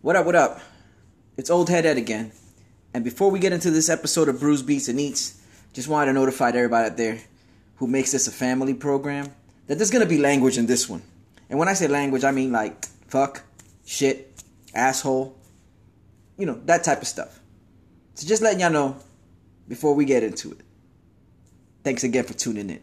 What up, what up? It's Old Head Ed again. And before we get into this episode of Brews Beats and Eats, just wanted to notify everybody out there who makes this a family program that there's gonna be language in this one. And when I say language, I mean like fuck, shit, asshole, you know, that type of stuff. So just letting y'all know before we get into it. Thanks again for tuning in.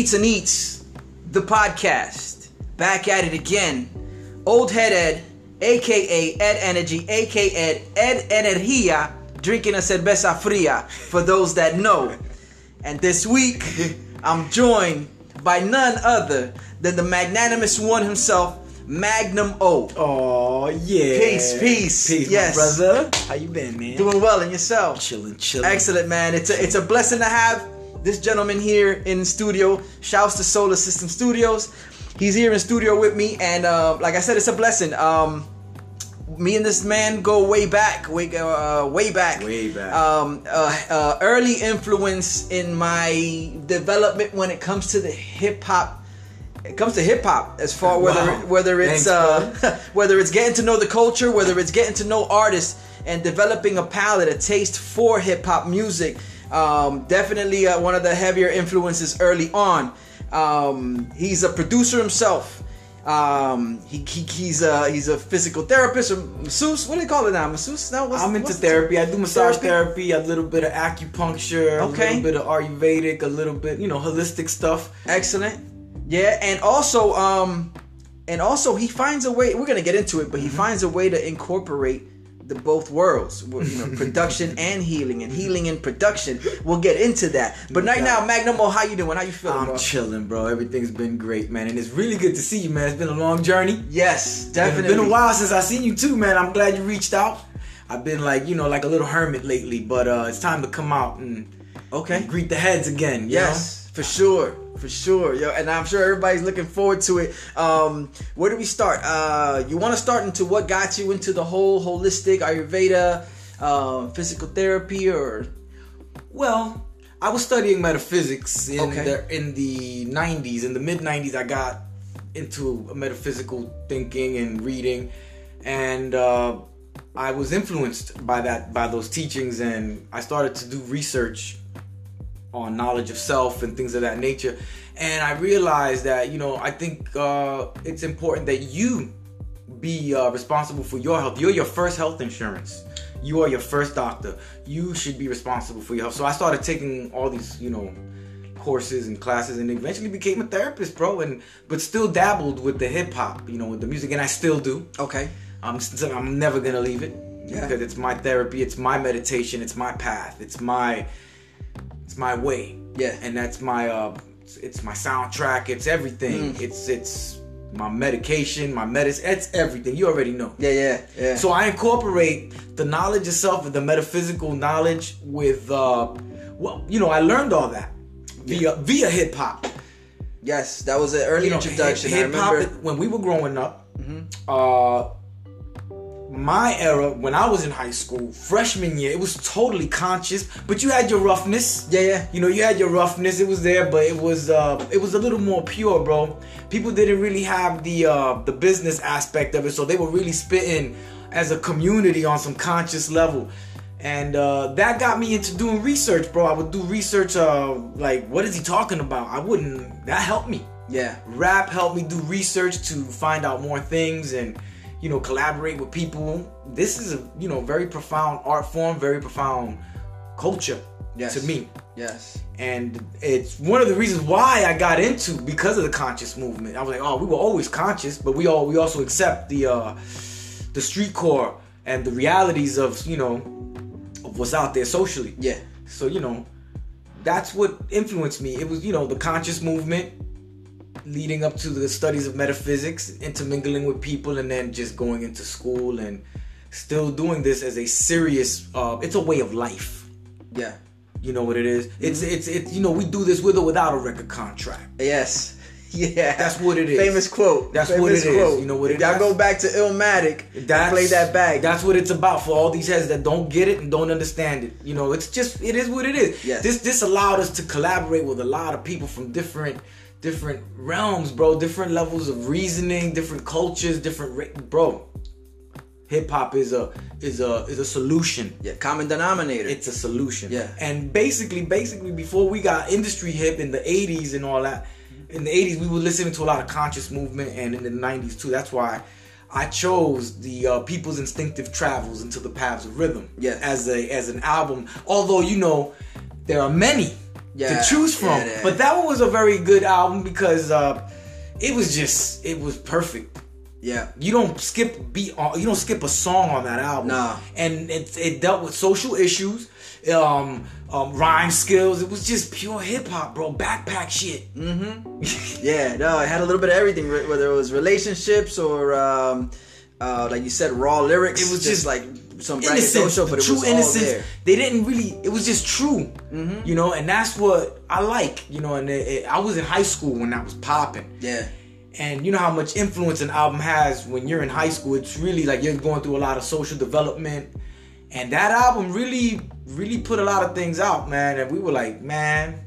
Beats, and Eats, the podcast. Back at it again. Old Head Ed, aka Ed Energy, aka Ed Energia, drinking a cerveza fria, for those that know. And this week, I'm joined by none other than the magnanimous one himself, Magnum O. Oh yeah. Peace, peace. peace, Yes. my brother. How you been, man? Doing well in yourself. chilling, chilling. Excellent, man. It's a, it's a blessing to have this gentleman here in studio. Shouts to Solar System Studios. He's here in studio with me, and uh, like I said, it's a blessing. Um, me and this man go way back, way uh, way back, Way back. Um, uh, uh, early influence in my development when it comes to the hip hop. It comes to hip hop as far whether Wow. whether it's Thanks, uh, whether it's getting to know the culture, whether it's getting to know artists, and developing a palette, a taste for hip hop music. Um, definitely uh, one of the heavier influences early on. Um, he's a producer himself. Um, he, he he's a he's a physical therapist or masseuse. What do they call it now? Masseuse? No, what's, I'm into therapy. I do massage Therapy? therapy, a little bit of acupuncture, Okay. a little bit of Ayurvedic, a little bit, you know, holistic stuff. Excellent. Yeah, and also um and also he finds a way we're going to get into it, but he finds a way to incorporate the both worlds, you know, production and healing and healing and production. We'll get into that. But right now, Magnum, how you doing? How you feeling, I'm bro? chilling, bro. Everything's been great, man, and it's really good to see you, man. It's been a long journey. Yes, definitely. It's been a while since I seen you too, man. I'm glad you reached out. I've been like, you know, like a little hermit lately, but uh it's time to come out and, Okay. and greet the heads again. Yes, for sure, for sure, yo, and I'm sure everybody's looking forward to it. Um, where do we start? Uh, you want to start into what got you into the whole holistic Ayurveda, um, physical therapy, or Well, I was studying metaphysics in Okay. the in the 90s. In the mid 90s, I got into metaphysical thinking and reading, and uh, I was influenced by that by those teachings, and I started to do research on knowledge of self and things of that nature. And I realized that you know I think uh, it's important that you be uh, responsible for your health. You're your first health insurance. You are your first doctor. You should be responsible for your health. So I started taking all these, you know, courses and classes, and eventually became a therapist, bro. And but still dabbled with the hip hop, you know, with the music, and I still do. okay, I'm st- I'm never gonna leave it Yeah. because it's my therapy, it's my meditation, it's my path, it's my it's my way. Yeah. and that's my uh, it's, my soundtrack. It's everything. Mm. It's it's my medication, my medicine. It's everything. You already know. yeah, yeah, yeah. So I incorporate the knowledge itself and the metaphysical knowledge with uh well, you know, I learned all that via via hip hop. yes, that was an early You know, introduction. Hip hop when we were growing up, uh my era when I was in high school, freshman year, it was totally conscious, but you had your roughness. Yeah, yeah. You know, you had your roughness, it was there, but it was uh it was a little more pure, bro. People didn't really have the uh the business aspect of it, so they were really spitting as a community on some conscious level. And uh, that got me into doing research, bro. I would do research, uh, like, what is he talking about? I wouldn't. That helped me. Yeah, Rap helped me do research to find out more things and, you know, collaborate with people. This is a, you know, very profound art form, very profound culture Yes. to me. yes, And it's one of the reasons why I got into because of the conscious movement. I was like, oh, we were always conscious, but we all we also accept the uh the street core and the realities of, you know, of what's out there socially. yeah. So, you know, that's what influenced me. It was you know the conscious movement, leading up to the studies of metaphysics, intermingling with people, and then just going into school and still doing this as a serious. Uh, it's a way of life. Yeah. You know what it is? It's it's it's you know we do this with or without a record contract. Yes. Yeah. That's what it is. Famous quote. That's Famous what it is. You know what If y'all go back to Illmatic and play that back. That's what it's about for all these heads that don't get it and don't understand it. You know, it's just it is what it is. Yes. This this allowed us to collaborate with a lot of people from different different realms, bro. Different levels of reasoning, different cultures, different ra- bro. Hip hop is a is a is a solution. yeah, common denominator. It's a solution. Yeah. And basically, basically, before we got industry hip in the '80s and all that, in the '80s we were listening to a lot of conscious movement, and in the '90s too. That's why I chose the uh, People's Instinctive Travels into the Paths of Rhythm. yeah. As a as an album, although you know there are many Yeah, to choose from, yeah, yeah. but that one was a very good album because uh, it was just it was perfect. yeah. You don't skip beat on, you don't skip a song on that album. Nah. And it, it dealt with social issues, um, um, rhyme skills. It was just pure hip hop, bro. Backpack shit. Mm. Hmm. Yeah, no, it had a little bit of everything, whether it was relationships or, um, uh, like you said, raw lyrics. It was just like some innocence, braggadocio, the but it true innocence. They didn't really. It was just true, Mm-hmm. you know. And that's what I like, you know. And it, it- I was in high school when that was popping. Yeah, And you know how much influence an album has when you're in high school. It's really like you're going through a lot of social development. And that album really, really put a lot of things out, man. And we were like, man,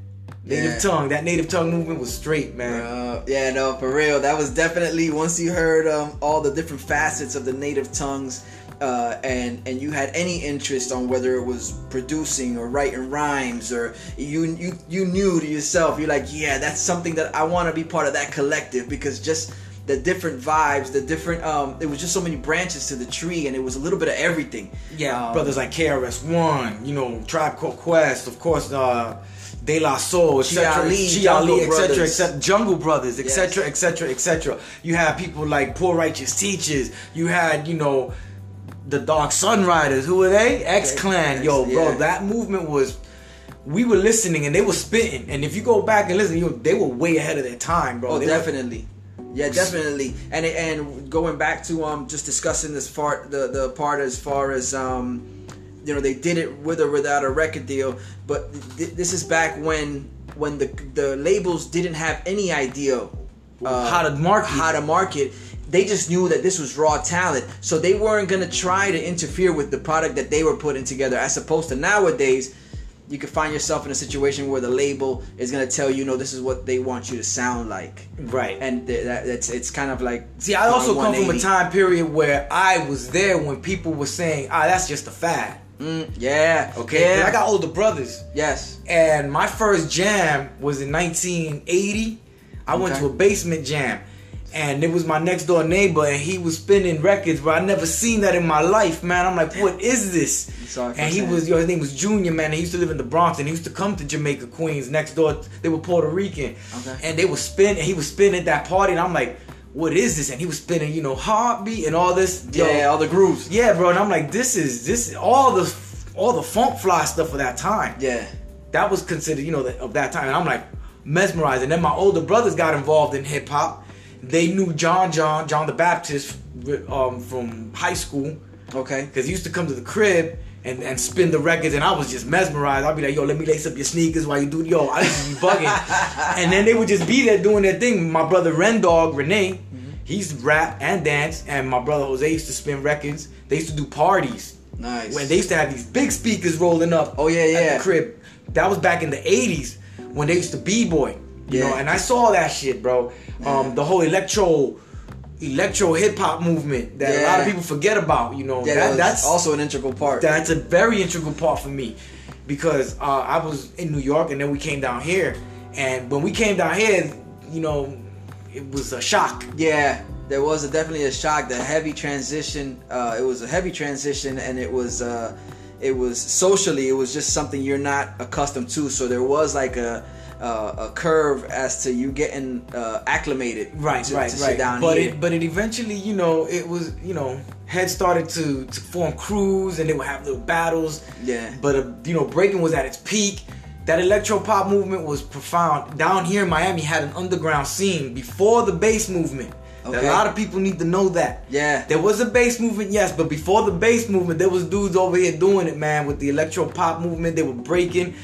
native Yeah. tongue. That native tongue movement was straight, man. uh, yeah, no, for real. That was definitely once you heard um, all the different facets of the native tongues, uh, and and you had any interest on whether it was producing or writing rhymes, or you you you knew to yourself, you're like, yeah, that's something that I want to be part of that collective because just the different vibes, the different um, it was just so many branches to the tree, and it was a little bit of everything. Yeah, Um, brothers like KRS One, you know, Tribe Called Quest, of course, uh, De La Soul, etc., G.I. Jungle etc., Brothers. etc., Jungle Brothers, etc., etc., etc. You had people like Poor Righteous Teachers. You had, you know, the Dark Sun Riders. Who were they? X Clan. Yo, bro, Yeah. that movement was. We were listening and they were spitting, and if you go back and listen, you know, they were way ahead of their time, bro. Oh, They were- definitely. Yeah, definitely. And and going back to um just discussing this part the the part as far as um you know they did it with or without a record deal, but th- this is back when when the the labels didn't have any idea uh, How to market. how to market. They just knew that this was raw talent, so they weren't gonna try to interfere with the product that they were putting together. As opposed to nowadays, you could find yourself in a situation where the label is gonna tell you, no, this is what they want you to sound like right. and th- that, that's it's kind of like See, I also come from a time period where I was there when people were saying, "Ah, that's just a fad." Mm, yeah Okay. yeah I got older brothers, yes and my first jam was in 1980. I went to a basement jam, and it was my next door neighbor, and he was spinning records, but I never seen that in my life, man. I'm like, what is this? And he was, yo, his name was Junior, man. And he used to live in the Bronx, and he used to come to Jamaica, Queens. Next door, they were Puerto Rican, Okay. and they were spinning. And he was spinning at that party, and I'm like, what is this? And he was spinning, you know, heartbeat and all this. yo, yeah all the grooves yeah, bro. And I'm like, this is this all the all the funk fly stuff of that time. yeah That was considered, you know, the, of that time. And I'm like mesmerized. And then my older brothers got involved in hip hop. They knew John John John the Baptist um, from high school okay because he used to come to the crib. And, and spin the records and I was just mesmerized. I'd be like, yo, let me lace up your sneakers while you do yo. I used to be bugging. and then they would just be there doing their thing. My brother Ren Dog, Renee, he's rap and dance. And my brother Jose used to spin records. They used to do parties nice when they used to have these big speakers rolling up. Oh, yeah, At yeah. the crib. That was back in the '80s when they used to b-boy. You Yeah. know, and I saw that shit, bro. Um, the whole electro, electro hip hop movement that a lot of people forget about. You know, yeah that, that that's also an integral part that's a very integral part for me because uh, I was in New York and then we came down here, and when we came down here, you know, it was a shock. yeah there was a, definitely a shock the heavy transition uh, it was a heavy transition and it was uh, it was socially it was just something you're not accustomed to so there was like a uh, a curve as to you getting uh, acclimated Right, to, right, to right. but here. it, but it eventually, you know, it was, you know, heads started to to form crews, and they would have little battles. Yeah. But uh, you know, breaking was at its peak. that electro pop movement was profound. Down here in Miami had an underground scene before the bass movement. Okay. A lot of people need to know that. Yeah. There was a bass movement, yes, but before the bass movement, there was dudes over here doing it, man, with the electro pop movement. They were breaking.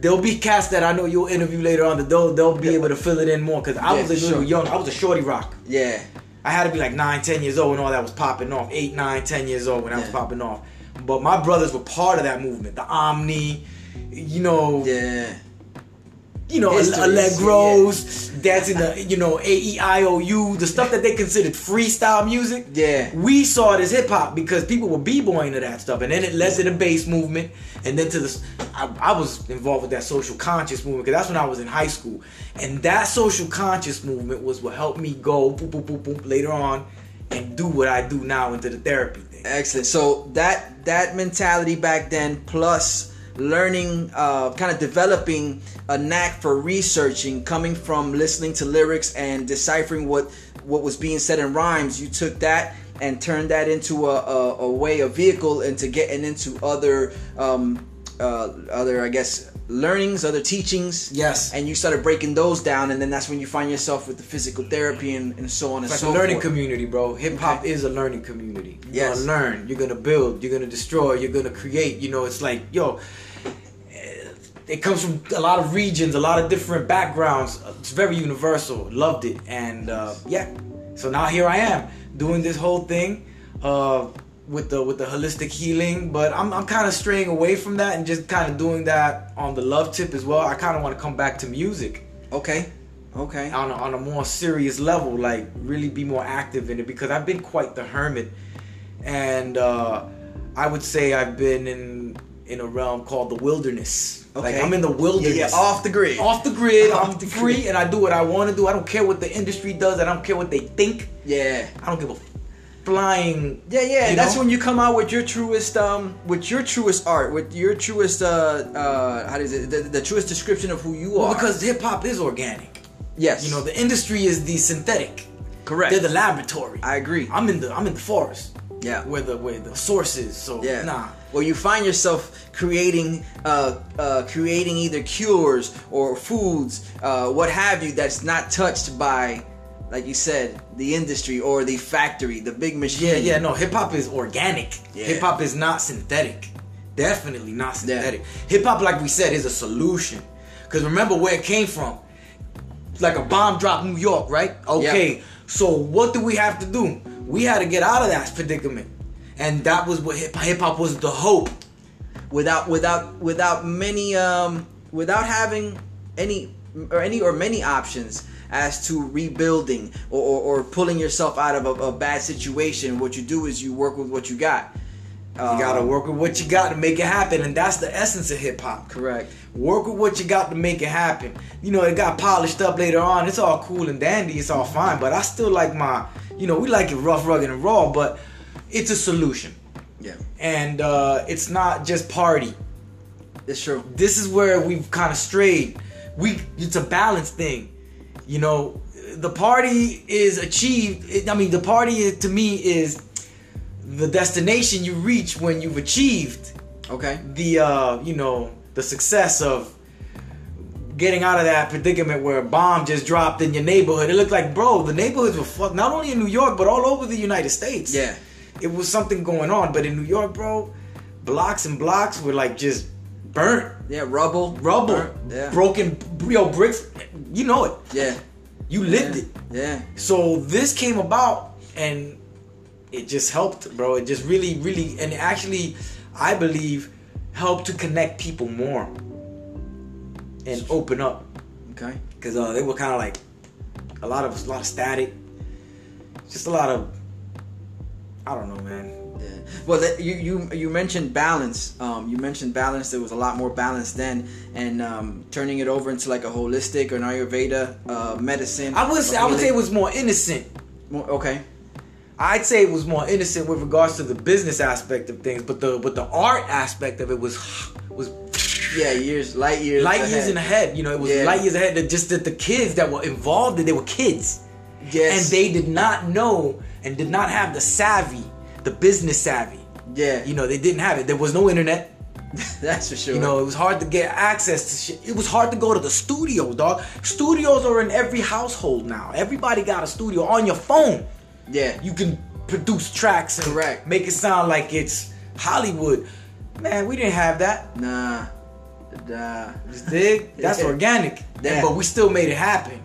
There'll be cats that I know you'll interview later on that they'll they'll be able to fill it in more because I Yeah, was a little sure. young. I was a shorty rock. Yeah. I had to be like nine, ten years old when all that was popping off. 8, nine, ten years old when that was popping off. But my brothers were part of that movement. The Omni, you know, Yeah. You know, Allegros, dancing the, you know, A E I O U, the stuff that they considered freestyle music. Yeah. We saw it as hip hop because people were b-boying to that stuff, and then it led to the bass movement, and then to the. I, I was involved with that social conscious movement because that's when I was in high school, and that social conscious movement was what helped me go boop boop boop boop later on, and do what I do now into the therapy thing. Excellent. So that that mentality back then, plus learning, uh, kind of developing a knack for researching, coming from listening to lyrics and deciphering what what was being said in rhymes. You took that and turned that into a, a, a way, a vehicle into getting into other um, uh, other, I guess, learnings, other teachings. Yes. And you started breaking those down, and then that's when you find yourself with the physical therapy and, and so on It's and like so a learning forth. community, bro. Hip hop Okay. is a learning community. You're Yes. gonna learn, you're gonna build, you're gonna destroy, you're gonna create. You know, it's like, yo, it comes from a lot of regions, a lot of different backgrounds. It's very universal. Loved it, and uh, yeah. So now here I am doing this whole thing uh, with the with the holistic healing, but I'm I'm kind of straying away from that and just kind of doing that on the love tip as well. I kind of want to come back to music Okay. Okay. on a, on a more serious level, like really be more active in it because I've been quite the hermit, and uh, I would say I've been in in a realm called the wilderness. Like Okay. I'm in the wilderness, Yeah, yeah, off the grid. off the grid. Off I'm the free, grid. and I do what I want to do. I don't care what the industry does. I don't care what they think. Yeah. I don't give a flying. Yeah, yeah. That's know? when you come out with your truest, um, with your truest art, with your truest, uh, uh, how does it, the, the truest description of who you Well, are. because hip hop is organic. yes, You know, the industry is the synthetic. correct. They're the laboratory. I agree. I'm in the I'm in the forest. Yeah. Where the where the source is. So yeah. nah. Well, you find yourself creating, uh, uh, creating either cures or foods, uh, what have you, that's not touched by, like you said, the industry or the factory, the big machine. Yeah, yeah, no, hip hop is organic. Yeah. Hip hop is not synthetic. Definitely not synthetic. Hip hop, like we said, is a solution. Because remember where it came from. Like a bomb dropped New York, right? Okay, Yeah. so what do we have to do? We had to get out of that predicament. And that was what hip hop was the hope. without without without many um without having any or any or many options as to rebuilding or, or, or pulling yourself out of a, a bad situation what you do is you work with what you got You gotta work with what you got to make it happen, and that's the essence of hip hop. correct Work with what you got to make it happen. You know, it got polished up later on. It's all cool and dandy. It's all fine. But I still like my, you know, we like it rough, rugged, and raw. But it's a solution, yeah and uh, it's not just party. it's true This is where we've kind of strayed. We, it's a balance thing. You know, the party is achieved. I mean, the party is, to me is the destination you reach when you've achieved okay the uh, you know the success of getting out of that predicament where a bomb just dropped in your neighborhood. It looked like, bro, the neighborhoods were fucked. Not only in New York, but all over the United States. Yeah. It was something going on. But in New York, bro, blocks and blocks were like just burnt, yeah rubble rubble, Burnt, yeah broken, yo, bricks. You know it. yeah You lived yeah. it. yeah So this came about and it just helped, bro. It just really, really, and actually, I believe, helped to connect people more and open up okay because uh, they were kind of like a lot of a lot of static, just a lot of I don't know, man. Yeah. Well, that, you you you mentioned balance. Um, you mentioned balance. There was a lot more balance then, and um, turning it over into like a holistic or an Ayurveda uh, medicine. I would say, I would say it was more innocent. More- okay. I'd say it was more innocent with regards to the business aspect of things, but the but the art aspect of it was was Yeah, years, light years, light years ahead. in ahead. You know, it was Yeah. light years ahead. That just that the kids that were involved, they were kids, Yes. and they did not know and did not have the savvy, the business savvy. Yeah. You know, they didn't have it. There was no internet. That's for sure. You know, it was hard to get access to shit. It was hard to go to the studio, dog. Studios are in every household now. Everybody got a studio on your phone. yeah. You can produce tracks and Correct. make it sound like it's Hollywood. Man, we didn't have that. Nah. Nah. Just dig? That's organic. Yeah. But we still made it happen.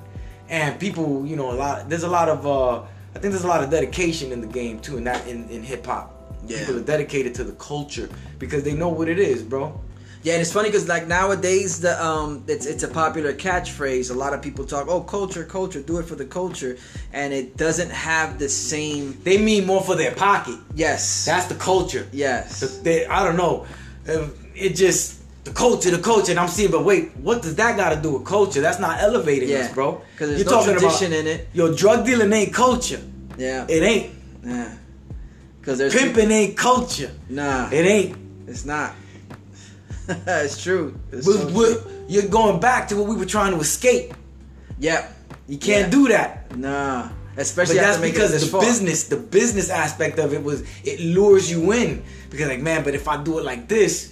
And people, you know, a lot there's a lot of uh I think there's a lot of dedication in the game too, and that in, in hip hop. Yeah. People are dedicated to the culture because they know what it is, bro. Yeah, and it's funny because like nowadays the um it's it's a popular catchphrase. A lot of people talk, oh culture, culture, do it for the culture, and it doesn't have the same. They mean more for their pocket. Yes. That's the culture. yes. They- I don't know. Uh, It just the culture, the culture, and I'm seeing. But wait, what does that got to do with culture? That's not elevating Yeah. us, bro. 'Cause there's no tradition in it. Your drug dealing ain't culture. yeah. It ain't. yeah. Because there's Pimping ain't culture. Nah, It ain't. it's not. it's true. It's We- so we- true. you're going back to what we were trying to escape. Yeah. You can't Yeah. do that. Nah. But Especially that's because the business, the business aspect of it was it lures you in because like man, but if I do it like this,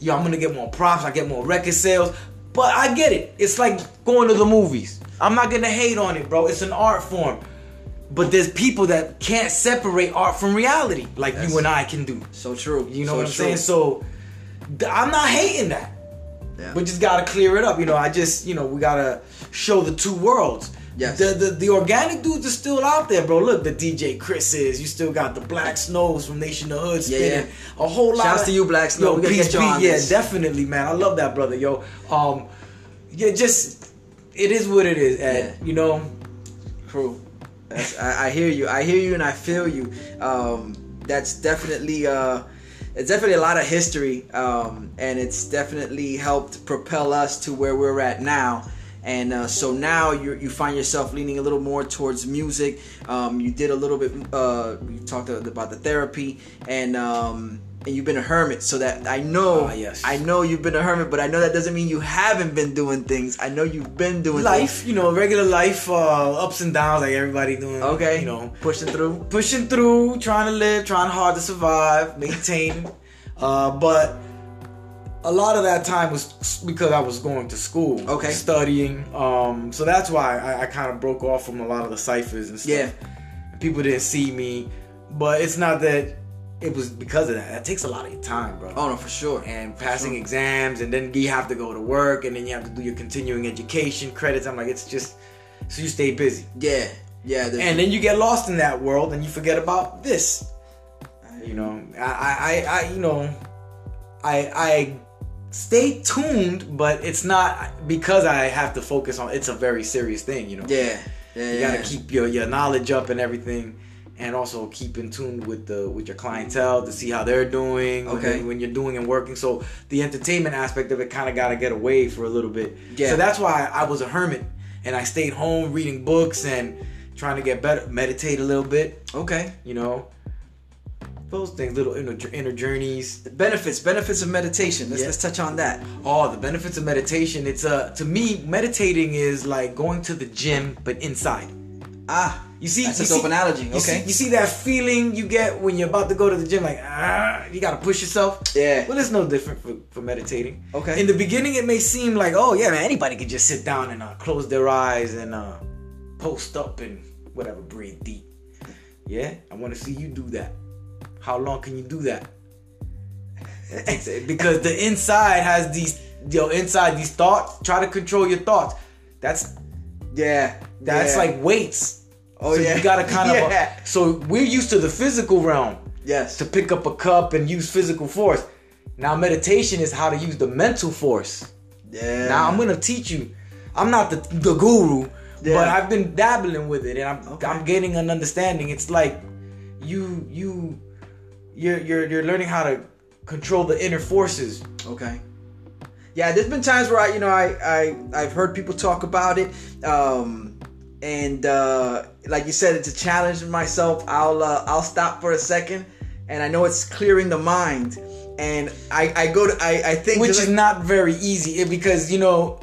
yo, I'm gonna get more props, I get more record sales. But I get it. It's like going to the movies. I'm not gonna hate on it, bro. It's an art form. But there's people that can't separate art from reality, like Yes. you and I can do. So true. You know so what I'm true. saying? So I'm not hating that. Yeah. We just gotta clear it up. You know, I just, you know, we gotta show the two worlds. Yes. The, the the organic dudes are still out there, bro. Look, the DJ Chris is. You still got the Black Snows from Nation of Hood Yeah, spinning. A whole lot. Shouts of, to you, Black Snow. Yo, We gotta peace get you Yeah, this. definitely, man. I love that brother, yo. Um, yeah, just it is what it is, Ed. Yeah. You know, True. That's, I, I hear you. I hear you, and I feel you. Um, that's definitely uh, it's definitely a lot of history, um, and it's definitely helped propel us to where we're at now. And uh, so now you you find yourself leaning a little more towards music. Um, you did a little bit. Uh, you talked about the therapy, and um, and you've been a hermit. So that I know, Ah, yes. I know you've been a hermit, but I know that doesn't mean you haven't been doing things. I know you've been doing life. Things. You know, regular life, uh, ups and downs, like everybody doing. Okay, You know, pushing through. pushing through, trying to live, trying hard to survive, maintain. uh, but a lot of that time was because I was going to school, Okay. studying. Um, so that's why I, I kind of broke off from a lot of the ciphers and stuff. Yeah. people didn't see me, but it's not that it was because of that. That takes a lot of your time, bro. Oh no, for sure. And passing exams, and then you have to go to work, and then you have to do your continuing education credits. I'm like, it's just so you stay busy. Yeah, yeah. And then you get lost in that world and you forget about this. You know, I, I, I you know, I, I stay tuned, but it's not because I have to focus on. It's a very serious thing, you know. yeah, yeah, You yeah. gotta keep your, your knowledge up and everything, and also keep in tune with the with your clientele to see how they're doing. when Okay. they- when you're doing and working. So the entertainment aspect of it kind of gotta get away for a little bit. Yeah. So that's why I was a hermit, and I stayed home reading books and trying to get better, meditate a little bit. Okay. You know, those things, little inner, inner journeys. Benefits, benefits of meditation. Let's Yeah. let's touch on that. Oh, the benefits of meditation. It's uh to me, meditating is like going to the gym but inside. Ah, You see, That's you a see, dope analogy, You okay. see, you see that feeling you get when you're about to go to the gym, like ah, you gotta push yourself. Yeah. Well, it's no different for, for meditating. Okay. In the beginning, it may seem like, oh yeah, man, anybody could just sit down and uh, close their eyes and uh, post up and whatever, breathe deep. Yeah, I want to see you do that. How long can you do that? because the inside has these, yo, inside these thoughts. Try to control your thoughts. That's yeah. that's yeah. like weights. Oh, so yeah. you gotta kind of. Yeah. So we're used to the physical realm yes. to pick up a cup and use physical force. Now meditation is how to use the mental force. yeah. Now I'm gonna teach you. I'm not the the guru, Yeah. but I've been dabbling with it and I'm Okay. I'm gaining an understanding. It's like you you you're you're you're learning how to control the inner forces. Okay. Yeah, there's been times where I, you know, I, I, I've heard people talk about it, um, and uh, like you said, it's a challenge in myself, I'll, uh, I'll stop for a second, and I know it's clearing the mind, and I, I go to, I, I think, which is like- not very easy eh, because you know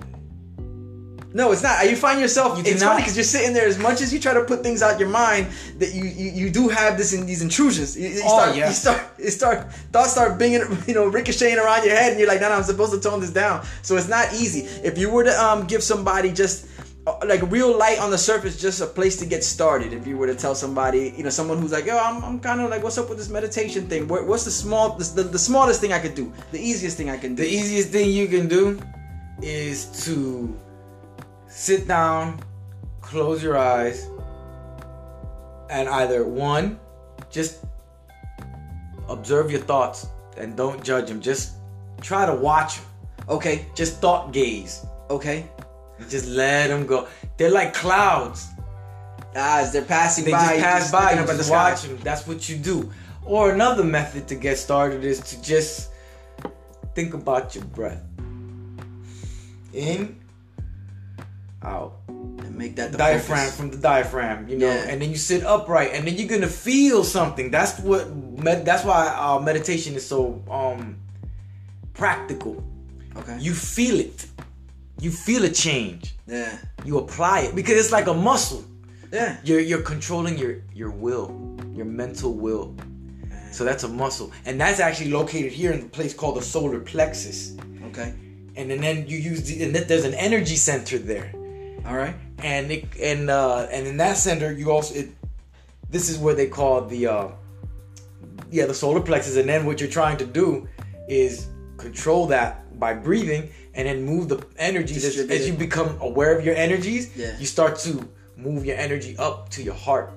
No, it's not. You find yourself. You it's cannot- funny because you're sitting there. As much as you try to put things out your mind, that you you, you do have this in these intrusions. You, you Oh, start, yes. You start. You start. Thoughts start binging, you know, ricocheting around your head, and you're like, no, no, I'm supposed to tone this down. So it's not easy. If you were to um give somebody just uh, like real light on the surface, just a place to get started. If you were to tell somebody, you know, someone who's like, yo, I'm, I'm kind of like, what's up with this meditation thing? What, what's the small, the, the, the smallest thing I could do? The easiest thing I can do? The easiest thing you can do is to sit down, close your eyes, and either one, just observe your thoughts and don't judge them. Just try to watch them. okay, Just thought gaze. okay. Just let them go. They're like clouds. Ah, as they're passing They by, just pass by. looking You just the watch them. That's what you do. Or another method to get started is to just think about your breath. In, out. and make that the diaphragm focus. from the diaphragm, you know, Yeah. and then you sit upright, and then you're gonna feel something. That's what. Med- that's why uh, meditation is so um practical. Okay. You feel it. You feel a change. yeah. You apply it because it's like a muscle. Yeah. You're you're controlling your your will, your mental will. So that's a muscle, and that's actually located here in the place called the solar plexus. Okay. And then, then you use the, and there's an energy center there. All right. and it, and uh, and in that center you also it, this is where they call the uh, yeah the solar plexus and then what you're trying to do is control that by breathing and then move the energies as, as you become aware of your energies Yeah. you start to move your energy up to your heart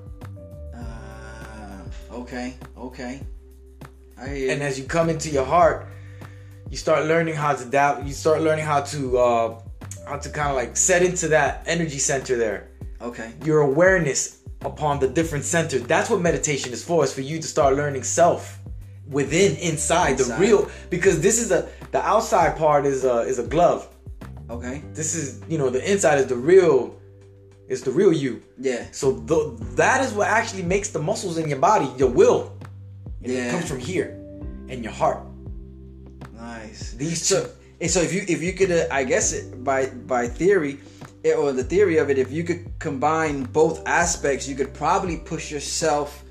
Uh, okay. Okay. I hear. and as you come into your heart you start learning how to adapt you start learning how to uh, how to kind of like set into that energy center there okay. your awareness upon the different centers. That's what meditation is for. Is for you to start learning self within, inside, the real. Because this is a the outside part is a is a glove. Okay. This is you know the inside is the real is the real you. Yeah. So th- that is what actually makes the muscles in your body your will. And Yeah. It comes from here, and your heart. Nice. These So, two. And so if you if you could, uh, I guess it, by by theory, eh, or the theory of it, if you could combine both aspects, you could probably push yourself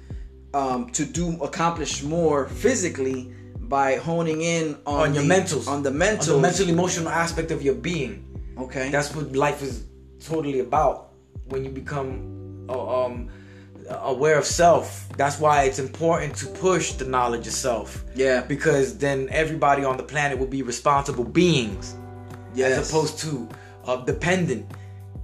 um, to do accomplish more physically by honing in on, On your the, mentals. on the On the mental emotional aspect of your being. Okay. That's what life is totally about. When you become uh, um, aware of self, that's why it's important to push the knowledge of self. Yeah. Because then everybody on the planet will be responsible beings, yes. as opposed to uh, dependent.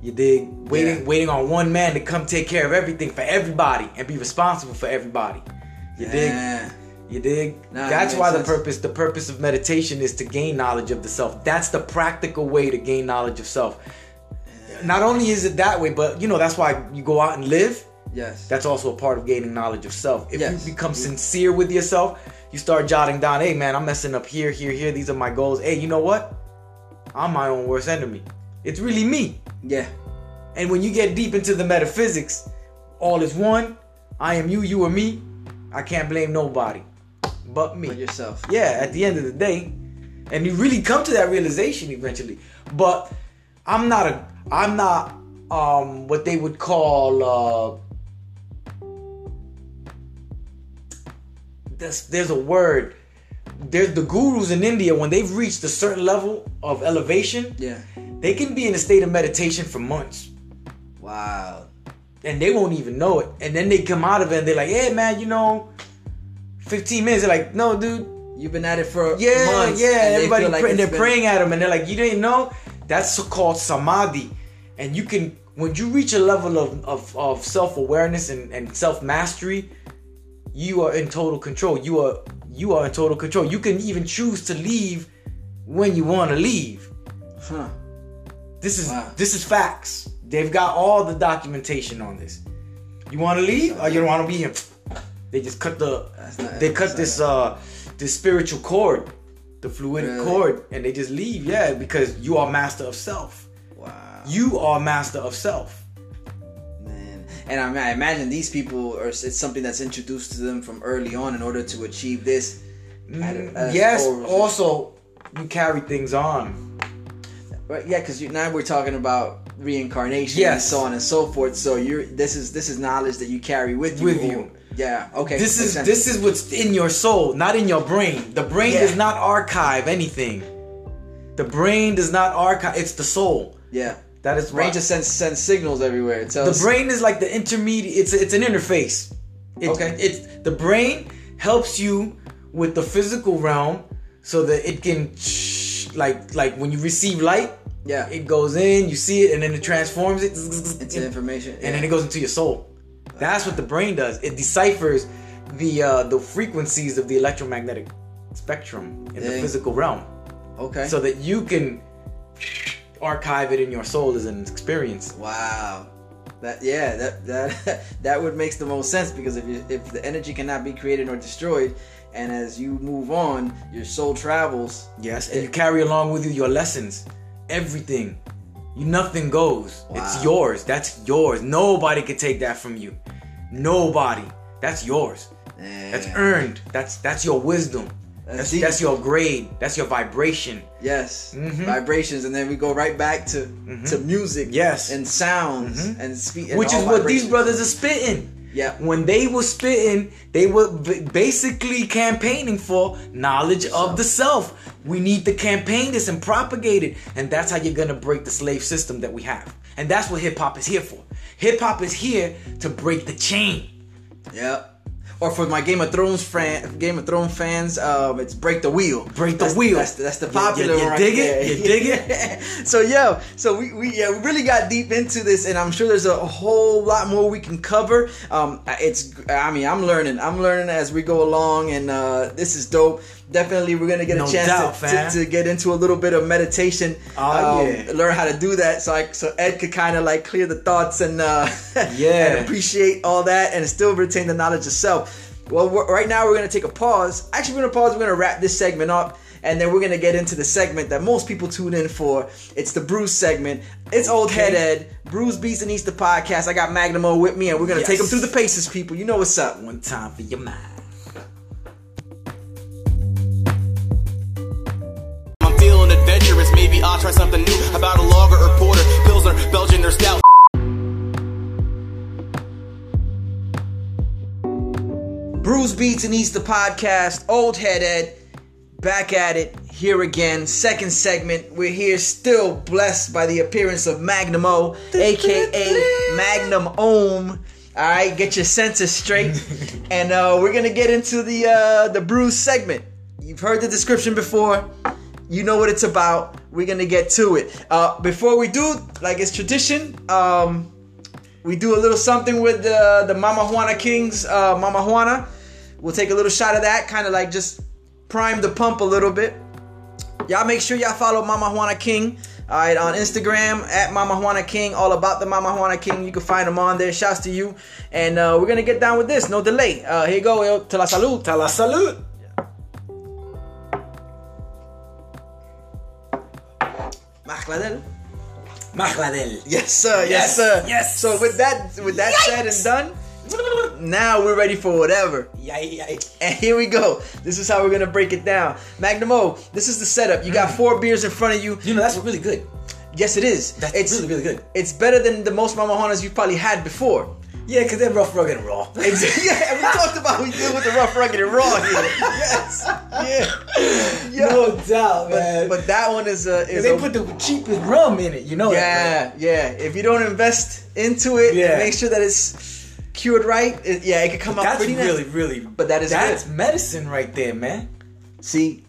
You dig? Waiting, Yeah. waiting on one man to come take care of everything for everybody and be responsible for everybody. You dig? You dig? Nah, That's why makes the purpose the purpose of meditation is to gain knowledge of the self. That's the practical way to gain knowledge of self. Not only is it that way, but you know that's why you go out and live. Yes. That's also a part of gaining knowledge of self. If Yes. you become sincere with yourself, you start jotting down, "Hey man, I'm messing up here, here, here. These are my goals. Hey, you know what? I'm my own worst enemy. It's really me." yeah. And when you get deep into the metaphysics, all is one. I am you, you are me. I can't blame nobody but me. But yourself. Yeah, at the end of the day. And you really come to that realization eventually. But I'm not a I'm not um what they would call uh there's there's a word. There's the gurus in India when they've reached a certain level of elevation, Yeah. they can be in a state of meditation for months Wow. and they won't even know it. And then they come out of it and they're like, "Hey, man, you know, 15 minutes." They're like, "No, dude, You've been at it for yeah, months. yeah." and Everybody, feel like pray- and they're been- praying at them, and they're like, "You didn't know? That's so called samadhi." And you can, when you reach a level of of, of self awareness and, and self mastery, you are in total control. You are you are in total control. You can even choose to leave when you want to leave. Huh. This is Wow. this is facts. They've got all the documentation on this. You want to leave or you don't want to be here? They just cut the That's not- they cut this uh this spiritual cord, the fluidic Really? cord, and they just leave. Yeah, because you are master of self. Wow. You are master of self. And I, I imagine these people are. It's something that's introduced to them from early on in order to achieve this. at a- Mm, yes. Also, you carry things on. Right, yeah, because now we're talking about reincarnation and Yes. so on and so forth. So you're this is this is knowledge that you carry with you. With you. Yeah. Okay. This is sense. this is what's in your soul, not in your brain. The brain Yeah. does not archive anything. The brain does not archive. It's the soul. yeah. That is Brain just sends sends signals everywhere. It the brain is like the intermediate. It's it's an interface. It, Okay. It's the brain helps you with the physical realm so that it can like like when you receive light. Yeah. It goes in, you see it, and then it transforms it into information. and then it goes into your soul. That's what the brain does. It deciphers the uh, the frequencies of the electromagnetic spectrum in the physical realm, okay. so that you can archive it in your soul as an experience. Wow. That yeah, that that that would makes the most sense because if you, if the energy cannot be created or destroyed, and as you move on, your soul travels. Yes, and you carry along with you your lessons, everything. You nothing goes. Wow. It's yours. That's yours. Nobody could take that from you. Nobody. That's yours. That's earned. That's that's your wisdom. That's That's, your grade. That's your vibration. Yes, Mhm. vibrations, and then we go right back to to music. Yes. and sounds Mhm. and speak, Which is what these brothers are spitting. Yeah. When they were spitting, they were b- basically campaigning for knowledge of the self. We need to campaign this and propagate it. And that's how you're going to break the slave system that we have. And that's what hip hop is here for. Hip hop is here to break the chain. Yep. Or for my Game of Thrones fan, Game of Thrones fans, um, it's break the wheel. Break the That's- wheel. That's, that's the popular you- you one. right dig it? You dig it? so yo, so we, we yeah we really got deep into this, and I'm sure there's a whole lot more we can cover. Um, it's I mean I'm learning, I'm learning as we go along, and uh, this is dope. Definitely, we're gonna get No a chance doubt, to, to, to get into a little bit of meditation. Oh, um, yeah. learn how to do that, so I, so Ed could kind of like clear the thoughts and uh, Yeah. and appreciate all that and still retain the knowledge itself. Well, right now we're gonna take a pause. Actually, we're gonna pause. We're gonna wrap this segment up, and then we're gonna get into the segment that most people tune in for. It's the Brews segment. It's Old Okay. Head Ed, Brews Beats and Eats the podcast. I got Magnum O with me, and we're gonna take them through the paces, people. You know what's up. One time for your mind. Maybe I'll try something new about a lager or porter, pilsner, Belgian or stout. Brews Beats and Eats the podcast. Old Head Ed, back at it here again. Second segment. We're here still blessed by the appearance of Magnum O, aka Magnum Ohm. All right, get your senses straight, and uh, we're gonna get into the uh, the Brews segment. You've heard the description before. You know what it's about. We're gonna get to it. Uh, before we do, like it's tradition, um, we do a little something with the the Mama Juana Kings, uh, Mama Juana. We'll take a little shot of that, kind of like just prime the pump a little bit. Y'all make sure y'all follow Mama Juana King. All right, on Instagram at Mama Juana King, all about the Mama Juana King. You can find them on there. Shouts to you. And uh, we're gonna get down with this. No delay. Uh, here you go. Yo, la salud. Tell us salute. Macladel. Macladel. Yes, sir. Yes, Yes, sir. yes. So with that, with that said and done, now we're ready for whatever. Yay, yay. And here we go. This is how we're gonna break it down. Magnum this is the setup. You got mm. four beers in front of you. You know, that's really good. Yes, it is. That's it's really, really good. It's better than the most Mama Juanas you've probably had before. Yeah, because they're rough, rugged, and raw. Exactly. Yeah, we talked about we deal with the rough, rugged, and raw here. Yes. Yeah. Yeah. No doubt, man. But, but that one is a is they a, put the cheapest rum in it, you know that. yeah, yeah. If you don't invest into it, Yeah. and make sure that it's cured right. It, yeah, it could come right? out That's pretty really, nice. really. But that is that's good. medicine right there, man. See,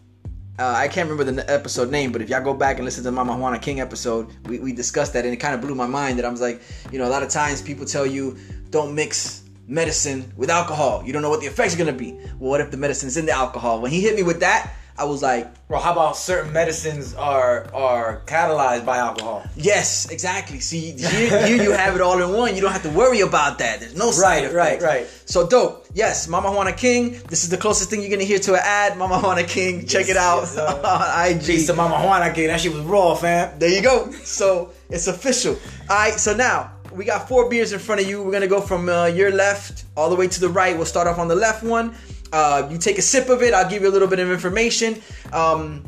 uh, I can't remember the episode name, but if y'all go back and listen to Mama Juana King episode, we, we discussed that and it kind of blew my mind that I was like, you know, a lot of times people tell you don't mix medicine with alcohol. You don't know what the effects are to be. Well, what if the medicine's in the alcohol? When he hit me with that, I was like, Bro, how about certain medicines are are catalyzed by alcohol? yes, exactly. See, here, here you have it all in one. You don't have to worry about that. There's no side Right, right, right. So dope. Yes, Mama Juana King. This is the closest thing you're gonna hear to an ad. Mama Juana King. Check Yes, it out yes, uh, sir. on IG. Peace to Mama Juana, King. That shit was raw, fam. There you go. So it's official. All right. So now we got four beers in front of you. We're gonna go from uh, your left all the way to the right. We'll start off on the left one. Uh, you take a sip of it. I'll give you a little bit of information. Um,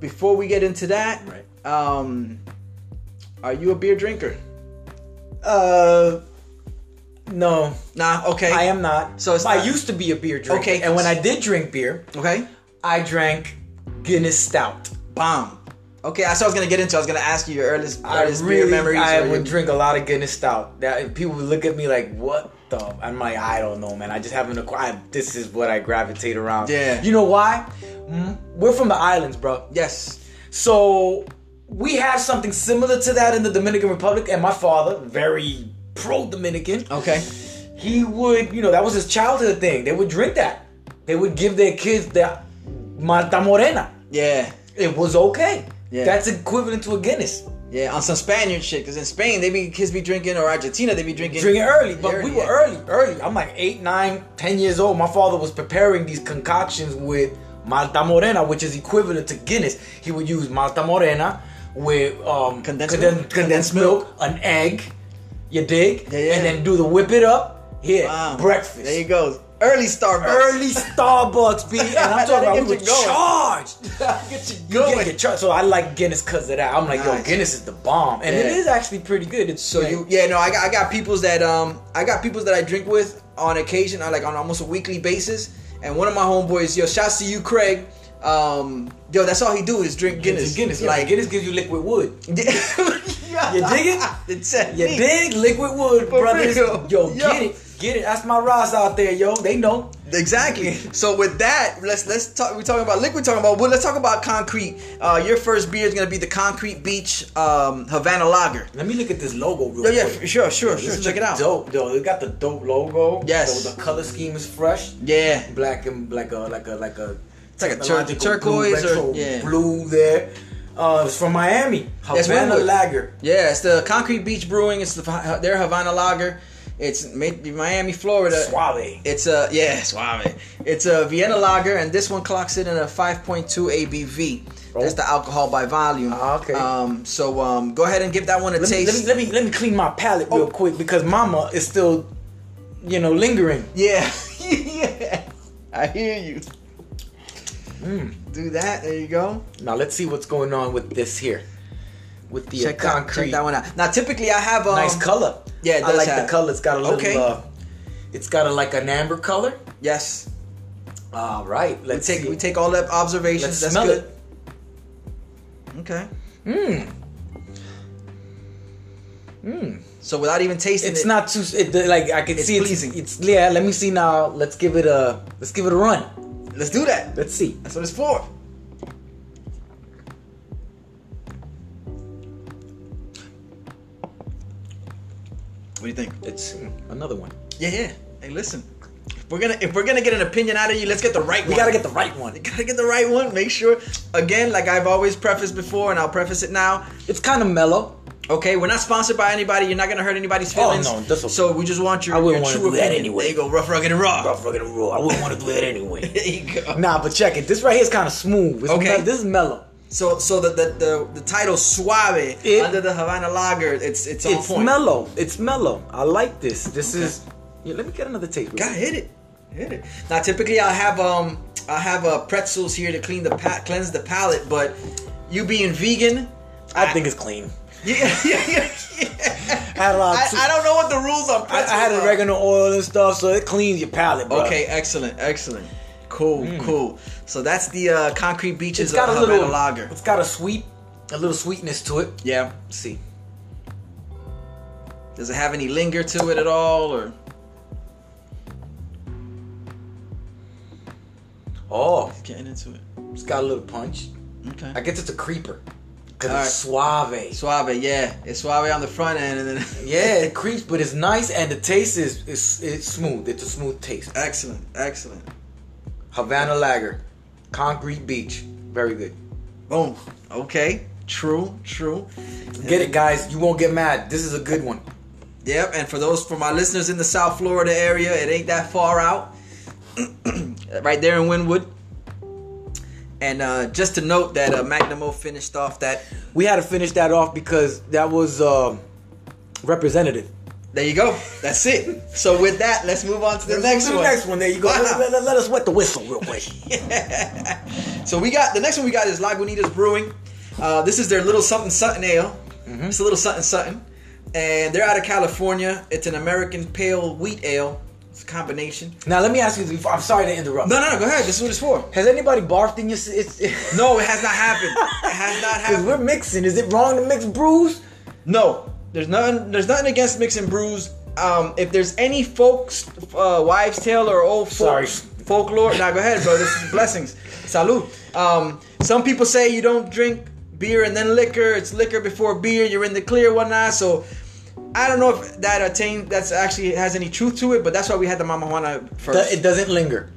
before we get into that, Right. um, Are you a beer drinker? Uh, no, Nah. Okay. I am not. So it's I not- used to be a beer drinker. Okay. and when I did drink beer, Okay. I drank Guinness Stout. Bomb. Okay, that's what I was gonna get into. I was gonna ask you your earliest, I earliest beer really, memories. I would your- drink a lot of Guinness Stout. That people would look at me like, "What the?" I'm like, I don't know, man. I just haven't acquired. This is what I gravitate around. Yeah. You know why? Mm, We're from the islands, bro. Yes. So we have something similar to that in the Dominican Republic, and my father, very pro Dominican, Okay. he would, you know, that was his childhood thing. They would drink that. They would give their kids the Malta Morena. Yeah. It was okay. Yeah. That's equivalent to a Guinness. Yeah. On some Spaniard shit, because in Spain they be kids be drinking, or Argentina they be drinking. Drinking early, but Early, we were yeah. early, early. I'm like eight, nine, ten years old. My father was preparing these concoctions with Malta Morena, which is equivalent to Guinness. He would use Malta Morena with um, Condensed conden- milk. condensed milk, an egg, you dig, Yeah, yeah. and then do the whip it up. Here, Wow. breakfast. There you go. Early Starbucks. Early Starbucks, B. And I'm talking about we were you charged. Get you You going. get, get charged. So I like Guinness because of that. I'm like, yo, Guinness is the bomb, and it Yeah. is actually pretty good. It's So like- you, yeah, no, I got, I got people's that, um, I got people's that I drink with on occasion, I like on almost a weekly basis. And one of my homeboys, yo, shouts to you, Craig. Um, yo, that's all he do is drink Guinness. Guinness, yeah, like Guinness gives you liquid wood. yeah. You dig it? You dig liquid wood, For brothers? real. Yo, Yo. get it, get it. That's my Ross out there, yo. They know. Exactly. So with that, let's let's talk. We're talking about liquid. Talking about well, let's talk about concrete. Uh, your first beer is gonna be the Concrete Beach um, Havana Lager. Let me look at this logo real Yeah, yeah, quick. f- sure, sure, This sure. Check it out. Dope, though. It got the dope logo. Yes. So the color scheme is fresh. Yeah, Black and like a like a like a It's like a tur- turquoise blue, or- yeah. blue there. Uh, it's from Miami. Havana. Lager. yeah. It's the Concrete Beach Brewing. It's the their Havana Lager. It's Miami, Florida. Suave. It's a yeah, suave. It's a Vienna lager, and this one clocks it in a 5.2 ABV. That's Oh. the alcohol by volume. Ah, okay. Um, so um, go ahead and give that one a Let me, taste. let me let me let me clean my palate real Oh. quick because Mama is still, you know, lingering. Yeah, yeah. I hear you. Mm. Do that. There you go. Now let's see what's going on with this here, with the Check that, concrete. check that one out. Now, typically, I have um, nice color. Yeah, it I like have- the color. It's got a little. Okay. Uh, it's got a like an amber color. Yes, All right, we let's take see. we take all that observations. Let's That's smell good. it. Okay. Mmm. Mmm. So without even tasting It's it, not too. It, like I can It's see pleasing. it's, it's. Yeah. Let me see now. Let's give it a. Let's give it a run. Let's do that. Let's see. That's what it's for. What do you think? It's another one. Yeah, yeah. Hey, listen. If we're gonna if we're gonna get an opinion out of you, let's get the right We one. We gotta get the right one. You gotta get the right one. Make sure. Again, like I've always prefaced before, and I'll preface it now. It's kind of mellow. Okay, we're not sponsored by anybody. You're not gonna hurt anybody's feelings. Oh, no, that's okay. So we just want your, I wouldn't wanna true do that anyway. There you go, rough, rugged, and raw. Rough, rugged, and raw. I wouldn't want to do that anyway. There you go. Nah, but check it. This right here is kind of smooth. It's Okay. mel- this is mellow. So, so the the the, the title Suave It- under the Havana Lager, it's it's on It's point. mellow. It's mellow. I like this. This is. Yeah, let me get another taste. quick. hit it, hit it. Now, typically, I have um, I have uh, pretzels here to clean the pa- cleanse the palate. But you being vegan, I think it's clean. yeah, yeah, yeah. yeah. I had a lot. I, I don't know what the rules on I, pretzels. I had oregano oil and stuff, so it cleans your palate, bro. Okay, excellent, excellent. Cool, cool. So that's the uh, concrete beaches It's got of a Havana little. Lager. It's got a sweet, a little sweetness to it. Yeah. Let's see. Does it have any linger to it at all, or? Oh, Getting into it. it's got a little punch. Okay. I guess it's a creeper. Cause All it's suave. Suave, yeah. It's suave on the front end, and then Yeah, it creeps, but it's nice, and the taste is is it's smooth. It's a smooth taste. excellent, excellent. Havana Lager, Concrete Beach, very good. Boom. Okay. True. True. Get it, guys. You won't get mad. This is a good one. Yep. And for those for my listeners in the South Florida area, it ain't that far out. right there in Wynwood. And uh, just to note that uh, Magnum O finished off that. We had to finish that off because that was uh, representative. There you go. That's it. So with that, let's move on to the next The one. next one. There you go. Wow. Let, let- let us wet the whistle real quick. So we got the next one we got is Lagunitas Brewing. Uh, this is their little something something ale. Mm-hmm. It's a little something something, and they're out of California. It's an American pale wheat ale. It's a combination. Now let me ask you. Before, I'm sorry to interrupt. No, no, no. Go ahead. This is what it's for. Has anybody barfed in your? s- It's, No, it has not happened. It has not happened. we're mixing. Is it wrong to mix brews? No, there's nothing. There's nothing against mixing brews. Um, if there's any folks, uh, wives' tale or old Sorry. folklore. Now go ahead, bro. This is blessings. Salud. Um, some people say you don't drink beer and then liquor. It's liquor before beer. You're in the clear, whatnot. So I don't know if that attain that's actually has any truth to it, but that's why we had the Mama Juana first. It doesn't linger.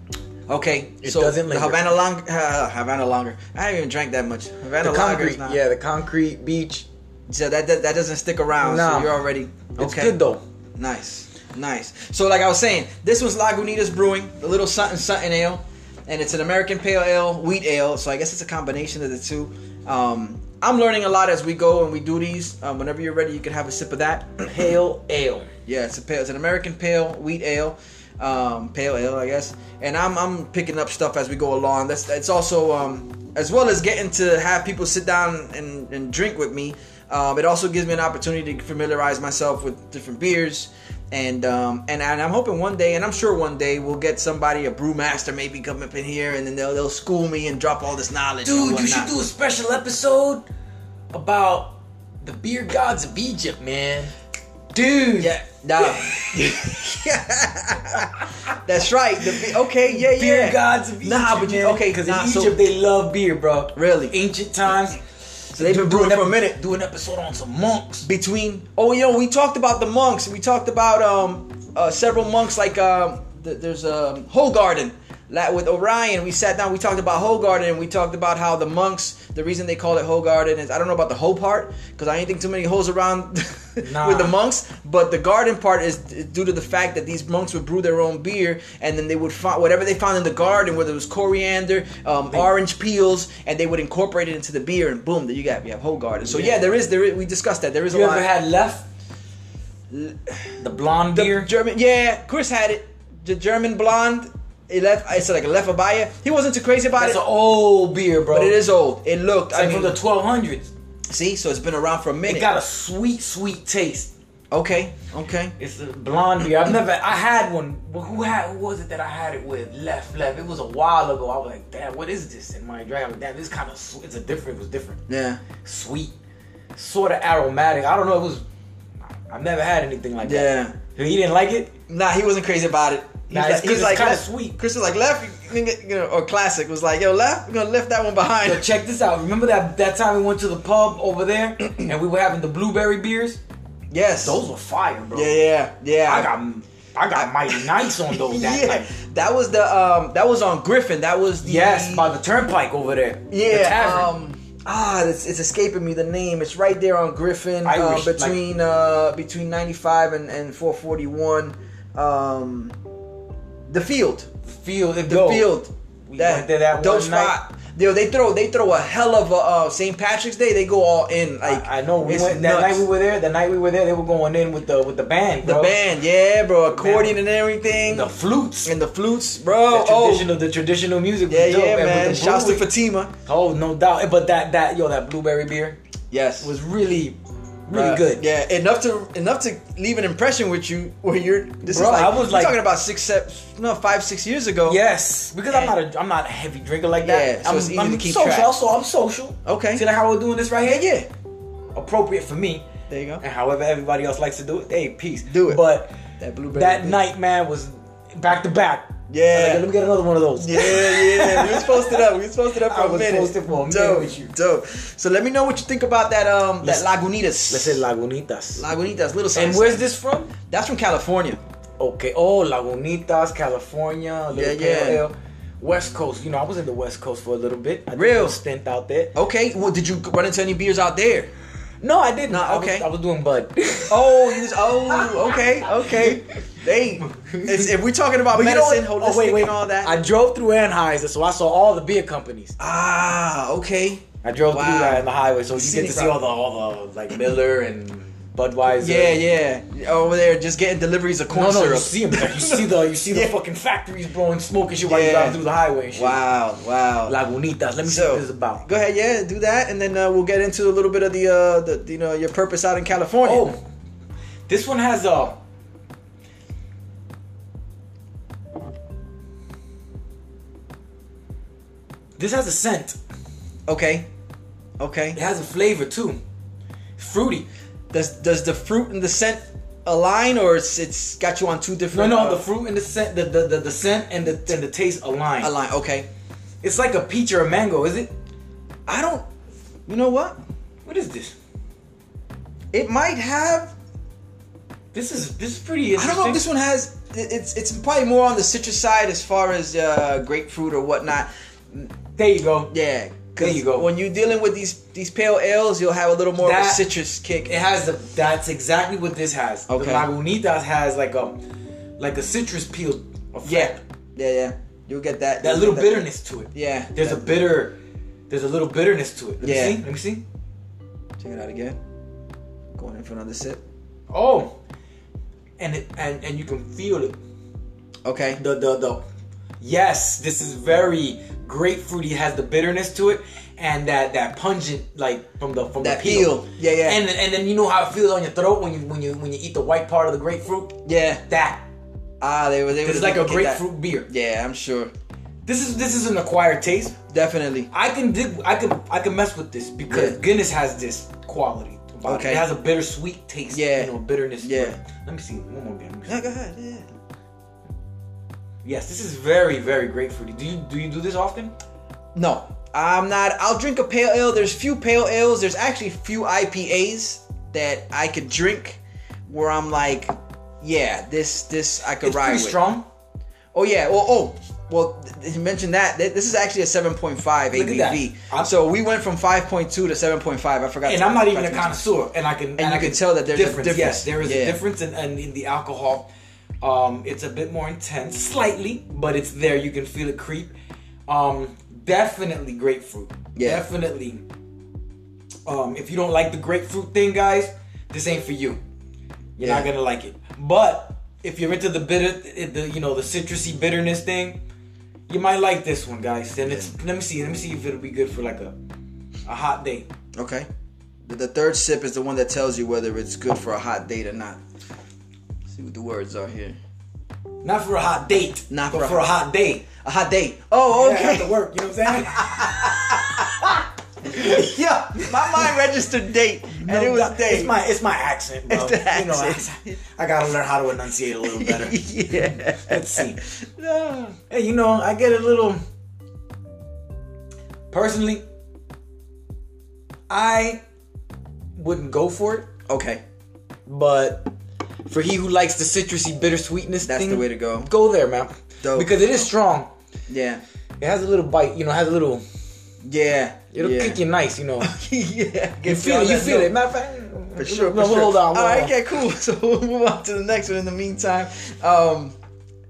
okay, It so doesn't the linger. Havana Long, uh, Havana Longer. I haven't even drank that much. Havana The concrete. Yeah, the concrete beach. So that, that that doesn't stick around. No. So you're already It's okay. good though. Nice, nice. So like I was saying, this was Lagunitas Brewing, the little something something ale, and it's an American pale ale, wheat ale. So I guess it's a combination of the two. Um, I'm learning a lot as we go and we do these. Um, whenever you're ready, you can have a sip of that. Pale ale. Yeah, it's a pale. It's an American pale wheat ale, um, pale ale, I guess. And I'm I'm picking up stuff as we go along. That's it's also um, as well as getting to have people sit down and, and drink with me. Um, it also gives me an opportunity to familiarize myself with different beers. And, um, and and I'm hoping one day, and I'm sure one day we'll get somebody, a brewmaster, maybe come up in here, and then they'll they'll school me and drop all this knowledge. Dude, you should do a special episode about the beer gods of Egypt, man. Dude. Yeah, nah. That's right. The, okay, yeah, yeah. Beer gods of Egypt. Nah, but you okay? Because nah, in so- Egypt they love beer, bro. Really? Ancient times. So they've been brewing for a minute. Do an episode on some monks. between oh you know we talked about the monks we talked about um uh, several monks like um th- there's a um Hoegaarden with Orion we sat down we talked about Hoegaarden, and we talked about how the monks the reason they call it Hoegaarden is I don't know about the whole part because I ain't think too many holes around Nah. with the monks but the garden part is due to the fact that these monks would brew their own beer and then they would find whatever they found in the garden whether it was coriander um, orange peels and they would incorporate it into the beer and boom there you got you have Hoegaarden. so yeah, there is there is, we discussed that there is a You ever had Leffe? The blonde the beer? German, yeah, Chris had it. The German blonde. It left. It's like a Leffe Abaya. He wasn't too crazy about That's it, It's an old beer, bro. but it is old. It looked. It's I like mean, from the 1200s. see, so it's been around for a minute. It got a sweet, sweet taste. okay, okay. It's a blonde beer. I've never. I had one. But who had? Who was it that I had it with? Left, left. It was a while ago. I was like, damn, what is this? And my drink, I was like, damn, this kind of. It's a different. It was different. Yeah, Sweet, sort of aromatic. I don't know. It was. I've never had anything like yeah. that. Yeah. He didn't like it. Nah, he wasn't crazy about it. He Nah, like, he was 'cause like kinda sweet. Chris was like left, you know, or classic was like, yo, left. We're gonna lift that one behind. Check this out. Remember that that time we went to the pub over there and we were having the blueberry beers? yes. Those were fire, bro. Yeah, yeah, yeah. I got I got mighty nice on those that yeah, night. that was the um, that was on Griffin. That was the Yes, by the turnpike over there. Yeah, tavern. um, ah, it's, it's escaping me the name. It's right there on Griffin, uh, Irish, like- between uh, between ninety five and, and four forty one. Um, the field, field, the the field. We that one night. spot. Yo, they throw they throw a hell of a uh, St. Patrick's Day. They go all in. Like I, I know we went that nuts. night we were there. The night we were there, they were going in with the with the band, the band, yeah, bro, accordion and everything, the flutes, and the flutes, bro. the oh, traditional, the traditional music. yeah, dope. yeah, man. the Shouts to Fatima. Oh, no doubt. But that that yo, that blueberry beer Yes, was really really good. Yeah, enough to enough to leave an impression with you where you're. This Bro, is like I was like- talking about six, seven, no, five, six years ago. Yes, because I'm not a I'm not a heavy drinker like that. Yeah, so I'm, it's easy I'm to keep social. track. Also, I'm social. Okay. See like how we're doing this right here? yeah. Appropriate for me. There you go. And however everybody else likes to do it, hey, peace. Do it. But That blueberry. that night, man, was back to back. Yeah. Like, let me get another one of those. Yeah, yeah. We was posted up. We was posted up for I a was minute. posted for a minute dope, with you. Dope. So let me know what you think about that. Um, Let's- that Lagunitas. Let's say Lagunitas. Lagunitas, little. Something, and where's this from? That's from California. Okay. Oh, Lagunitas, California. Yeah, yeah. West Coast. You know, I was in the West Coast for a little bit. I did Real? a stint out there. Okay. Well, did you run into any beers out there? No, I didn't. Nah, I was- okay. I was doing Bud. Oh, you was, oh, okay, okay. They, it's, if we're talking about But you know medicine, what? holistic, and all that. I drove through Anheuser, so I saw all the beer companies. ah, okay. I drove Wow. through that on the highway, so you get Scenic to see all the all the like Miller and Budweiser. Yeah, yeah. Over there, just getting deliveries of corn No, no, syrup. you see them. Like, you see the you see Yeah. the fucking factories blowing smoke and shit while you Yeah. drive through the highway and shit. Wow, wow. Lagunitas. Let me see what this is about. Go ahead, yeah, do that, and then uh, we'll get into a little bit of the, uh, the, you know, your purpose out in California. Oh, this one has a. This has a scent. okay, okay. It has a flavor too. Fruity. Does does the fruit and the scent align, or it's it's got you on two different? no, uh, the fruit and the scent, the the, the, the scent and the and the taste align. align. Okay, It's like a peach or a mango, is it? I don't. You know what? What is this? It might have. This is this is pretty I don't know if this one has. It's it's probably more on the citrus side as far as uh, grapefruit or whatnot. There you go. Yeah. There you go. When you're dealing with these these pale ales, you'll have a little more of a That- citrus kick. It has the. That's exactly what this has. Okay. The Lagunitas has like a like a citrus peel. Effect. yeah, yeah, yeah. You'll get that. That little get bitterness to it. Yeah. There's a bitter. There's a little bitterness to it. Let Yeah. me see. Let me see. Check it out again. Going in for another sip. Oh. And it and and you can feel it. Okay. The the the. Yes, this is very grapefruity. It has the bitterness to it, and that that pungent like from the from That the peel. peel. Yeah, yeah. And and then you know how it feels on your throat when you when you when you eat the white part of the grapefruit. Yeah. That Ah, they were. They were. it's like a get that. grapefruit beer. Yeah, I'm sure. This is this is an acquired taste. Definitely. I can dig. I can I can mess with this because Yeah. Guinness has this quality. Okay. It. it has a bittersweet taste. Yeah. You know, bitterness. Yeah. Let me see one more. Let. Yeah, go ahead. Yeah. Yes, this is very very grapefruity. Do you do you do this often? No, I'm not. I'll drink a pale ale. There's few pale ales. There's actually few IPAs that I could drink where I'm like, yeah, this this I could It's ride pretty with. strong. Oh yeah. Well, oh. Well, you mentioned that. Th- This is actually a 7.5 Look at that. ABV. So we went from 5.2 to 7.5. I forgot. And I'm not even a connoisseur, and I can and, you I can tell that there's a difference. Yes, there is Yeah. a difference in, in, in the alcohol. Um, it's a bit more intense, slightly, but it's there. You can feel it creep. Um, definitely grapefruit. Yeah. Definitely. Um, if you don't like the grapefruit thing, guys, this ain't for you. You're not gonna like it. But if you're into the bitter, the you know the citrusy bitterness thing, you might like this one, guys. And it's let me see, let me see if it'll be good for like a a hot day. Okay. The third sip is the one that tells you whether it's good for a hot date or not. See what the words are here. Not for a hot date, Not for a for a hot- hot date. A hot date. Oh, Yeah, okay. after work, you know what I'm saying? yeah, my mind registered date, and it was date. It's my it's my accent, bro. It's the You know, accent. I, I gotta learn how to enunciate a little better. yeah. Let's see. No. Hey, you know, I get a little. Personally, I wouldn't go for it, Okay, but for he who likes the citrusy bittersweetness, that's thing, the way to go. Go there, man. Dope. Because it is strong. Yeah, It has a little bite. You know, it has a little. yeah. It'll yeah. kick you nice. You know. yeah, You feel it. You feel it. Matter of fact, For sure. No, for sure. hold on. Hold All right, on. okay, cool. So we'll move on to the next one in the meantime. Um,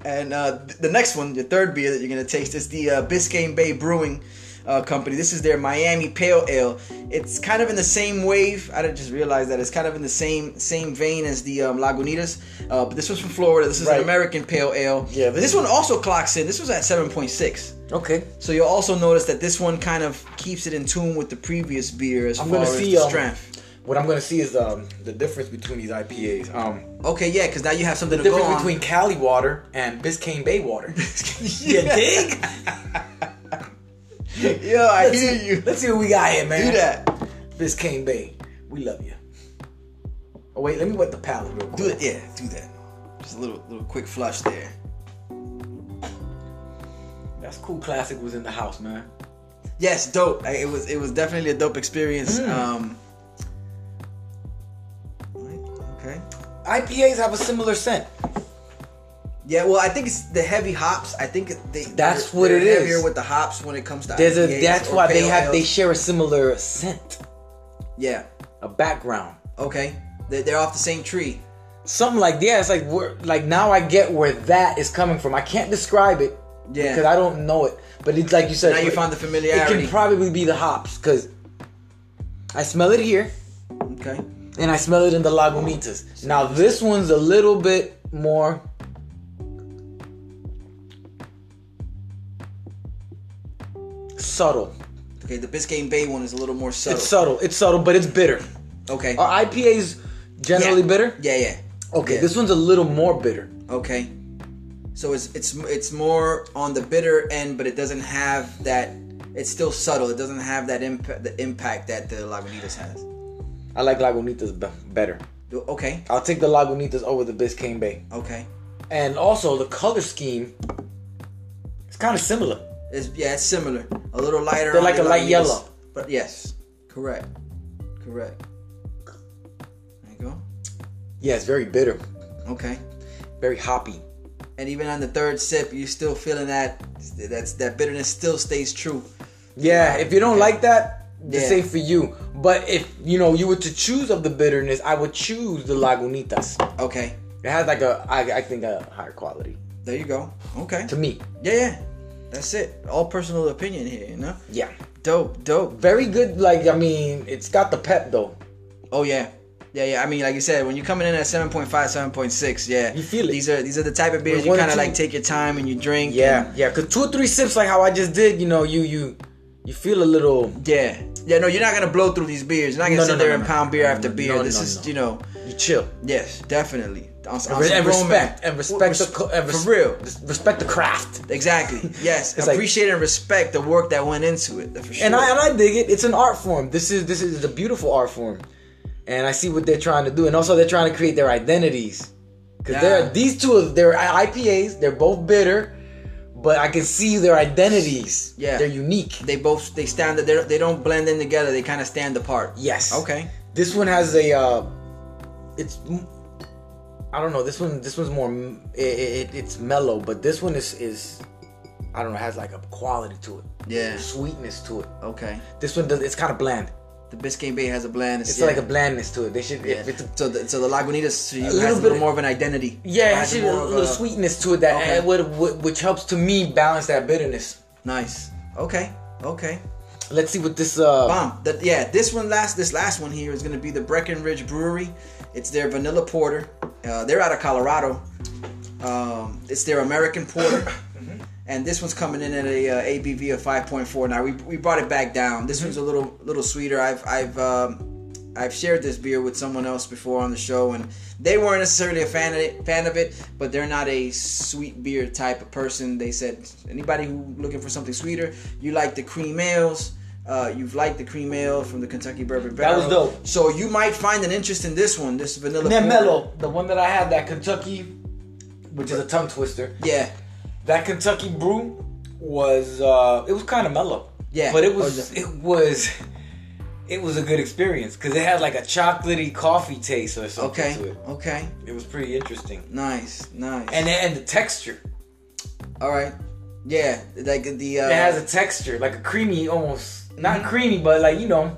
and uh, th- the next one, the third beer that you're gonna taste is the uh, Biscayne Bay Brewing uh, Company. This is their Miami Pale Ale. It's kind of in the same wave. I didn't just realize that it's kind of in the same same vein as the um, Lagunitas. Uh, but this was from Florida. This is Right. an American Pale Ale. Yeah, But this this one also clocks in. This was at 7.6. Okay. So you'll also notice that this one kind of keeps it in tune with the previous beer as I'm far gonna as see, the um, strength. What I'm gonna see is um, the difference between these IPAs. Um, Okay, yeah, because now you have something the to go on. between Cali water and Biscayne Bay water. you dig? Yo, I Let's hear see- you. Let's see what we got here, man. Do that. This Biscayne Bay, we love you. Oh wait, let me wet the palate real quick. Do it. Yeah, do that. Just a little, little quick flush there. That's cool. Classic was in the house, man. Yes, dope. I- It was, it was definitely a dope experience. Mm. Um. Okay. IPAs have a similar scent. Yeah, well, I think it's the heavy hops. I think they. That's they're- what it is. Heavier with the hops when it comes to. There's a. That's why they have. They share a similar scent, Yeah. a background. Okay. They're, they're off the same tree. Something like yeah, it's like where like now I get where that is coming from. I can't describe it Yeah. because I don't know it, but it's like you said. Now you found the familiarity. It can probably be the hops because I smell it here. Okay. and I smell it in the Lagunitas. Now this one's a little bit more. Subtle. Okay, the Biscayne Bay one is a little more subtle. It's subtle. It's subtle, but it's bitter. okay. Are IPAs generally Yeah. bitter? Yeah, yeah. Okay, Yeah. this one's a little more bitter. Okay. So it's it's it's more on the bitter end, but it doesn't have that. It's still subtle. It doesn't have that impact the impact that the Lagunitas has. I like Lagunitas be- better. Okay. I'll take the Lagunitas over the Biscayne Bay. Okay. And also the color scheme it's kind of similar. It's yeah, it's similar. A little lighter. They're like a light yellow. But yes, correct, correct. There you go. Yeah, it's very bitter, Okay. very hoppy. And even on the third sip, you're still feeling that that's that bitterness still stays true. Yeah, um, if you don't like that, this Yeah. ain't for you. But if you know you were to choose of the bitterness, I would choose the Lagunitas. Okay. It has like a, I, I think a higher quality There you go. Okay. to me. Yeah, yeah. That's it. All personal opinion here, you know? Yeah, Dope, dope. very good. Like I mean, it's got the pep though. Oh yeah. Yeah, yeah. I mean, like you said, when you're coming in at 7.5, 7.6, yeah. You feel it. These are these are the type of beers you kind of like take your time and you drink. Yeah, yeah. Cause two or three sips, like how I just did, you know, you you you feel a little. yeah. Yeah, no, you're not gonna blow through these beers. You're not gonna No, sit no, there no, and pound beer after no, beer. no, this is, you know, You chill. yes, definitely. On, on And, respect and respect the Res- and res- for real. respect the craft. Exactly. Yes. It's like- Appreciate and respect the work that went into it. For sure. And I and I dig it. It's an art form. This is this is a beautiful art form, and I see what they're trying to do. And also, they're trying to create their identities. Cause Yeah. they're these two they're IPAs. They're both bitter, but I can see their identities. Yeah. they're unique. they both they stand. They don't, they don't blend in together. They kind of stand apart. Yes. Okay. This one has a. Uh, it's. I don't know. This one. This one's more. It, it, it's mellow, but this one is is. I don't know. Has like a quality to it. Yeah. Sweetness to it. Okay. This one does. It's kind of bland. The Biscayne Bay has a blandness. It's yeah. like a blandness to it. They should. Yeah. If it's, so the so the Lagunitas to you A has little a bit little more of an identity. Yeah, it Has has more a of little a- sweetness to it that Okay. what- which helps to me balance that bitterness. Nice. Okay. Okay. Let's see what this uh Bomb. That yeah. This one last. This last one here is gonna be the Breckenridge Brewery. It's their vanilla porter. Uh, they're out of Colorado. Um, it's their American porter. And this one's coming in at a uh, ABV of 5.4. Now we, we brought it back down. This one's a little little sweeter. I've I've um, I've shared this beer with someone else before on the show, and they weren't necessarily a fan of it, fan of it, but they're not a sweet beer type of person. They said anybody who looking for something sweeter, you like the cream ales. Uh, you've liked the cream ale from the Kentucky Bourbon Barrel. That was dope. So you might find an interest in this one, this vanilla. and then mellow, the one that I had, that Kentucky, which is a tongue twister. Yeah, That Kentucky brew was uh it was kind of mellow. Yeah. But it Oh, was definitely. it was it was a good experience because it had like a chocolatey coffee taste or something okay, to it. okay, It was pretty interesting. nice, nice. And and the texture. all right, yeah, like the uh, It has a texture, like a creamy almost not creamy, but like you know,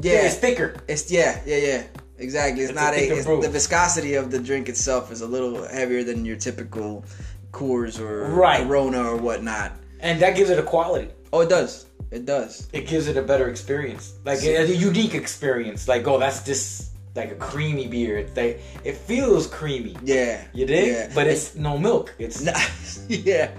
yeah, yeah, it's thicker. It's yeah, yeah, yeah. Exactly. It's, It's not a a. It's, the viscosity of the drink itself is a little heavier than your typical Coors or Right. Corona or whatnot. And that gives it a quality. Oh, it does. It does. It gives it a better experience, like a, a unique experience. Like, oh, that's just like a creamy beer. It's like it feels creamy. Yeah. You dig? Yeah. But it's no milk. It's yeah.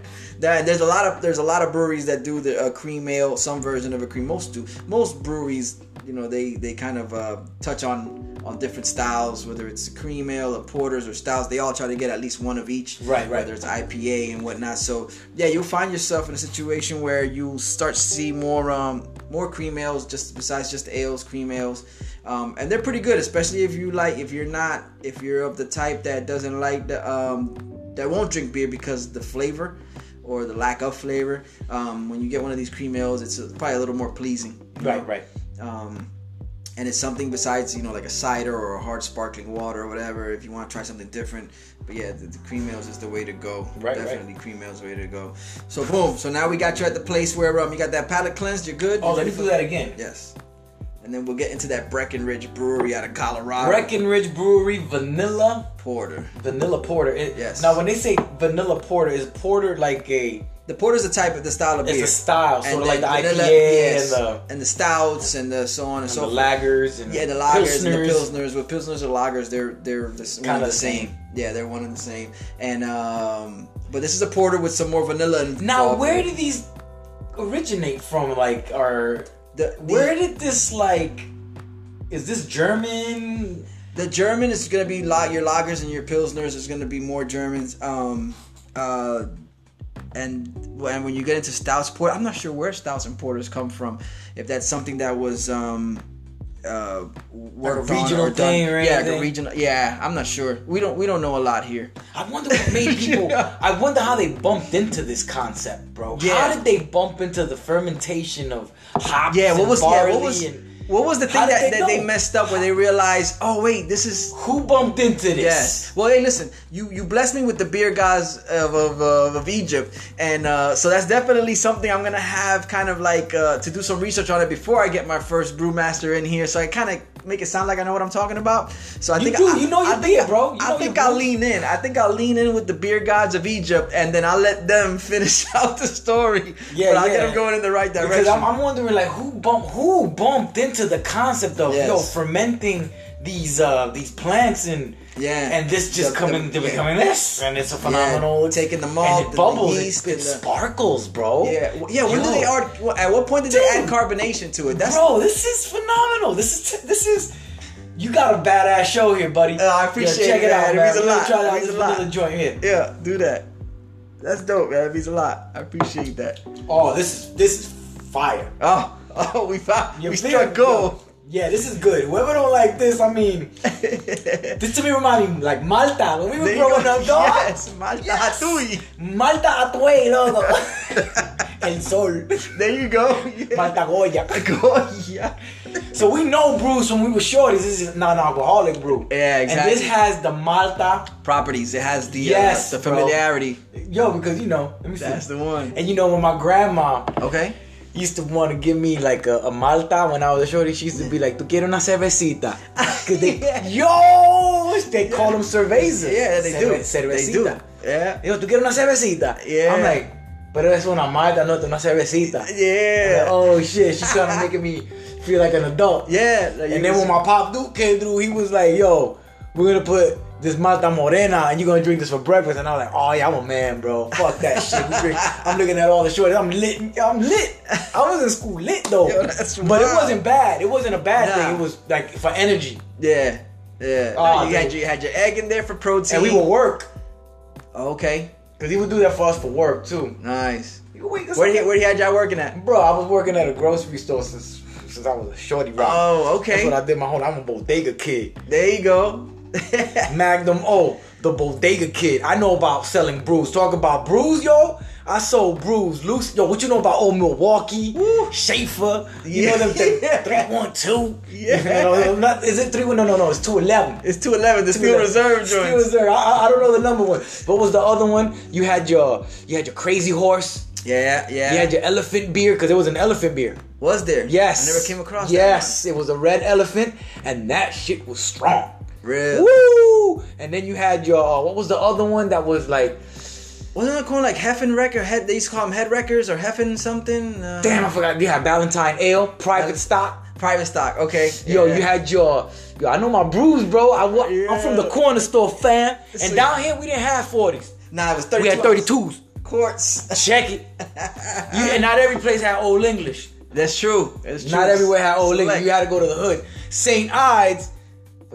That, there's a lot of there's a lot of breweries that do the uh, cream ale, some version of a cream. Most do. Most breweries, you know, they they kind of uh, touch on on different styles, whether it's cream ale or porters or styles. They all try to get at least one of each. Right, right. Whether it's IPA and whatnot. So yeah, you'll find yourself in a situation where you start to see more um more cream ales, just besides just ales, cream ales. Um, and they're pretty good, especially if you like, if you're not, if you're of the type that doesn't like the, um, that won't drink beer because the flavor or the lack of flavor. Um, when you get one of these cream ales, it's probably a little more pleasing. right, know? right. Um, and it's something besides, you know, like a cider or a hard sparkling water or whatever. If you want to try something different, but yeah, the, the cream ales is the way to go. Right, right. Definitely, cream ales the way to go. So boom. So now we got you at the place where um, you got that palate cleansed. You're good. Oh, let me do that again. Yes. And then we'll get into that Breckenridge Brewery out of Colorado. Breckenridge Brewery Vanilla Porter. Vanilla Porter. It- Yes. Now, when they say Vanilla Porter, is Porter like a The porter's the type of the style of It's beer. It's a style, sort of like the then IPA yes, and the and the stouts and the so on and, so. and so the forth. lagers and Yeah, the lagers and the pilsners. pilsners. With pilsners or lagers, they're they're the, Kinda of the the same. same. Yeah, they're one and the same. And um, but this is a porter with some more vanilla. Now, where do these originate from? Like, are the, the where did this like? Is this German? the German is gonna be la- your lagers and your pilsners is gonna be more Germans. Um, uh, and when when you get into stouts port, I'm not sure where stouts and porters come from. If that's something that was um. Uh, worked on regional or done- thing or yeah, like a regional. Yeah, I'm not sure. We don't we don't know a lot here. I wonder what made people. I wonder how they bumped into this concept, bro. Yeah. How did they bump into the fermentation of hops? Yeah, what and was yeah, what was and what was the thing that, they that they messed up where they realized, oh wait, this is who bumped into this? yes. Well, hey, listen, you you blessed me with the beer gods of of, of, of Egypt, and uh, so that's definitely something I'm gonna have kind of like uh, to do some research on it before I get my first brewmaster in here, so I kind of make it sound like I know what I'm talking about. So I You think do, I, you know your I think, beer, bro. You I think I'll lean in. I think I'll lean in with the beer gods of Egypt, and then I'll let them finish out the story. Yeah, but I'll yeah. get them going in the right direction. Because I'm, I'm wondering, like, who bumped who bumped into the concept of Yes. yo fermenting these uh these plants and Yeah. and this just The- coming the- to yeah. becoming this and it's a phenomenal. taking the malt and and it the bubbles, yeast it, it and the- sparkles, bro. Yeah, yeah. When Yo. did they add? At what point did they add carbonation to it? That's bro, this is phenomenal. This is t- this is. You got a badass show here, buddy. Uh, I appreciate check it, it man. out, It man. means a lot. Try It out means a lot. vanilla joint here. yeah. Do that. That's dope, man. It means a lot. I appreciate that. Oh, this is this is fire. Oh, oh, we found Your we beer- struck gold. Yeah, this is good. Whoever don't like this, I mean, this to me remind me like Malta when we were growing go. up, dog. Yes, Malta Hatuey. Malta Hatuey, loco. El Sol. There you go. Yeah. Malta Goya. Goya. So we know brews when we were shorties. This is non-alcoholic brew. Yeah, exactly. And this has the Malta. Properties. It has the Yes, uh, the bro. familiarity. Yo, because you know, let me see. That's the one. And you know when my grandma Okay. Used to want to give me like a, a Malta when I was a shorty, she used to be like, "Tu quieres una cervecita?" Cause they, yo, they call them cervezas. Yeah, they do. Cerve- They do. Cervecita. Yeah. Yo, ¿tú quieres una cervecita? Yeah. I'm like, pero es una Malta, no, una cervecita. Yeah. Oh shit, she's trying to make me feel like an adult. Yeah. like And then when my pop dude came through, he was like, yo, we're gonna put this Malta Morena and you're gonna drink this for breakfast. And I was like, oh yeah, I'm a man, bro. Fuck that shit. Drink. I'm looking at all the shorties. I'm lit. I'm lit. I was in school lit though. Yo, but it wasn't bad. It wasn't a bad Nah. thing. It was like for energy. Yeah. Yeah. Oh, you, had your, you had your egg in there for protein. And we would work. Okay. Cause he would do that for us for work too. Nice. Where he where he had y'all working at? Bro, I was working at a grocery store since since I was a shorty rock. Oh, okay. That's what I did my whole. I'm a bodega kid. There you go. Magnum O, the bodega kid. I know about selling brews. Talk about brews, yo. I sold brews. Loose, yo. What you know about old Milwaukee? Woo. Schaefer. You Yeah. know them Yeah. three one two. Yeah. not, is it three one? No, no, no. It's two eleven. it's two eleven. The steel reserve Steel joints. Reserve. I, I- don't know the number one. What was the other one? You had your you had your crazy horse. Yeah, yeah. You had your elephant beer because it was an elephant beer. was there? Yes. I never came across. It. Yes, it was a red elephant, and that shit was strong. That one. Real. Woo! And then you had your uh, what was the other one that was like Wasn't it called like Haffenreffer or head? They used to call them head wreckers or Heffen something. Uh, damn I forgot you had Valentine Ale, private Val- stock. Private stock. Okay. Yo, Yeah. you had your yo. I know my brews, bro. I wa- I'm from the corner store, fam. And So- down here we didn't have 40s. Nah, it was thirty. We had 32s. quarts. Check it. You, and not every place had old English. That's true. That's true. Not everywhere had old English. You had to go to the hood. St. Ides,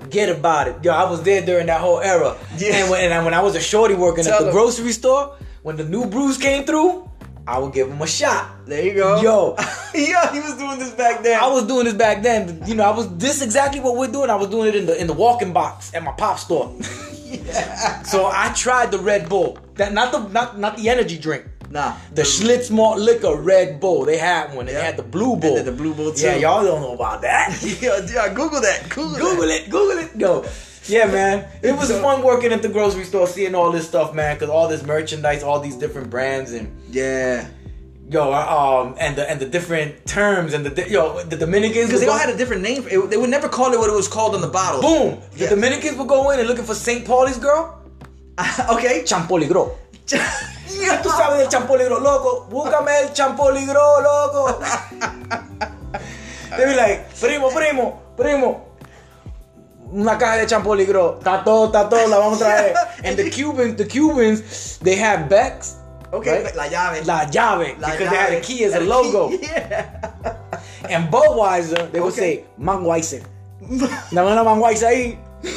forget about it. Yo, I was there during that whole era. Yeah. And when, and when I was a shorty working Tell at the them. grocery store, when the new brews came through, I would give them a shot. There you go. Yo. Yo, he was doing this back then. I was doing this back then. You know, I was this exactly what we're doing. I was doing it in the in the walking box at my pop store. yeah. So I tried the Red Bull. That not the not not the energy drink. Nah. The Schlitz malt liquor Red Bull. They had one. They Yeah. had the Blue Bull. the Blue Bull, too. Yeah, y'all don't know about that. Yo, yeah, Google that. Google, Google that. it. Google it. Go. Yeah, man. It was fun working at the grocery store, seeing all this stuff, man. Cause all this merchandise, all these different brands, and Yeah. yo, um, and the and the different terms, and the di- yo, the Dominicans. Because they all go- had a different name. It. They would never call it what it was called on the bottle. boom. The Yeah. Dominicans would go in and looking for St. Pauli's girl, okay. Champoligro. Tú sabes del champú ligro, loco. Búscame el champú ligro, loco. They be like, primo, primo, primo. Una caja de champú ligro. Está todo, está todo, la vamos a traer. And the Cubans, the Cubans, they have Becks. Okay, right? la llave. La llave. La because they had a llave. key as a logo. Yeah. And Budweiser, they would Okay. say, Mangweiser. Dame una Mangweiser ahí.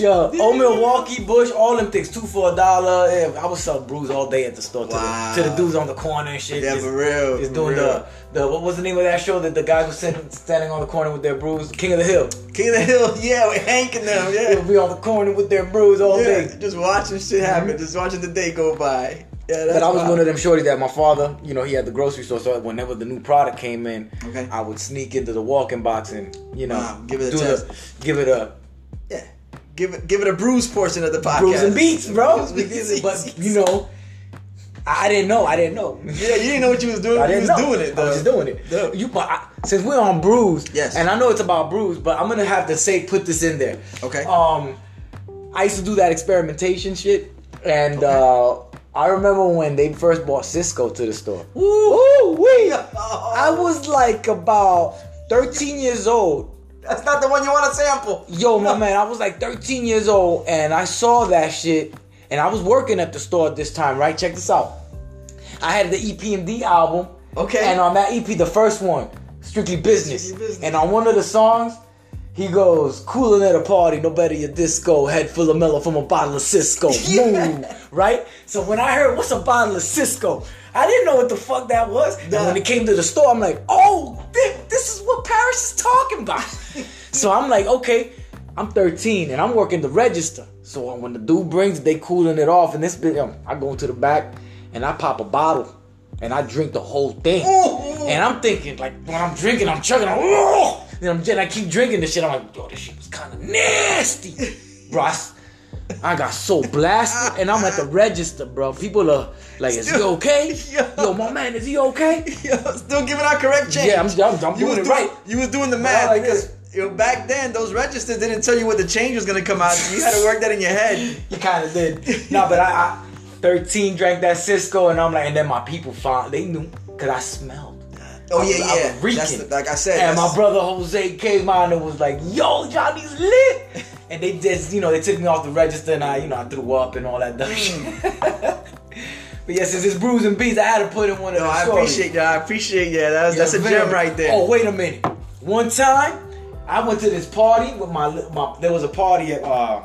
Yo, old Milwaukee, Busch, all them things, two for a dollar. Yeah, I would sell brews all day at the store to, Wow. the, to the dudes on the corner and shit. Yeah, Just- for real, Just for doing real. the, the, what was the name of that show that the guys were sitting, standing on the corner with their brews? King of the Hill. King of the Hill, yeah, with Hank and them, yeah. would be on the corner with their brews all yeah. day. Just watching shit happen, mm-hmm. just watching the day go by. Yeah, But I was wild. one of them shorties that my father, you know, he had the grocery store. So whenever the new product came in, Okay. I would sneak into the walk-in box and, you know, Wow, give it a the, give it a. Give it, give it a brews portion of the podcast. brews and beats, bro. Brews but you know, I didn't know. I didn't know. Yeah, you didn't know what you was doing. I didn't was know. doing it. I was though. just doing it. Dope. You, but I, since we're on brews, Yes. and I know it's about brews, but I'm gonna have to say put this in there. Okay. Um, I used to do that experimentation shit, and uh, I remember when they first bought Cisco to the store. Woo wee! I was like about 13 years old. That's not the one you want to sample. Yo, my man, I was like 13 years old and I saw that shit and I was working at the store at this time, right? Check this out. I had the EPMD album. Okay. And on that EP, the first one, Strictly Business. Strictly Business. And on one of the songs, he goes, coolin' at a party, no better your disco, head full of mellow from a bottle of Cisco. Yeah. Move. Right? So when I heard, what's a bottle of Cisco? I didn't know what the fuck that was. And when it came to the store, I'm like, oh, thi- this is what Parrish is talking about. so I'm like, okay, I'm 13 and I'm working the register. So when the dude brings it, they cooling it off. And this bit, I go into the back and I pop a bottle and I drink the whole thing. Ooh. And I'm thinking, like, when I'm drinking, I'm chugging. I'm, then I'm, I keep drinking this shit. I'm like, yo, this shit was kind of nasty, bro. I, I got so blasted, and I'm at the register, bro. People are like, "Is he okay? Yo. Yo, my man, is he okay?" Yo, still giving out correct change. Yeah, I'm, I'm, I'm you doing was it doing, right. You was doing the math like because know, back then those registers didn't tell you what the change was gonna come out. You had to work that in your head. You kind of did. no, but I, I, 13 drank that Cisco, and I'm like, and then my people found they knew because I smelled. Oh I yeah, was- I yeah. was reeking. That's the- like I said. And my brother Jose came on and was like, "Yo, Johnny's lit," and they just, you know, they took me off the register, and I, you know, I threw up and all that dumb shit. but yes, since it's brews and beats, I had to put in one of those. No, the I stories. appreciate that. I appreciate yeah. That's that's a Yeah, gem right there. Oh, wait a minute. One time, I went to this party with my, my there was a party at uh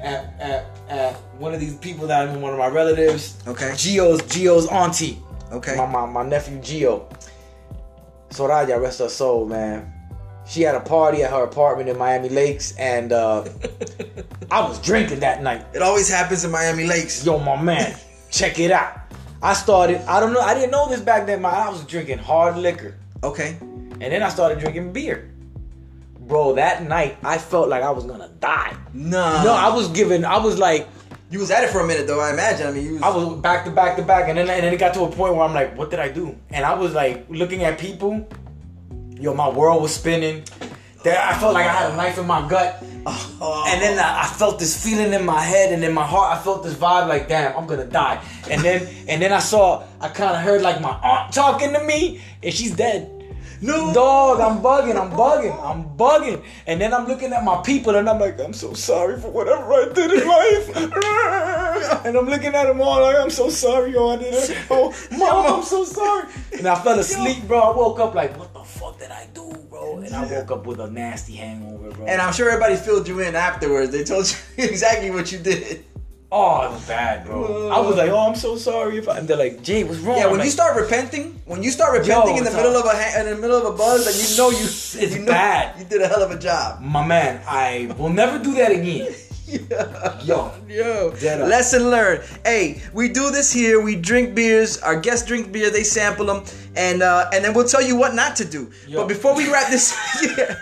at, at, at one of these people that I'm one of my relatives. Okay. Gio's Geo's auntie. Okay. My, my, my nephew Gio. Soraya, rest her soul, man. She had a party at her apartment in Miami Lakes, and uh, I was drinking that night. It always happens in Miami Lakes. Yo, my man, check it out. I started. I don't know. I didn't know this back then. My I was drinking hard liquor. Okay. And then I started drinking beer. Bro, that night I felt like I was gonna die. No. No, I was giving, I was like, You was at it for a minute though. I imagine. I mean, you was. I was back to back to back, and then and then it got to a point where I'm like, what did I do? And I was like looking at people. Yo, my world was spinning. There, I felt like I had a knife in my gut. Oh. And then I, I felt this feeling in my head and in my heart. I felt this vibe like, damn, I'm gonna die. And then and then I saw, I kind of heard like my aunt talking to me, and she's dead. No. Dog, I'm bugging, I'm bugging, I'm bugging. And then I'm looking at my people and I'm like, I'm so sorry for whatever I did in life. and I'm looking at them all like, I'm so sorry, yo, I did it. Oh, mom, I'm so sorry. And I fell asleep, bro. I woke up like, what the fuck did I do, bro? And I woke up with a nasty hangover, bro. And I'm sure everybody filled you in afterwards. They told you exactly what you did. oh, it was bad, bro. I was like, oh, I'm so sorry. If I, and they're like, Jay, what's wrong? Yeah, I'm when you like, start repenting, when you start repenting in the middle of a ha- in the middle of a buzz, and you know you It's you know bad. You did a hell of a job. my man, I will never do that again. Yo. Yo, lesson learned. Hey, we do this here. We drink beers. Our guests drink beer. They sample them, and uh, and then we'll tell you what not to do. Yo. But before we wrap this, yeah.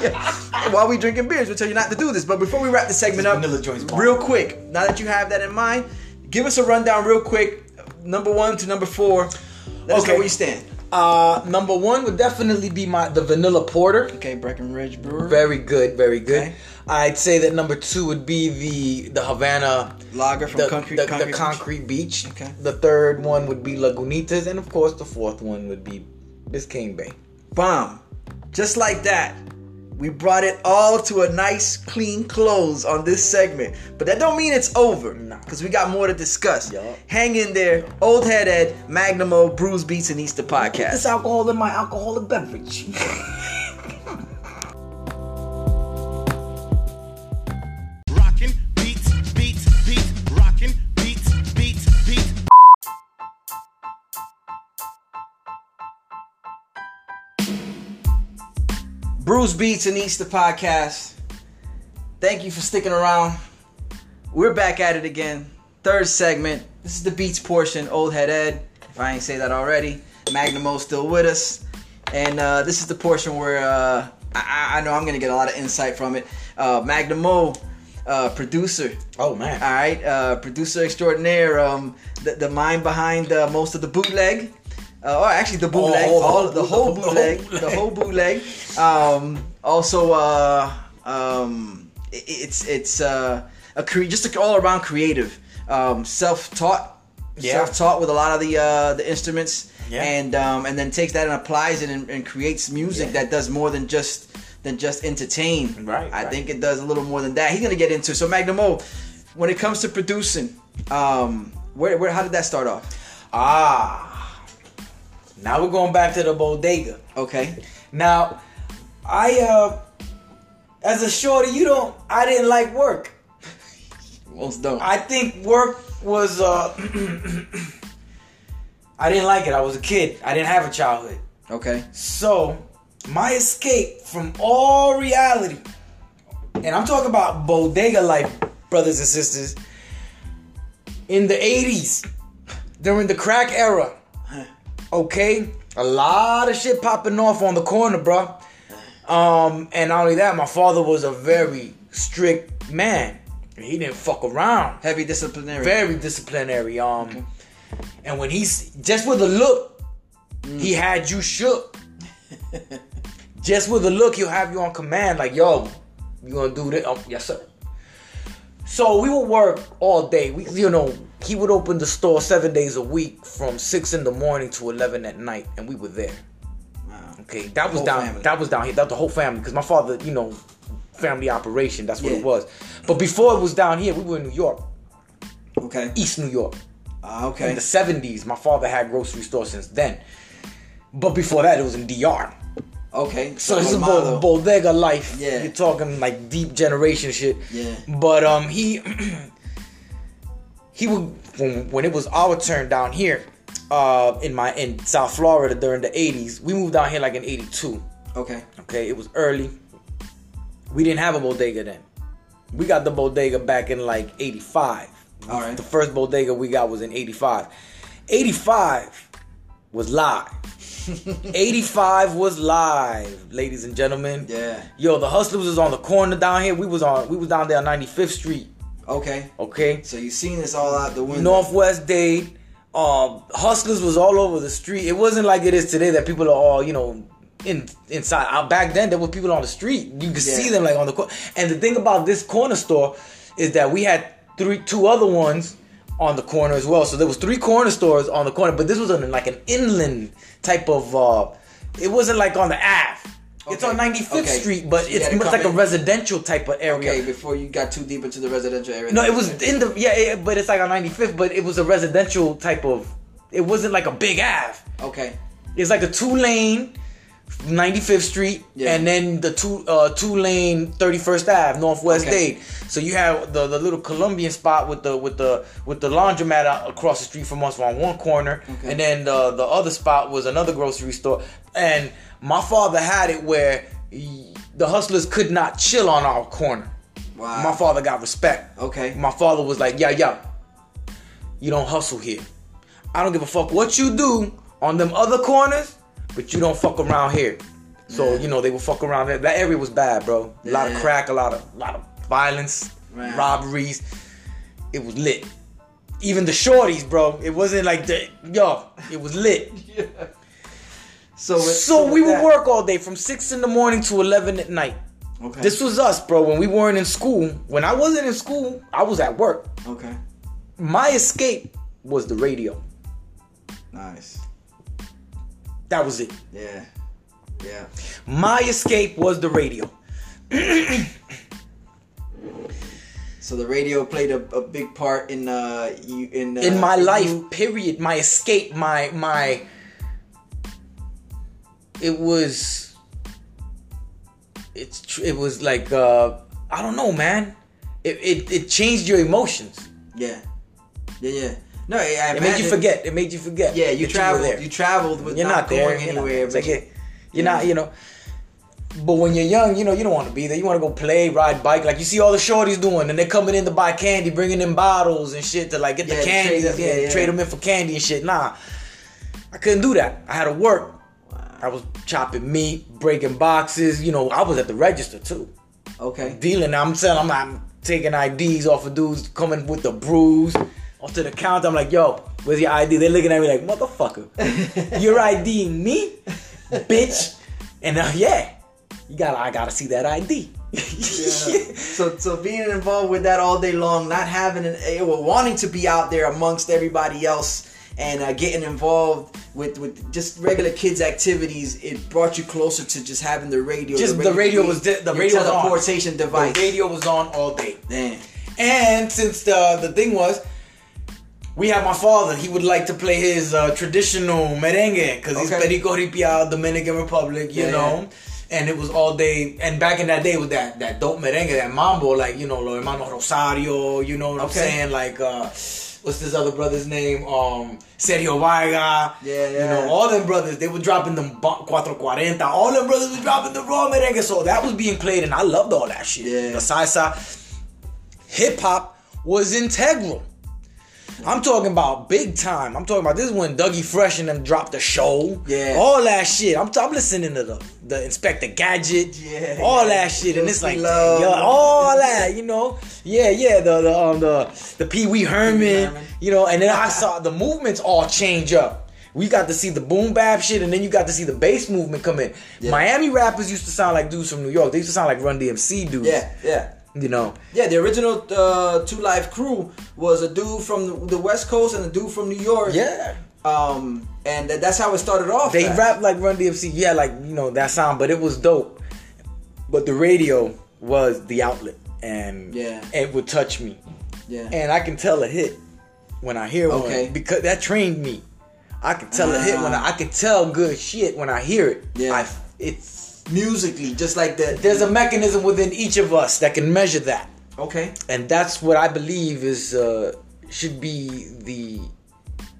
Yeah. While we drinking beers, we'll tell you not to do this. But before we wrap the segment up, Vanilla joints bomb. real quick. Now that you have that in mind, give us a rundown real quick. Number one to number four. Let us know Okay. where you stand. Uh, number one would definitely be my the vanilla porter. Okay, Breckenridge Brewer. Very good, very good. Okay. I'd say that number two would be the the Havana Lager from the, Concrete, the, Concrete the Beach. beach. Okay. The third one would be Lagunitas, and of course the fourth one would be Biscayne Bay. Bomb. Just like that. We brought it all to a nice, clean close on this segment. But that don't mean it's over. Nah. Because we got more to discuss. Yup. Hang in there. Old Head Ed, Magnum O, Bruise Beats, and Easter Podcast. This alcohol in my alcoholic beverage. Brews Beats and Eats the Podcast. Thank you for sticking around. We're back at it again. Third segment. This is the beats portion. Old Head Ed. If I ain't say that already. Magnum O's still with us. And uh, this is the portion where uh, I, I- know I'm going to get a lot of insight from it. Uh, Magnum O, uh, producer. oh man. All right, uh, producer extraordinaire, um, the, the mind behind uh, most of the bootleg, uh, or actually the bootleg, all the all, whole the whole boot- the whole bootleg, the whole bootleg. Um, also, uh, um, i- it's it's uh, a cre- just an all around creative, um, self taught, Yeah. self taught with a lot of the uh, the instruments, Yeah. and um, and then takes that and applies it and, and creates music Yeah. that does more than just than just entertain. Right, I right. think it does a little more than that. He's gonna get into so Magnum O. When it comes to producing, um, where, where how did that start off? Ah. Now we're going back to the bodega. Okay, Now, I uh as a shorty, you don't I didn't like work. most don't. I think work was uh I didn't like it. I was a kid. I didn't have a childhood. okay, So, my escape from all reality, and I'm talking about bodega life, brothers and sisters, in the 80s, during the crack era, okay? A lot of shit popping off on the corner, bro. Um, and not only that, my father was a very strict man. He didn't fuck around heavy disciplinary. very disciplinary. Um, and when he's just with a look, he had you shook. just with a look, he'll have you on command, like, "Yo, you gonna do this?" Oh, yes, sir. So we would work all day. We, you know, he would open the store seven days a week, from six in the morning to eleven at night, and we were there. Wow. Okay, that was down. family. That was down here. That was the whole family because my father, you know, family operation. That's what Yeah. it was. But before it was down here, we were in New York, Okay, East New York Ah, in the 70s. My father had grocery store since then. But before that, it was in DR. okay. So it's a Colmado. bo- bodega life. Yeah. You're talking like deep generation shit. Yeah. But um, he he would when, it was our turn down here, uh, in my in South Florida during the 80s. We moved down here like in 82. Okay, Okay, it was early. We didn't have a bodega then. We got the bodega back in like 85. All right. The first bodega we got was in 85. 85 was live. 85 was live, ladies and gentlemen. Yeah. Yo, the Hustlers was on the corner down here. We was on we was down there on 95th Street. Okay. Okay. So you seen this all out the window. Northwest Dade. Um, Hustlers was all over the street. It wasn't like it is today that people are all, you know, in inside. Uh, back then, there were people on the street. You could see them like on the corner. And the thing about this corner store is that we had three, two other ones on the corner as well. So there was three corner stores on the corner, but this was on like an inland type of. uh It wasn't like on the Ave. It's on 95th Okay. Street, but So it's much like a residential type of area. Okay, before you got too deep into the residential area. No, it was in the yeah, it, but it's like on 95th, but it was a residential type of. It wasn't like a big Ave. Okay, It's like a two lane, 95th Street, Yeah. and then the two uh two lane 31st Ave, Northwest Okay. Dade. So you have the, the little Colombian spot with the with the with the laundromat across the street from us on one corner, Okay. and then the the other spot was another grocery store. And my father had it where the hustlers could not chill on our corner. wow. My father got respect. Okay. My father was like, yeah, yeah, you don't hustle here. I don't give a fuck what you do on them other corners, but you don't fuck around here. So, you know, they would fuck around there. That area was bad, bro. A lot of crack, a lot of lot of violence, robberies. It was lit. Even the shorties, bro. It wasn't like the yo, it was lit. So, with- So we would work all day from six in the morning to eleven at night. Okay. This was us, bro. When we weren't in school, when I wasn't in school, I was at work. okay. My escape was the radio. Nice. That was it. Yeah. Yeah. My escape was the radio. So the radio played a, a big part in uh you in uh, in my life you- period my escape my my it was it's it was like uh i don't know man it it, it changed your emotions Yeah. Yeah. Yeah. No, I, I it made you forget it made you forget Yeah, you traveled. You, there. traveled with you're not, not, there going you're not anywhere. but like it- you're not you know but when you're young, you know, you don't want to be there. You want to go play, ride bike. Like you see all the shorties doing, and they're coming in to buy candy, bringing in bottles and shit to like get Yeah, the candy, trade yeah, yeah, yeah. trade them in for candy and shit. Nah, I couldn't do that. I had to work. I was chopping meat, breaking boxes. You know, I was at the register too, okay. dealing. I'm selling. I'm, I'm taking IDs off of dudes coming with the brews onto the counter. I'm like, yo, where's your ID? They're looking at me like, motherfucker, you're IDing me, bitch. And uh, yeah, you gotta, I gotta see that ID. yeah. So so being involved with that all day long, not having an eh, well, wanting to be out there amongst everybody else and uh, getting involved with with just regular kids activities, it brought you closer to just having the radio. Just the radio being was di- the radio was on. teleportation device. The radio was on all day. Damn. And since the the thing was, we had my father. He would like to play his uh, traditional merengue because he's Okay. Perico Ripiao, Dominican Republic, you Yeah, know. yeah. And it was all day. And back in that day, with that that dope merengue, that mambo, like you know, Lo Hermanos Rosario. You know what I'm saying? Like, uh, what's this other brother's name? Um, Sergio Vargas. Yeah, yeah. You know, all them brothers, they were dropping them bu- 440. All them brothers were dropping the raw merengue. So that was being played, and I loved all that shit. Yeah. The salsa hip hop was integral. I'm talking about big time. I'm talking about this is when Dougie Fresh and them dropped the show. Yeah. All that shit. I'm, t- I'm listening to the, the Inspector Gadget. Yeah, All that shit. And it's like, Love. yo, all that, you know? Yeah, yeah. The the um the the Pee Wee Herman, Herman. You know, and then I saw the movements all change up. We got to see the boom bap shit, and then you got to see the bass movement come in. Yeah. Miami rappers used to sound like dudes from New York. They used to sound like Run DMC dudes. Yeah, yeah. You know. Yeah, the original uh, Two Live crew was a dude from the, West Coast and a dude from New York. Yeah. Um, and th- that's how it started off. They at. rap like Run DMC, yeah, like you know that sound, but it was dope. But the radio was the outlet, and Yeah. it would touch me, Yeah. and I can tell a hit when I hear Okay. one because that trained me. I can tell a hit when I, I can tell good shit when I hear it. Yeah. I, it's musically, just like the there's a mechanism within each of us that can measure that, okay. and that's what I believe is uh, should be the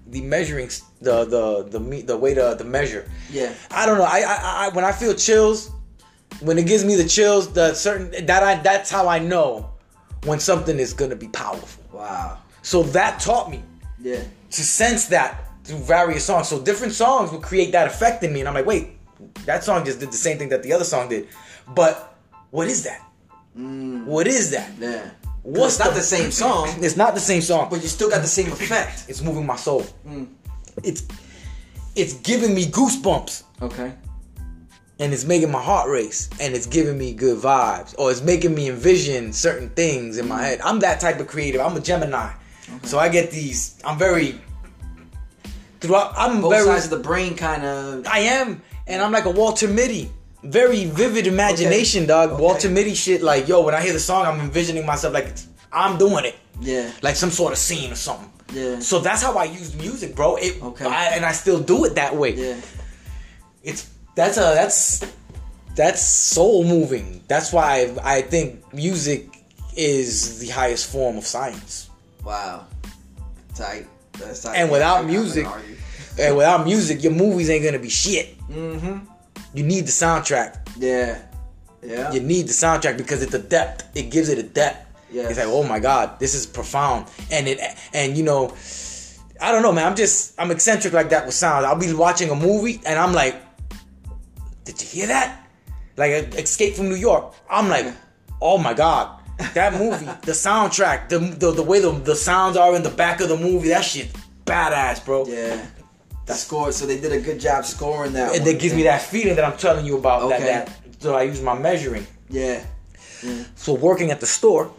the measuring the the the me- the way to the measure. Yeah. I don't know. I, I, I when I feel chills, when it gives me the chills, the certain that I that's how I know when something is gonna be powerful. Wow. So that taught me Yeah. to sense that through various songs. So different songs would create that effect in me, and I'm like, wait, that song just did the same thing that the other song did, but what is that? Mm. What is that? Yeah. What's it's not the- the same song, It's not the same song, but you still got the same effect. it's moving my soul. Mm. It's it's giving me goosebumps. Okay. and it's making my heart race and it's giving me good vibes or it's making me envision certain things in my mm. head i'm that type of creative i'm a gemini so i get these i'm very throughout i'm Both very sides of the brain kind of. i am and i'm like a walter mitty very vivid imagination dog Okay. walter mitty shit like yo when i hear the song i'm envisioning myself like i'm doing it Yeah. like some sort of scene or something Yeah. so that's how i use music bro it Okay. I, and i still do it that way Yeah. it's that's a that's that's soul moving. That's why I, I think music is the highest form of science. Wow. Tight. That's tight. And without I'm not gonna music. And without music, your movies ain't gonna be shit. Mm-hmm. You need the soundtrack. Yeah. Yeah. You need the soundtrack because it's a depth. It gives it a depth. Yes. It's like, oh my god, this is profound. And it and you know, I don't know, man. I'm just I'm eccentric like that with sound. I'll be watching a movie and I'm like, did you hear that? Like uh, Escape from New York. I'm like, oh my god, that movie, the soundtrack, the the, the way the, the sounds are in the back of the movie, that shit badass, bro. Yeah. That score. So they did a good job scoring that. And that gives me that feeling that I'm telling you about. Okay. That, that so I use my measuring. Yeah. So working at the store,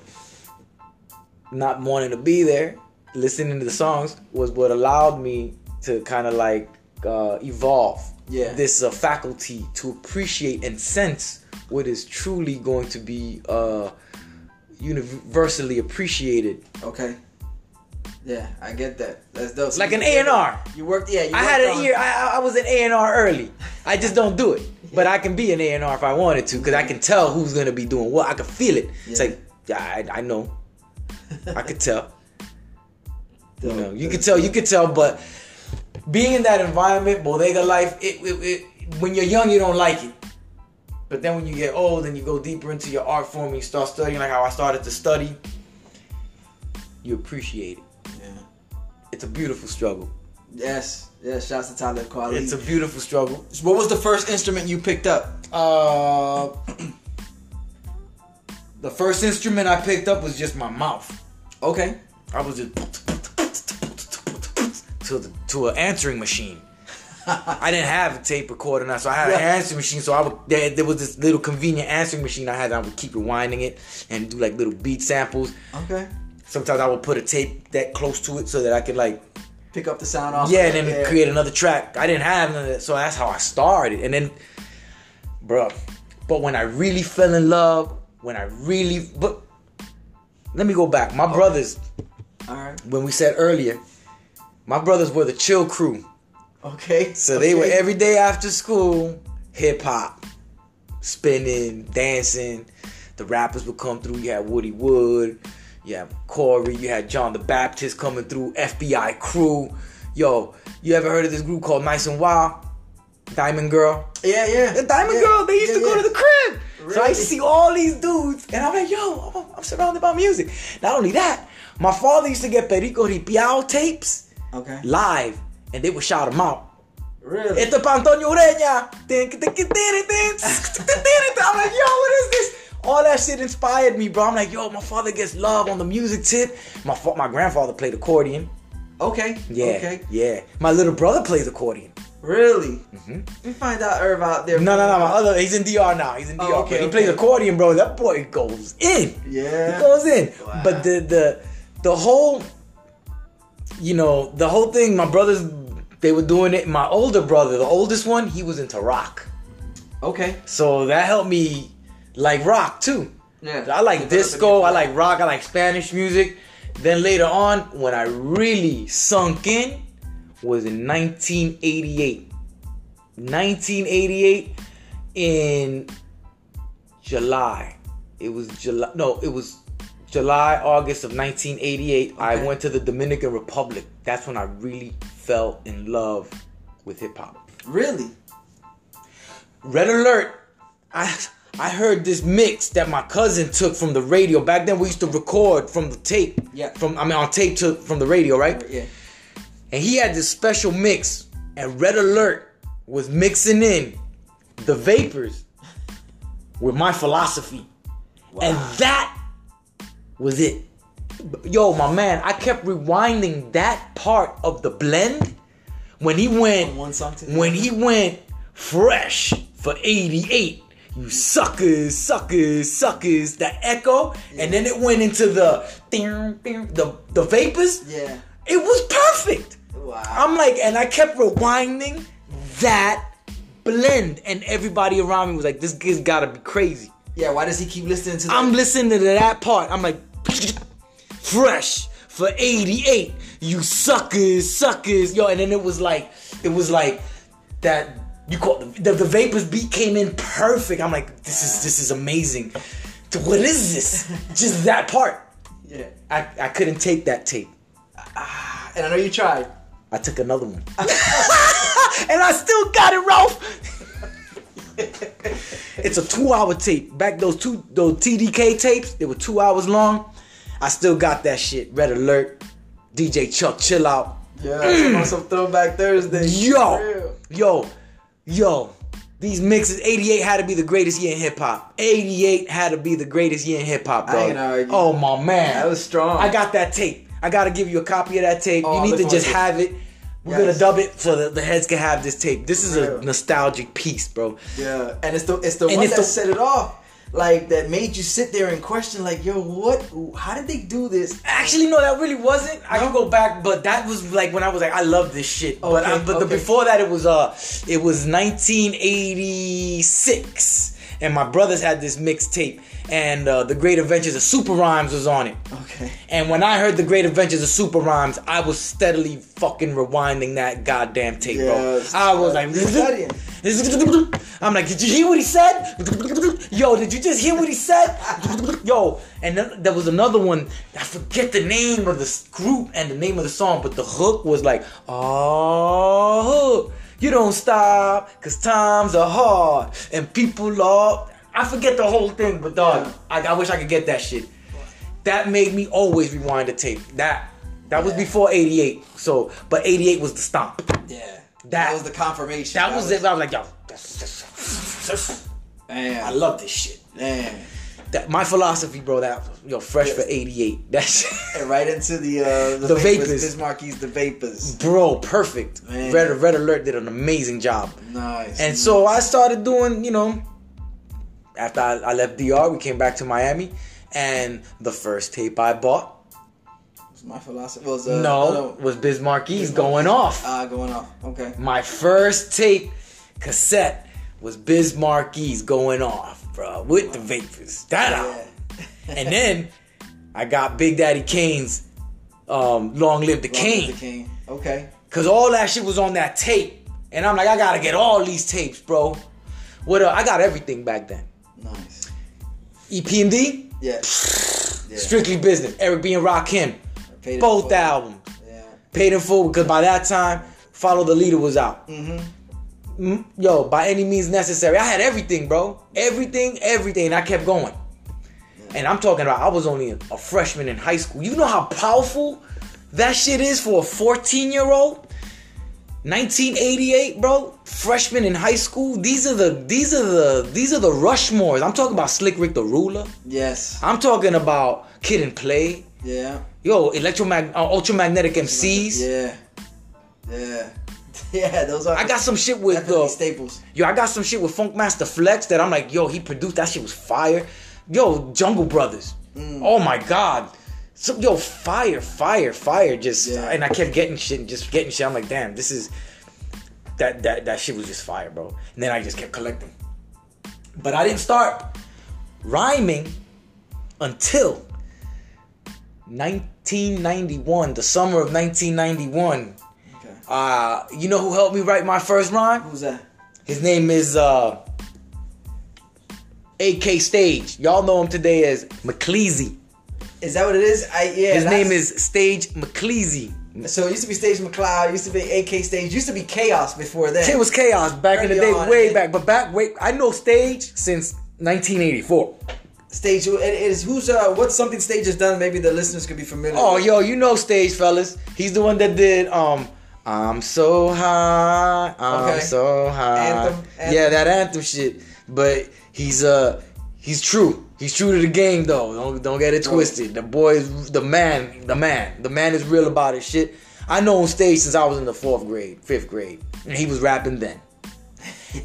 not wanting to be there, listening to the songs was what allowed me to kind of like uh, evolve Yeah. this uh, faculty to appreciate and sense what is truly going to be uh, universally appreciated. Okay. Yeah, I get that. That's dope. So Like an A&R. You worked. Yeah. You I had an on- ear. I, I was an A and R early. I just don't do it, but I can be an A and R if I wanted to, because I can tell who's gonna be doing what. I can feel it. It's like, yeah, I, I know. I could tell. You know, you could tell. You could tell. But being in that environment, bodega life, it, it, it when you're young, you don't like it. But then when you get old and you go deeper into your art form, and you start studying, like how I started to study, you appreciate it. Yeah. It's a beautiful struggle. Yes. Yes. Shouts to Talib Kweli. It's a beautiful struggle. what was the first instrument you picked up? Uh, the first instrument I picked up was just my mouth. Okay. I was just to the, to an answering machine. I didn't have a tape recorder now, so I had an answering machine. So I would there, there was this little convenient answering machine I had. I would keep rewinding it and do like little beat samples. Okay. Sometimes I would put a tape that close to it so that I could like Pick up the sound off. yeah, and then create another track. I didn't have none of that, so that's how I started. And then, bro, but when I really fell in love, when I really, but let me go back. My brothers, All right. when we said earlier, my brothers were the chill crew. Okay. So they were every day after school, hip hop, spinning, dancing. The rappers would come through. You had Woody Wood, you have Corey, you had John the Baptist coming through, FBI crew. Yo, you ever heard of this group called Nice and Wild? Diamond Girl. Yeah, yeah. The Diamond yeah, Girl, they used yeah, to go yeah. to the crib. Really? So I see all these dudes, and I'm like, yo, I'm, surrounded by music. Not only that, my father used to get Perico Ripiao tapes okay. live, and they would shout them out. Really? Esto es Antonio Ureña. I'm like, yo, what is this? All that shit inspired me, bro. I'm like, yo, my father gets love on the music tip. My fa- my grandfather played accordion. okay. Yeah, Okay. yeah. My little brother plays accordion. Really? We find out Irv out there. Mm-hmm. No, no, no. My other, he's in DR now. He's in DR. Oh, okay, he okay. plays accordion, bro. That boy goes in. Yeah. He goes in. Wow. But the the the whole, you know, the whole thing. My brothers, they were doing it. My older brother, the oldest one, he was into rock. Okay. So that helped me like rock too. Yeah. I like disco, I like rock, I like Spanish music. Then later on, when I really sunk in, was in 1988. 1988 in July. It was July. No, it was July, August of 1988. I went to the Dominican Republic. That's when I really fell in love with hip hop. Really? Red Alert. I I heard this mix that my cousin took from the radio. Back then we used to record from the tape. Yeah. From I mean on tape to from the radio, right? Yeah. And he had this special mix, and Red Alert was mixing in the vapors with my philosophy. And that was it. Yo, my man, I kept rewinding that part of the blend when he went From one song to when he went fresh for 88. You suckers, suckers, suckers, that echo, and then it went into the the the vapors. Yeah. It was perfect. Wow. I'm like, and I kept rewinding that blend, and everybody around me was like, "This kid's gotta be crazy." yeah. Why does he keep listening to? that? I'm listening to that part. I'm like, fresh for 88. You suckers, suckers, yo. And then it was like, it was like that. You call the, the, vapors beat came in perfect. I'm like, this is this is amazing. What is this? Just that part. Yeah. I, I couldn't take that tape. And I know you tried. I took another one. and I still got it, Ralph. it's a two-hour tape. Back those two those TDK tapes, they were two hours long. I still got that shit. Red alert. DJ Chuck Chillout. Yeah. on some Throwback Thursday. Yo, yo, yo. These mixes, 88 had to be the greatest year in hip hop. 88 had to be the greatest year in hip hop, I ain't argue. Oh my man. That was strong. I got that tape. I gotta give you a copy of that tape. Oh, you need to just to have it. We're Yes. gonna dub it so that the heads can have this tape. This is a nostalgic piece, bro. Yeah, and it's the it's the And one it's that the- set it off. Like that made you sit there and question, like, yo, what? How did they do this? Actually, no, that really wasn't. I can go back, but that was like when I was like, I love this shit. but I, Okay, but the, before that, it was uh, it was 1986, and my brothers had this mixtape, and uh, the Great Adventures of Super Rhymes was on it. Okay. And when I heard the Great Adventures of Super Rhymes, I was steadily fucking rewinding that goddamn tape, Yes. bro. I was like. I'm like, did you hear what he said? Yo, did you just hear what he said? Yo, and then there was another one. I forget the name of the group and the name of the song, but the hook was like, oh, you don't stop, cause times are hard and people are. I forget the whole thing, but dog, Yeah. I, I wish I could get that shit. That made me always rewind the tape. That that was before '88. So, but '88 was the stomp. Yeah. That- was the confirmation. That was it. I was like, yo, that's, that's, Man, I love this shit. Man, That my philosophy, bro. That yo, fresh for '88. That's and right into the uh, the, The vapors. vapors. Biz Markie's, the vapors. bro, perfect. Man. Red Red Alert did an amazing job. Nice. And so I started doing, you know, after I, I left DR, we came back to Miami, and the first tape I bought, was my philosophy was uh, no, was Biz Markie going off. Ah, going off. Okay. My first tape cassette was Biz Markie going off, bro, with the Vapors. That. Yeah. And then I got Big Daddy Kane's um, Long Live the Long King. Live the King. Okay. Cause all that shit was on that tape. And I'm like, I gotta get all these tapes, bro. What uh, I got everything back then. Nice. EPMD, Yeah. yeah. Strictly Business, Eric B and Rakim. Both albums. Yeah. Paid in full because by that time, Follow the Leader was out. Mm-hmm. Yo, by any means necessary. I had everything, bro. Everything, everything. And I kept going. And I'm talking about I was only a freshman in high school. You know how powerful that shit is for a 14 year old? 1988, bro. Freshman in high school. These are the these are the these are the Rushmores. I'm talking about Slick Rick the Ruler. Yes. I'm talking about Kid and Play. Yeah. Yo, electromag uh, ultramagnetic MCs. Yeah. Yeah. Yeah. Those are. I got some shit with uh, staples. Yo, I got some shit with Funkmaster Flex that I'm like, yo, he produced that shit was fire. Yo, Jungle Brothers. Mm. Oh my god. So yo, fire, fire, fire. Just Yeah. and I kept getting shit and just getting shit. I'm like, damn, this is that that that shit was just fire, bro. And then I just kept collecting. But I didn't start rhyming until 1991, the summer of 1991. Uh, you know who helped me write my first rhyme? Who's that? His name is uh AK Stage. Y'all know him today as McCleasy. Is that what it is? I yeah. His name is Stage McCleasy. So it used to be Stage McLeod. Used to be AK Stage. Used to be Chaos before that. It was chaos back in the day, on, way back. But back, wait, I know Stage since 1984. Stage. It is who's uh what's something Stage has done? Maybe the listeners could be familiar. Oh, with. yo, you know Stage, fellas. He's the one that did um. I'm so high, I'm Okay. so high. Anthem, anthem. Yeah, that anthem shit. But he's uh he's true. He's true to the game though. Don't don't get it twisted. The boy is the man, the man. The man is real about his shit. I know on stage since I was in the fourth grade, fifth grade. And he was rapping then.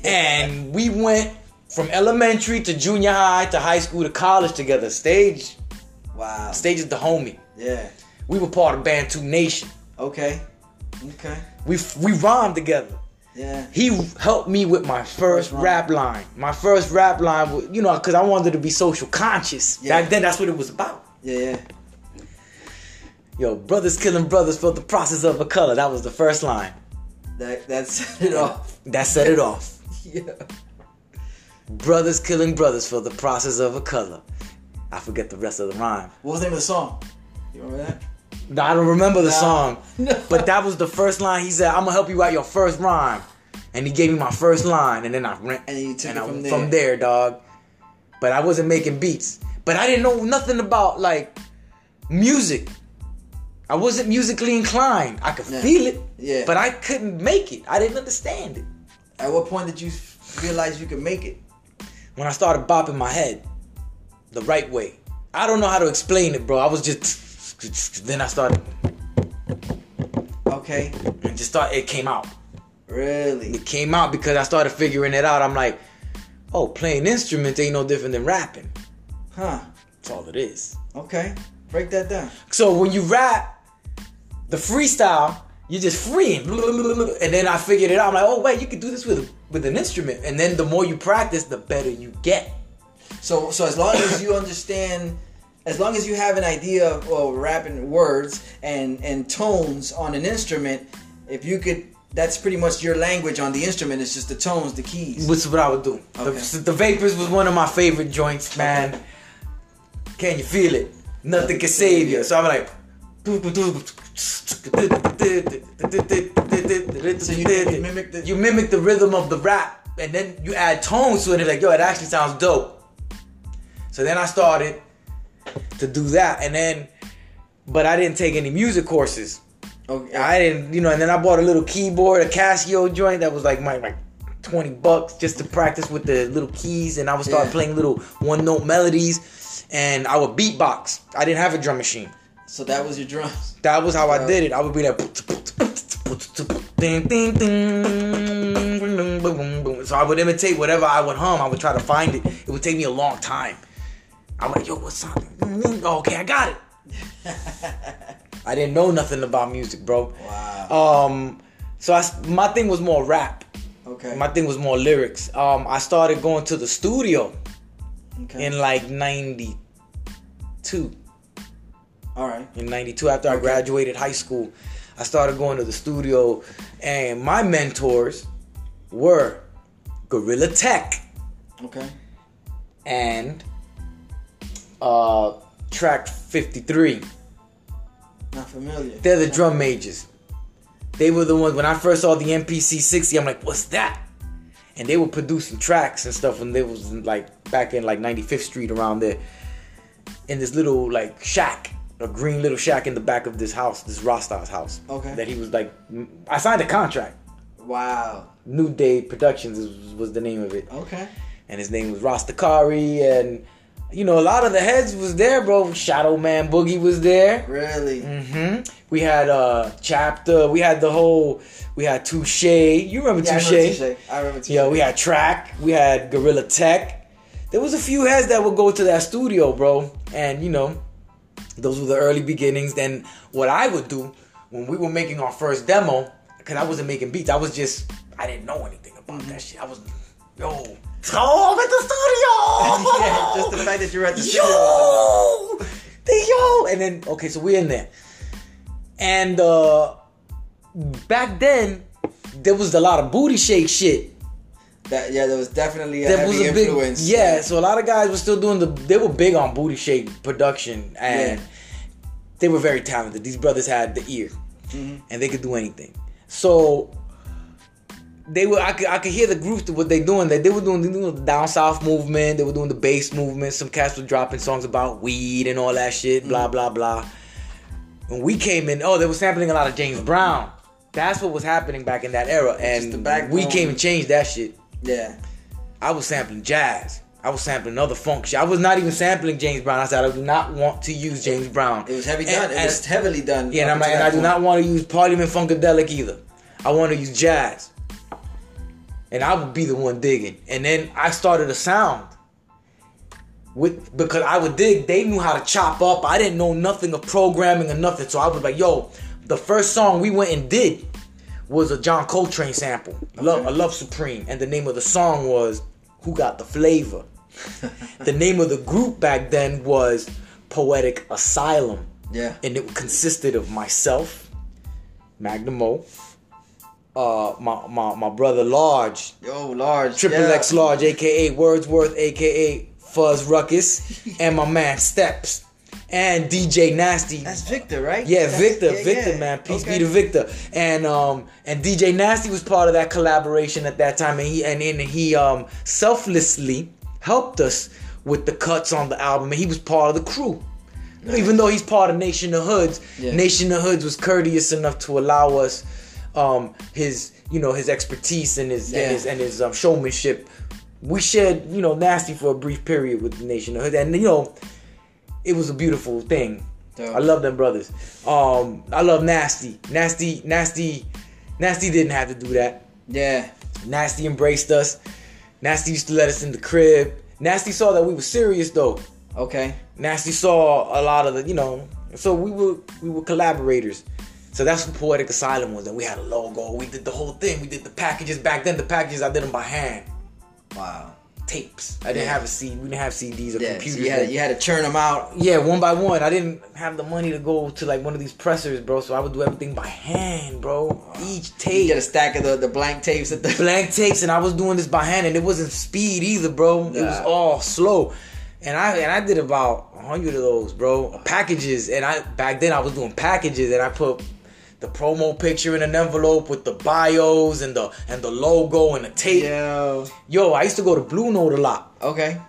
and we went from elementary to junior high to high school to college together. Stage Wow. stage is the homie. Yeah. We were part of Band 2 Nation. Okay. Okay. We we rhymed together. Yeah. He helped me with my first rap line. My first rap line, was, you know, because I wanted to be social conscious. Yeah. Back then, that's what it was about. Yeah. Yeah. Yo, brothers killing brothers for the process of a color. That was the first line. That that set it off. That set it off. Yeah. Brothers killing brothers for the process of a color. I forget the rest of the rhyme. What was the name of the song? You remember that? I don't remember the song, No. but that was the first line. He said, "I'm gonna help you write your first rhyme," and he gave me my first line, and then I ran. And you took and it I from there. From there, dog. But I wasn't making beats. But I didn't know nothing about like music. I wasn't musically inclined. I could feel it, Yeah. but I couldn't make it. I didn't understand it. At what point did you realize you could make it? When I started bopping my head the right way, I don't know how to explain it, bro. I was just. Then I started. Okay. and just start. It came out. Really? It came out because I started figuring it out. I'm like, oh, playing instruments ain't no different than rapping. Huh. That's all it is. Okay. Break that down. So when you rap, the freestyle, you're just freeing. And then I figured it out. I'm like, oh wait, you can do this with with an instrument. And then the more you practice, the better you get. So so as long as you understand as long as you have an idea of well, rapping words and and tones on an instrument, if you could that's pretty much your language on the instrument. It's just the tones, the keys. Which is what I would do. Okay. The, the Vapors was one of my favorite joints, man. Can you feel it? Nothing can save you. So I'm like. So you- you mimic the- you mimic the rhythm of the rap, and then you add tones to it. And like, yo, it actually sounds dope. So then I started to do that, and then, but I didn't take any music courses. Okay. I didn't, you know, and then I bought a little keyboard, a Casio joint that was like my like twenty bucks just to practice with the little keys, and I would start Yeah. playing little one note melodies, and I would beatbox. I didn't have a drum machine. So that was your drums. That was how I did it. I would be like, so I would imitate whatever I would hum. I would try to find it. It would take me a long time. I'm like, yo, what's up? Okay, I got it. I didn't know nothing about music, bro. Wow. Um, so I, my thing was more rap. Okay. My thing was more lyrics. Um, I started going to the studio okay. in like '92. All right. In '92, after I graduated high school, I started going to the studio, and my mentors were Gorilla Tech Okay. and uh, Track 53. Not familiar. They're the drum majors. They were the ones when I first saw the MPC 60. I'm like, what's that? And they were producing tracks and stuff when they was like back in like 95th Street around there, in this little like shack, a green little shack in the back of this house, this Rosta's house. Okay. That he was like, I signed a contract. Wow. New Day Productions was, was the name of it Okay. and his name was Rastakari, and you know a lot of the heads was there, bro. Shadow Man Boogie was there. Really? hmm We had uh chapter. We had the whole. We had Touche. You remember Yeah, I Touche? remember Touche. I remember Touche. Yeah, we had Track. We had Gorilla Tech. There was a few heads that would go to that studio, bro, and you know, those were the early beginnings. Then what I would do when we were making our first demo, because I wasn't making beats, I was just I didn't know anything about that shit. I was yo, oh, I'm at the studio. yeah, just the fact that you're at the studio. Yo, they yo, and then okay, so we're in there, and uh back then there was a lot of booty shake shit. That, yeah, there was definitely a There heavy was a big influence. yeah. So a lot of guys were still doing the. They were big on booty shake production, and Yeah. they were very talented. These brothers had the ear, Mm-hmm. and they could do anything. So they were. I could. I could hear the groups to what they doing. They, they were doing, they were doing the down south movement. They were doing the bass movement. Some cats were dropping songs about weed and all that shit. Blah Mm-hmm. blah blah. When we came in, oh, they were sampling a lot of James Brown. That's what was happening back in that era, and we came and changed that shit. Yeah. I was sampling jazz. I was sampling other funk shit. I was not even sampling James Brown. I said I do not want to use James Brown. It was heavy And- done. it and- was heavily done. yeah, and, I'm like, and I do not want to use Parliament Funkadelic either. I want to use jazz. And I would be the one digging. And then I started a sound. With because I would dig, they knew how to chop up. I didn't know nothing of programming or nothing. So I was like, yo, the first song we went and did was a John Coltrane sample. Love a Love Supreme. And the name of the song was Who Got the Flavor? the name of the group back then was Poetic Asylum Yeah. and it consisted of myself, Magnum uh, my, my my brother Large, Yo, large. Triple yeah. X Large, aka Wordsworth, aka Fuzz Ruckus, and my man Steps, and DJ Nasty. That's Victor, right? Yeah, That's- Victor, yeah, Victor, yeah. man, peace Okay. be to Victor, and um, and DJ Nasty was part of that collaboration at that time, and he and, and he um selflessly helped us with the cuts on the album, and he was part of the crew. Even though he's part of Nation of Hoods. Nation of Hoods was courteous enough to allow us um his you know his expertise and his Yeah. and his and his um, showmanship. We shared you know Nasty for a brief period with the Nation of Hoods, and you know it was a beautiful thing. Dope. I love them brothers. Um, I love Nasty. Nasty, Nasty Nasty didn't have to do that. Yeah. Nasty embraced us. Nasty used to let us in the crib. Nasty saw that we were serious though. Okay. Nasty saw a lot of the, you know, so we were we were collaborators. So that's what Poetic Asylum was. And we had a logo. We did the whole thing. We did the packages back then. The packages I did them by hand, Wow. tapes. I didn't Yeah. have a CD. We didn't have CDs or Yeah. So computers. you had you had to churn them out. Yeah, one by one. I didn't have the money to go to like one of these pressers, bro. So I would do everything by hand, bro. Each You tape. get a stack of the, the blank tapes at the blank tapes and I was doing this by hand and it wasn't speed either, bro. It was all slow. And I and I did about a hundred of those, bro. Packages. And I back then I was doing packages and I put the promo picture in an envelope with the bios and the and the logo and the tape. Yo. Yo, I used to go to Blue Note a lot. Okay.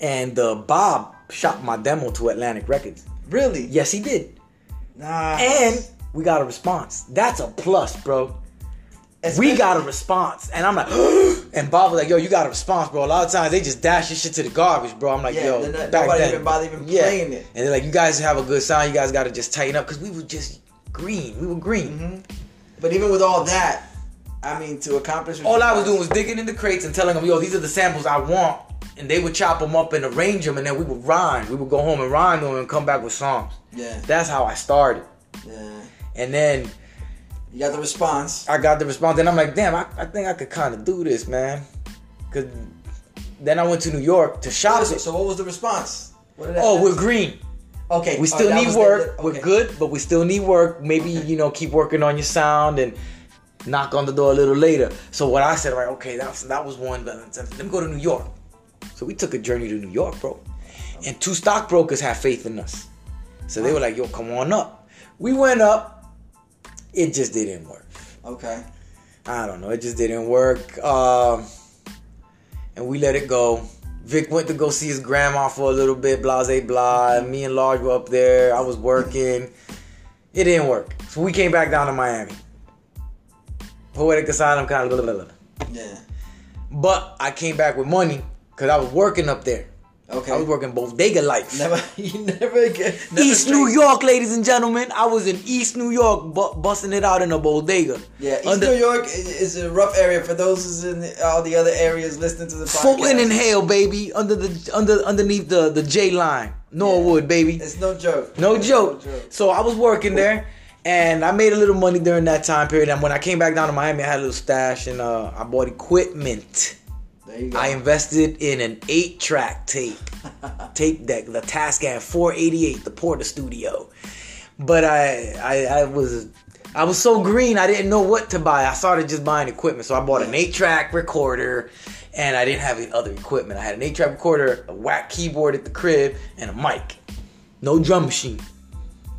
And uh, Bob shot my demo to Atlantic Records. Really? Yes, he did. Nah. And we got a response. That's a plus, bro. We got a response, and I'm like, and Bob was like, "Yo, you got a response, bro." A lot of times they just dash this shit to the garbage, bro. I'm like, Yeah, "Yo, not- back nobody then- even bother even playing it. And they're like, "You guys have a good sound. You guys got to just tighten up," because we were just green. We were green. Mm-hmm. But even with all that, I mean, to accomplish. All I was doing was digging in the crates and telling them, "Yo, these are the samples I want," and they would chop them up and arrange them, and then we would rhyme. We would go home and rhyme them and come back with songs. Yeah. That's how I started, Yeah. and then. You got the response. I got the response, and I'm like, damn, I, I think I could kind of do this, man. Cause then I went to New York to shop So, it. so what was the response? What did that Oh, we're green. Okay. We oh, still need the- work. the- We're good, but we still need work. Maybe you know, keep working on your sound and knock on the door a little later. So what I said, right? Okay, that was, that was one. But let me go to New York. So we took a journey to New York, bro. And two stockbrokers had faith in us. So they were like, "Yo, come on up." We went up. It just didn't work. Okay. I don't know. It just didn't work. Um, and we let it go. Vic went to go see his grandma for a little bit, blase blah. Me and Large were up there. I was working. It didn't work. So we came back down to Miami. Poetic Asylum kind of blah, blah, blah. Yeah. But I came back with money because I was working up there. Okay. I was working both bodega life. Never. You never get. Never East New York, ladies and gentlemen. I was in East New York, bu- busting it out in a bodega. Yeah, East Under- New York is a rough area for those who's in all the other areas listening to the podcast. Fulton and Hale, baby, under the under underneath the the J line, Norwood, baby. It's no joke. No It's joke. So I was working there, and I made a little money during that time period. And when I came back down to Miami, I had a little stash, and uh, I bought equipment. There you go. I invested in an eight-track tape, tape deck, the Tascam 488, the Portastudio. But I, I, I was, I was so green, I didn't know what to buy. I started just buying equipment, so I bought an eight-track recorder, and I didn't have any other equipment. I had an eight-track recorder, a whack keyboard at the crib, and a mic. No drum machine.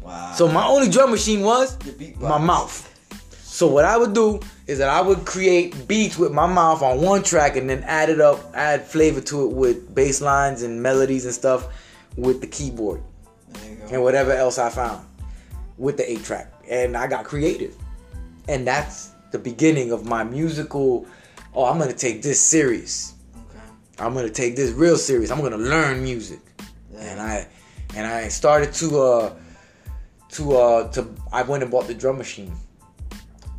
wow. So my only drum machine was my mouth. So what I would do is that I would create beats with my mouth on one track and then add it up, add flavor to it with bass lines and melodies and stuff with the keyboard There you go. and whatever else I found with the eight track. And I got creative. And that's the beginning of my musical oh, I'm gonna take this serious. Okay. I'm gonna take this real serious. I'm gonna learn music. And I and I started to uh to uh to I went and bought the drum machine.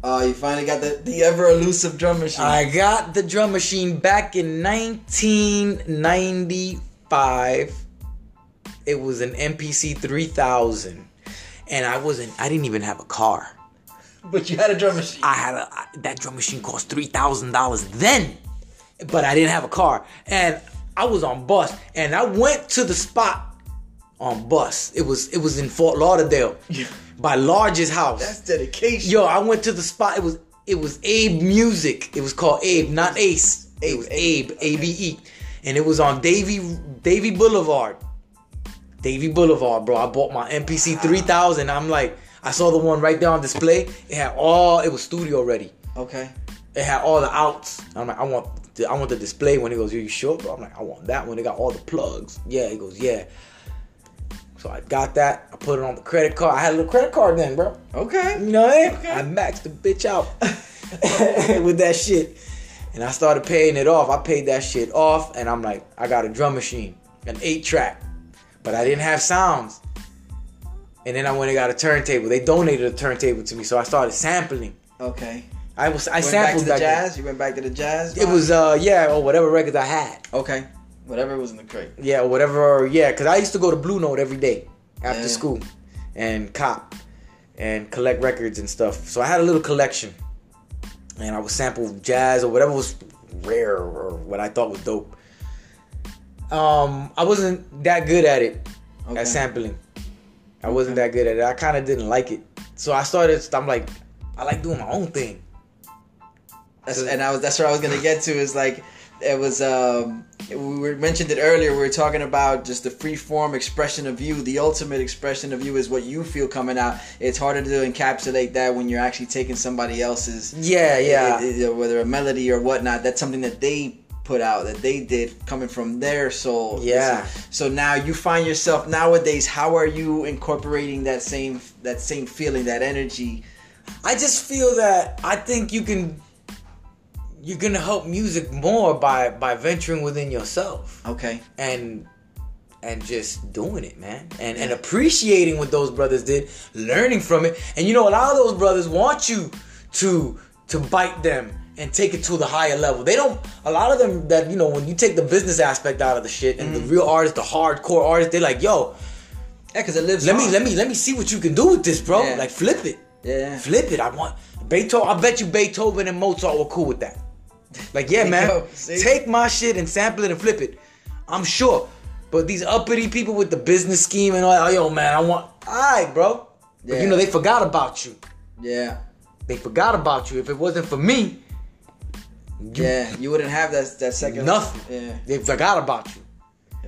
Oh, you finally got the, the ever elusive drum machine. I got the drum machine back in 1995. It was an MPC 3000 and I wasn't I didn't even have a car. but you had a drum machine. I had a that drum machine cost three thousand dollars then, but I didn't have a car, and I was on bus, and I went to the spot on bus. It was it was in Fort Lauderdale, by Large's house. That's dedication. Yo, I went to the spot. It was it was Abe Music. It was called Abe, not Ace. It was Abe, A B E, and it was on Davie Davie Boulevard. Davie Boulevard, bro. I bought my MPC 3000. I'm like, I saw the one right there on display. It had all. It was studio ready. Okay. It had all the outs. I'm like, I want, the, I want the display. When he goes, Are you sure, bro? I'm like, I want that one. They got all the plugs. Yeah. He goes, Yeah. So I got that. I put it on the credit card. I had a little credit card then, bro. Okay. You know what I mean? Okay. I maxed the bitch out with that shit. And I started paying it off. I paid that shit off, and I'm like, I got a drum machine, an eight track, but I didn't have sounds. And then I went and got a turntable. They donated a turntable to me, so I started sampling. Okay. I was I Went back to sampled the back then. jazz. You went back to the jazz. It was uh yeah or whatever records I had. okay. Whatever was in the crate. Yeah, whatever. Yeah, because I used to go to Blue Note every day after Yeah. school and cop and collect records and stuff. So I had a little collection, and I would sample jazz or whatever was rare or what I thought was dope. Um, I wasn't that good at it Okay. at sampling. I wasn't that good at it. I kind of didn't like it. So I started. I'm like, I like doing my own thing. That's, and I was that's where I was gonna get to is like it was um we mentioned it earlier we were talking about just the free form expression of you. The ultimate expression of you is what you feel coming out. It's harder to encapsulate that when you're actually taking somebody else's Yeah, eh, yeah. it- it- whether a melody or whatnot. That's something that they put out that they did coming from their soul. Yeah. so now you find yourself nowadays how are you incorporating that same that same feeling that energy? I just feel that I think you can you're gonna help music more by by venturing within yourself okay and and just doing it, man, and and appreciating what those brothers did, learning from it, and you know a lot of those brothers want you to to bite them and take it to the higher level. They don't. A lot of them that you know when you take the business aspect out of the shit and the mm. real artists, the hardcore artists, they're like, yo, yeah because it lives let me let me let me see what you can do with this, bro. Yeah. Like flip it. Yeah. Flip it. I want Beethoven. I bet you Beethoven and Mozart were cool with that. Like, yeah, man. Take my shit and sample it and flip it. I'm sure. But these uppity people with the business scheme and all, that, oh, yo, man, I want. Alright, bro. But Yeah. you know, they forgot about you. yeah They forgot about you. If it wasn't for me, you, Yeah, you wouldn't have that that second nothing. Yeah, They forgot about you.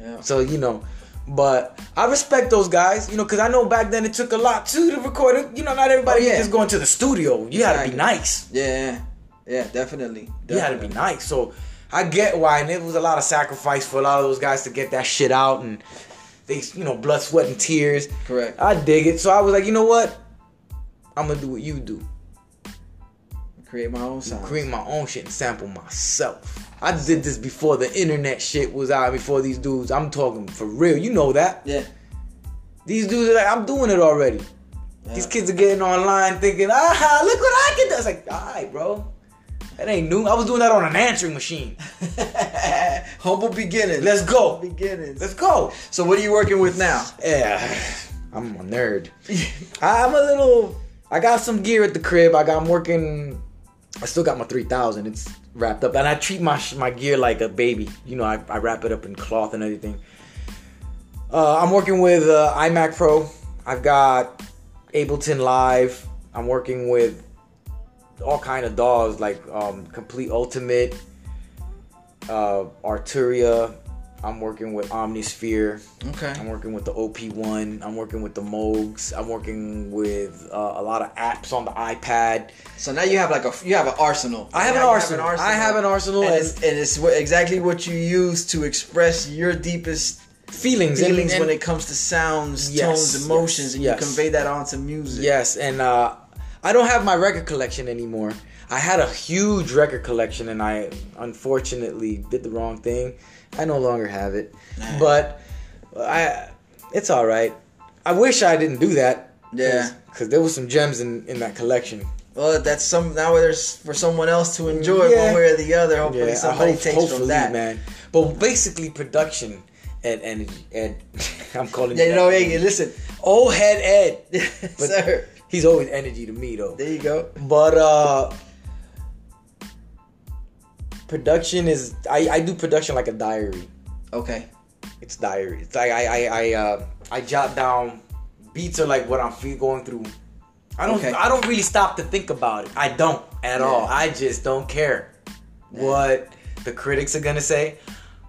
yeah. So you know, but I respect those guys, you know, because I know back then it took a lot too to record it. You know, not everybody Oh, yeah. just go into the studio. You had to be nice. Yeah, yeah, definitely. You had to be nice. So I get why, and it was a lot of sacrifice for a lot of those guys to get that shit out, and they, you know, blood, sweat, and tears. Correct. I dig it. So I was like, you know what? I'm gonna do what you do. Create my own sound. create my own shit and sample myself. I did this before the internet shit was out, before these dudes. I'm talking for real. You know that. Yeah, These dudes are like, I'm doing it already. These kids are getting online thinking, ah, look what I can do. I was like, alright, bro. That ain't new. I was doing that on an answering machine. humble beginnings. Let's go. beginnings. Let's go. So, what are you working with now? Yeah, I'm a nerd. I'm a little. I got some gear at the crib. I got. I'm working. I still got my 3000. It's wrapped up, and I treat my my gear like a baby. You know, I, I wrap it up in cloth and everything. Uh, I'm working with uh, iMac Pro. I've got Ableton Live. I'm working with all kind of DAWs like um, Komplete Ultimate, uh, Arturia. I'm working with Omnisphere. Okay. I'm working with the OP1. I'm working with the Moogs. I'm working with uh, a lot of apps on the iPad. So now you have like a you have an arsenal. I have an Now you arsenal. I have an arsenal and and- it's, and it's exactly what you use to express your deepest Feelings, feelings and- when it comes to sounds, Yes, tones, emotions, yes, and yes. you convey that onto music. Yes, and uh, I don't have my record collection anymore. I had a huge record collection, and I unfortunately did the wrong thing. I no longer have it, but I it's all right. I wish I didn't do that. Yeah. because there was some gems in in that collection. Well, that's some now there's for someone else to enjoy Yeah. one way or the other. Hopefully, I somebody hope- takes hopefully, from that. man. But basically, production and and and I'm calling Yeah, you know, hey, listen, old head Ed. But sir. He's always energy to me though. There you go. But uh production is I, I do production like a diary. Okay. It's diary. It's like I I I uh I jot down beats are like what I'm feel going through. I don't Okay. I don't really stop to think about it. I don't at Yeah. all. I just don't care what the critics are gonna say.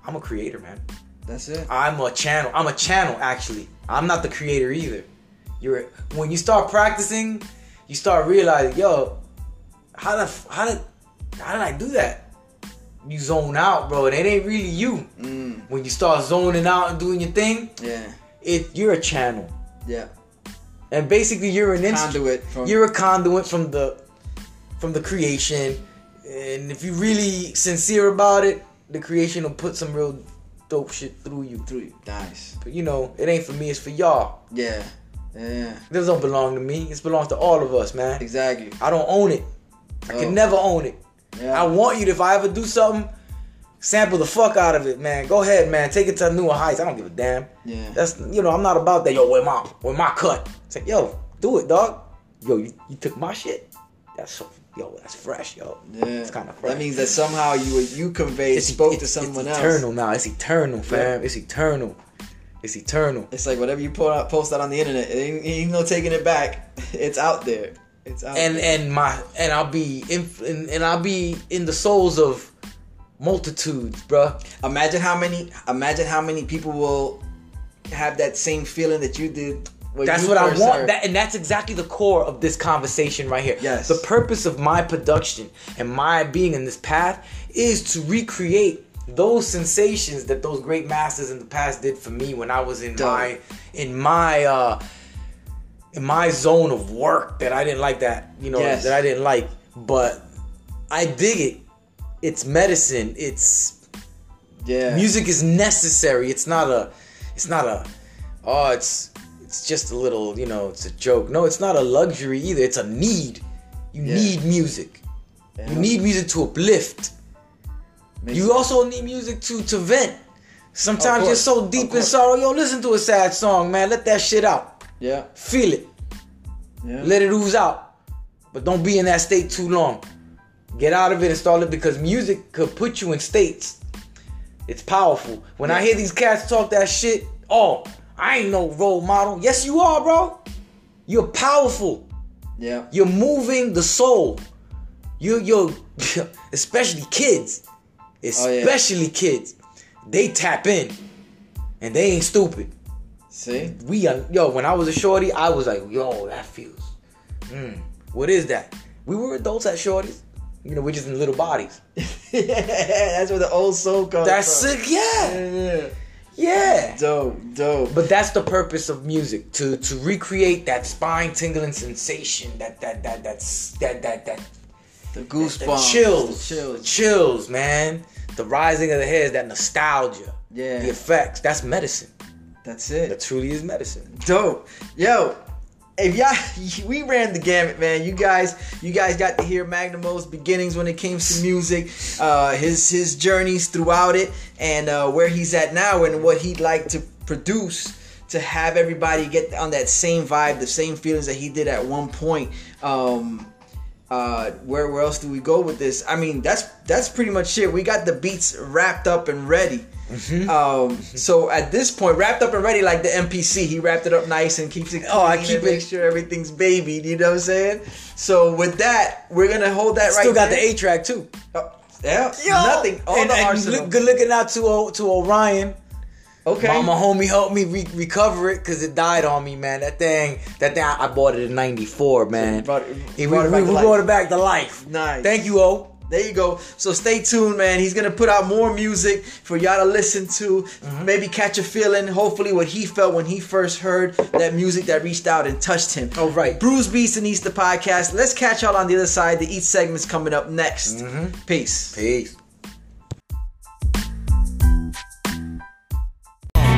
I'm a creator, man. That's it. I'm a channel. I'm a channel actually. I'm not the creator either. You're when you start practicing, you start realizing, yo, how the how did how did I do that? You zone out, bro, and it ain't really you. Mm, When you start zoning out and doing your thing, yeah. it you're a channel, Yeah. and basically you're an instru- Conduit from. You're a conduit from the from the creation, and if you're really sincere about it, the creation will put some real dope shit through you. through you. Nice. But you know, it ain't for me, it's for y'all. Yeah. Yeah. This don't belong to me. It belongs to all of us, man. Exactly. I don't own it. I Oh. can never own it. Yeah. I want you to, if I ever do something, sample the fuck out of it, man. Go ahead, man. Take it to a newer heights. I don't give a damn. Yeah. That's you know, I'm not about that. Yo, where my where my cut? It's like, yo, do it, dog. Yo, you, you took my shit. That's so, yo, that's fresh, yo. Yeah. It's kind of fresh. That means that somehow you you conveyed it's, spoke it's, to someone it's else. eternal now. It's eternal, fam. It's eternal. It's eternal. It's like whatever you put out, post out on the internet, it ain't, ain't no taking it back. It's out there. It's out. and there. and my and I'll be in and, and I'll be in the souls of multitudes, bruh. imagine how many imagine how many people will have that same feeling that you did. when That's what I want. heard. That, and that's exactly the core of this conversation right here. Yes. The purpose of my production and my being in this path is to recreate those sensations that those great masters in the past did for me when I was in my in my uh in my zone of work that I didn't like that, you know, Yes. that I didn't like, but I dig it. It's medicine. It's yeah. music is necessary it's not a it's not a oh it's it's just a little you know it's a joke no it's not a luxury either it's a need you Yeah. need music Yeah. you need music to uplift Makes you sense. also need music to to vent. Sometimes you're so deep in sorrow yo listen to a sad song man. Let that shit out. Yeah. feel it. Yeah. let it ooze out. But don't be in that state too long. Get out of it and start it because music could put you in states. It's powerful. When i hear these cats talk that shit oh i ain't no role model. Yes you are bro. You're powerful. Yeah. you're moving the soul. You you're especially kids Oh, yeah. especially kids they tap in and they ain't stupid See. we are yo when i was a shorty i was like yo that feels mm, what is that we were adults at shorties you know we're just in little bodies that's where the old soul comes that's from. sick yeah Yeah. yeah Dope. Dope. but that's the purpose of music to to recreate that spine tingling sensation that that that that's that that that the the goosebumps. chills, The the chills. chills, man. The rising of the hairs, that nostalgia, Yeah. the effects. That's medicine. That's it. That truly is medicine. dope. Yo, if y'all, we ran the gamut, man. You guys, you guys got to hear Magnum O's beginnings when it came to music, uh, his his journeys throughout it, and uh, where he's at now, and what he'd like to produce to have everybody get on that same vibe, the same feelings that he did at one point. Um, uh, where where else do we go with this? I mean, that's that's pretty much it. We got the beats wrapped up and ready. Mm-hmm. Um, so at this point, wrapped up and ready, like the MPC, he wrapped it up nice and keeps it. Oh, I keep make sure everything's babied. You know what I'm saying? So with that, we're gonna hold that right. Still got there. the A track too. Oh, yeah, nothing. All and, the and arsenal. look, good looking out to to Orion. Okay. My, my homie helped me re- recover it because it died on me, man. That thing, that thing, I, I bought it in '94, man. brought it- Yeah, brought we it back we- to we life. brought it back to life. Nice. Thank you, O. There you go. So stay tuned, man. He's gonna put out more music for y'all to listen to. Mm-hmm. Maybe catch a feeling. Hopefully, what he felt when he first heard that music that reached out and touched him. Oh, right. Brews Beats and Eats the podcast. Let's catch y'all on the other side. The Eat segment's coming up next. Mm-hmm. Peace. Peace.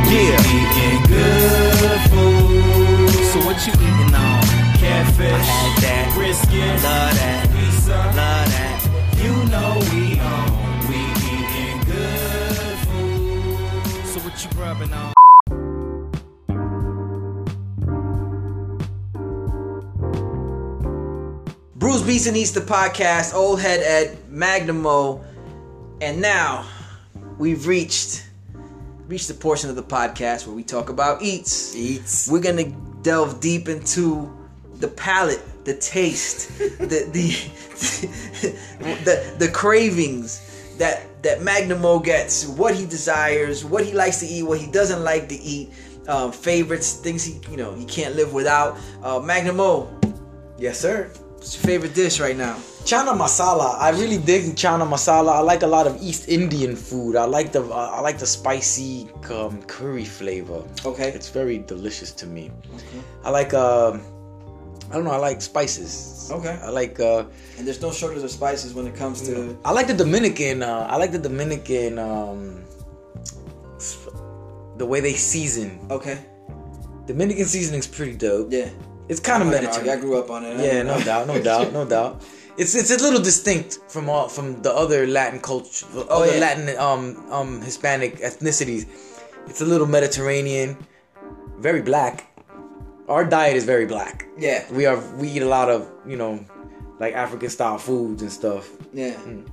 Yeah. Eating good food. So what you eating on? Catfish. I had that. Brisket. Love that. Pizza. Love that. You know we on. We eating good food. So what you grubbing on? Brews Beats and the podcast. Old Head Ed Magnum O, and now we've reached reached the portion of the podcast where we talk about eats. Eats. We're gonna delve deep into the palate, the taste, the the the, the cravings that that Magnum O gets, what he desires, what he likes to eat, what he doesn't like to eat, um, favorites, things he you know he can't live without. Uh, Magnum O, Yes, sir. What's your favorite dish right now? Chana masala. I really dig chana masala. I like a lot of East Indian food. I like the uh, I like the spicy um, curry flavor. Okay. it's very delicious to me. I like um, I don't know. I like spices. Okay. I like uh, And there's no shortage of spices when it comes to. I like the Dominican. Uh, I like the Dominican. Um, the way they season. Okay. Dominican seasoning's pretty dope. Yeah. It's kind of I, I grew up on it. Yeah, no doubt, no doubt, no doubt. It's it's a little distinct from all from the other Latin culture, the Oh, other yeah. Latin um um Hispanic ethnicities. It's a little Mediterranean, very black. Our diet is very black. Yeah. We are we eat a lot of you know like African style foods and stuff. Yeah. Mm.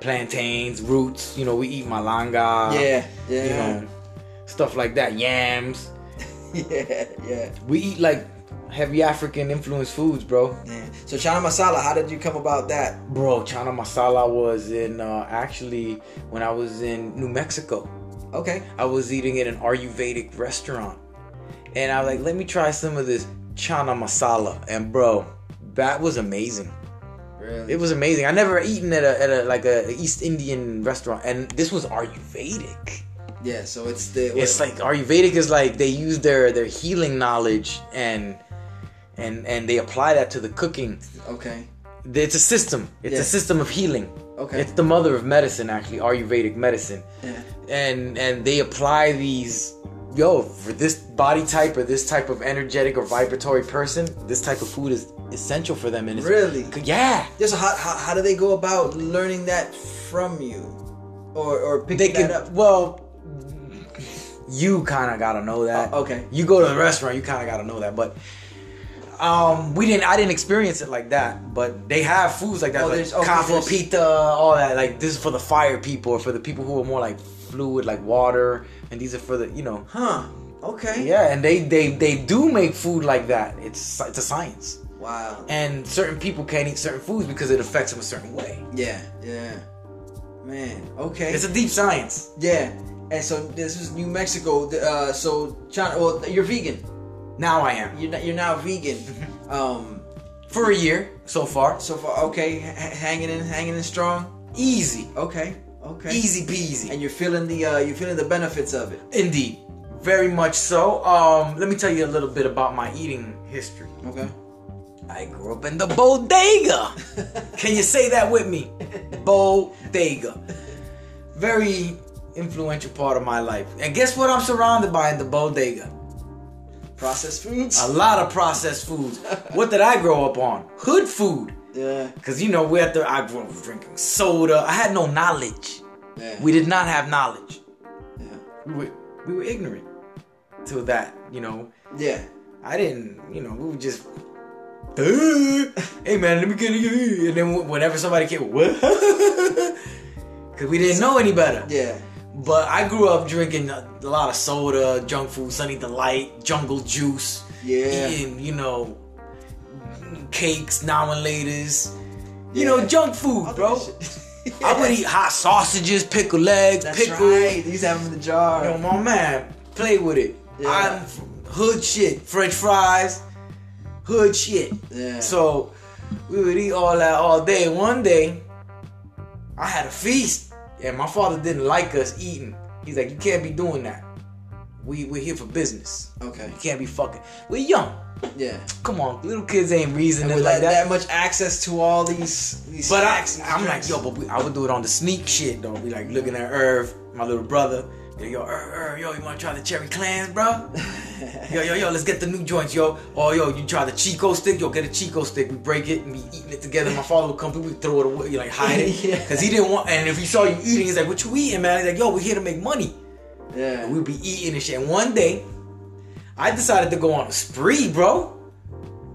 Plantains, roots. You know we eat malanga. Yeah. Yeah. You know stuff like that. Yams. yeah. Yeah. We eat like heavy African influenced foods, bro. Yeah. So chana masala, how did you come about that? Bro, chana masala was in uh, actually when I was in New Mexico. Okay. I was eating at an Ayurvedic restaurant, and I was like, let me try some of this chana masala. And bro, that was amazing. Really? It was amazing. I never eaten at a at a like a East Indian restaurant, and this was Ayurvedic. yeah. So it's the. It's like Ayurvedic is like they use their their healing knowledge and and and they apply that to the cooking. okay. It's a system. It's Yeah. a system of healing. Okay. It's the mother of medicine, actually, Ayurvedic medicine. Yeah. And and they apply these. Yo, for this body type or this type of energetic or vibratory person, this type of food is essential for them. And it's, Really? Yeah. So how, how, how do they go about learning that from you, or or picking They that can. up? Well, you kind of gotta know that. Oh, okay. You go to the restaurant, you kind of gotta know that, but. Um, we didn't. I didn't experience it like that, but they have foods like that, Oh, like okay, pitta, all that. Like this is for the fire people, or for the people who are more like fluid, like water, and these are for the, you know, Huh. Okay. yeah. And they they they do make food like that. It's it's a science, Wow. and certain people can't eat certain foods because it affects them a certain way. Yeah. Yeah. Man. Okay. It's a deep science. yeah. And so this is New Mexico. Uh, so China. Well, you're vegan. Now I am You're not, you're now vegan. um. for a year so far. So far, okay, h- hanging in, hanging in strong. Easy, Okay. Okay. easy peasy. And you're feeling the uh, you're feeling the benefits of it. Indeed, very much so. Um, let me tell you a little bit about my eating history. Okay. I grew up in the bodega. Can you say that with me? Bodega. Very influential part of my life. And guess what I'm surrounded by in the bodega? Processed foods. A lot of processed foods. what did I grow up on? Hood food. yeah. Cause you know we're at the I grew up drinking soda. I had no knowledge. Yeah. We did not have knowledge. yeah. We were we were ignorant to that, you know. Yeah. I didn't, you know, we were just, "Uh, hey man, let me get you. And then whenever somebody came, what? Because we didn't know any better. Yeah. But I grew up drinking a, a lot of soda, junk food, Sunny Delight, Jungle Juice. Yeah. Eating, you know, cakes, now and laters. You Yeah. know, junk food, bro. I would eat hot sausages, pickle legs, That's pickle. right. To have them in the jar. Yo, my man, play with it. Yeah. I'm hood shit. French fries, hood shit. Yeah. So we would eat all that all day. One day, I had a feast, and my father didn't like us eating. He's like, "You can't be doing that. We we're here for business. Okay. You can't be fucking. We're young. Yeah. Come on, little kids ain't reasoning like that, that." that much access to all these these But I, I'm like, yo, but we, I would do it on the sneak shit though. Be like looking at Irv, my little brother. Yo, yo, Irv, Irv, yo, you wanna try the cherry clans, bro? yo, yo, yo, let's get the new joints, yo. Oh, yo, you try the Chick-O-Stick? Yo, get a Chick-O-Stick. We break it and we eating it together. My father would come through, we throw it away, you like hide it, Yeah. cause he didn't want. And if he saw you eating, he's like, what you eating, man? He's like, yo, we're here to make money. yeah. And we'd be eating and shit. And one day, I decided to go on a spree, bro.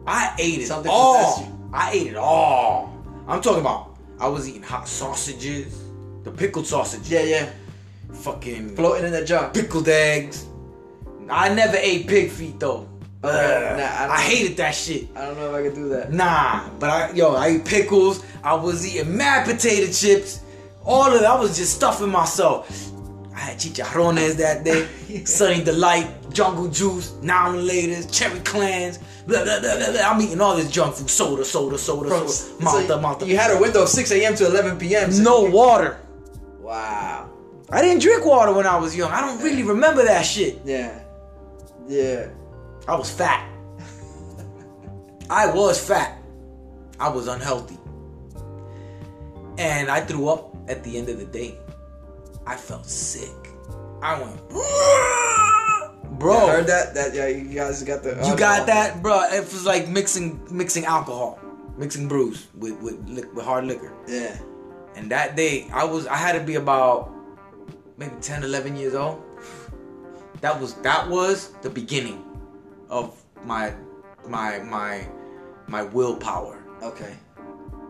I ate it Something all. I ate it all. I'm talking about. I was eating hot sausages, the pickled sausages, yeah, yeah. Fucking Floating in the jar. pickled eggs. I never ate pig feet though. Ugh. nah, I I, hated that shit. I don't know if I could do that. Nah, but I yo, I eat pickles. I was eating mad potato chips. All of that, I was just stuffing myself. I had chicharrones that day, Sunny Delight, Jungle Juice, now and laters, Cherry Clans. Blah, blah, blah, blah. I'm eating all this junk food, soda, soda, soda, Bro, soda, so malta, malta. You had a window of 6 a.m. to 11 p.m. so- no water. Wow. I didn't drink water when I was young. I don't really remember that shit. Yeah. Yeah. I was fat. I was fat. I was unhealthy. And I threw up at the end of the day. I felt sick. I went, bro. I heard that. That yeah, you guys got the. You uh, got that, bro? It was like mixing mixing alcohol. mixing brews with with, with hard liquor. Yeah. And that day, I was I had to be about maybe 10, 11 years old. That was that was the beginning of my my my my willpower. Okay.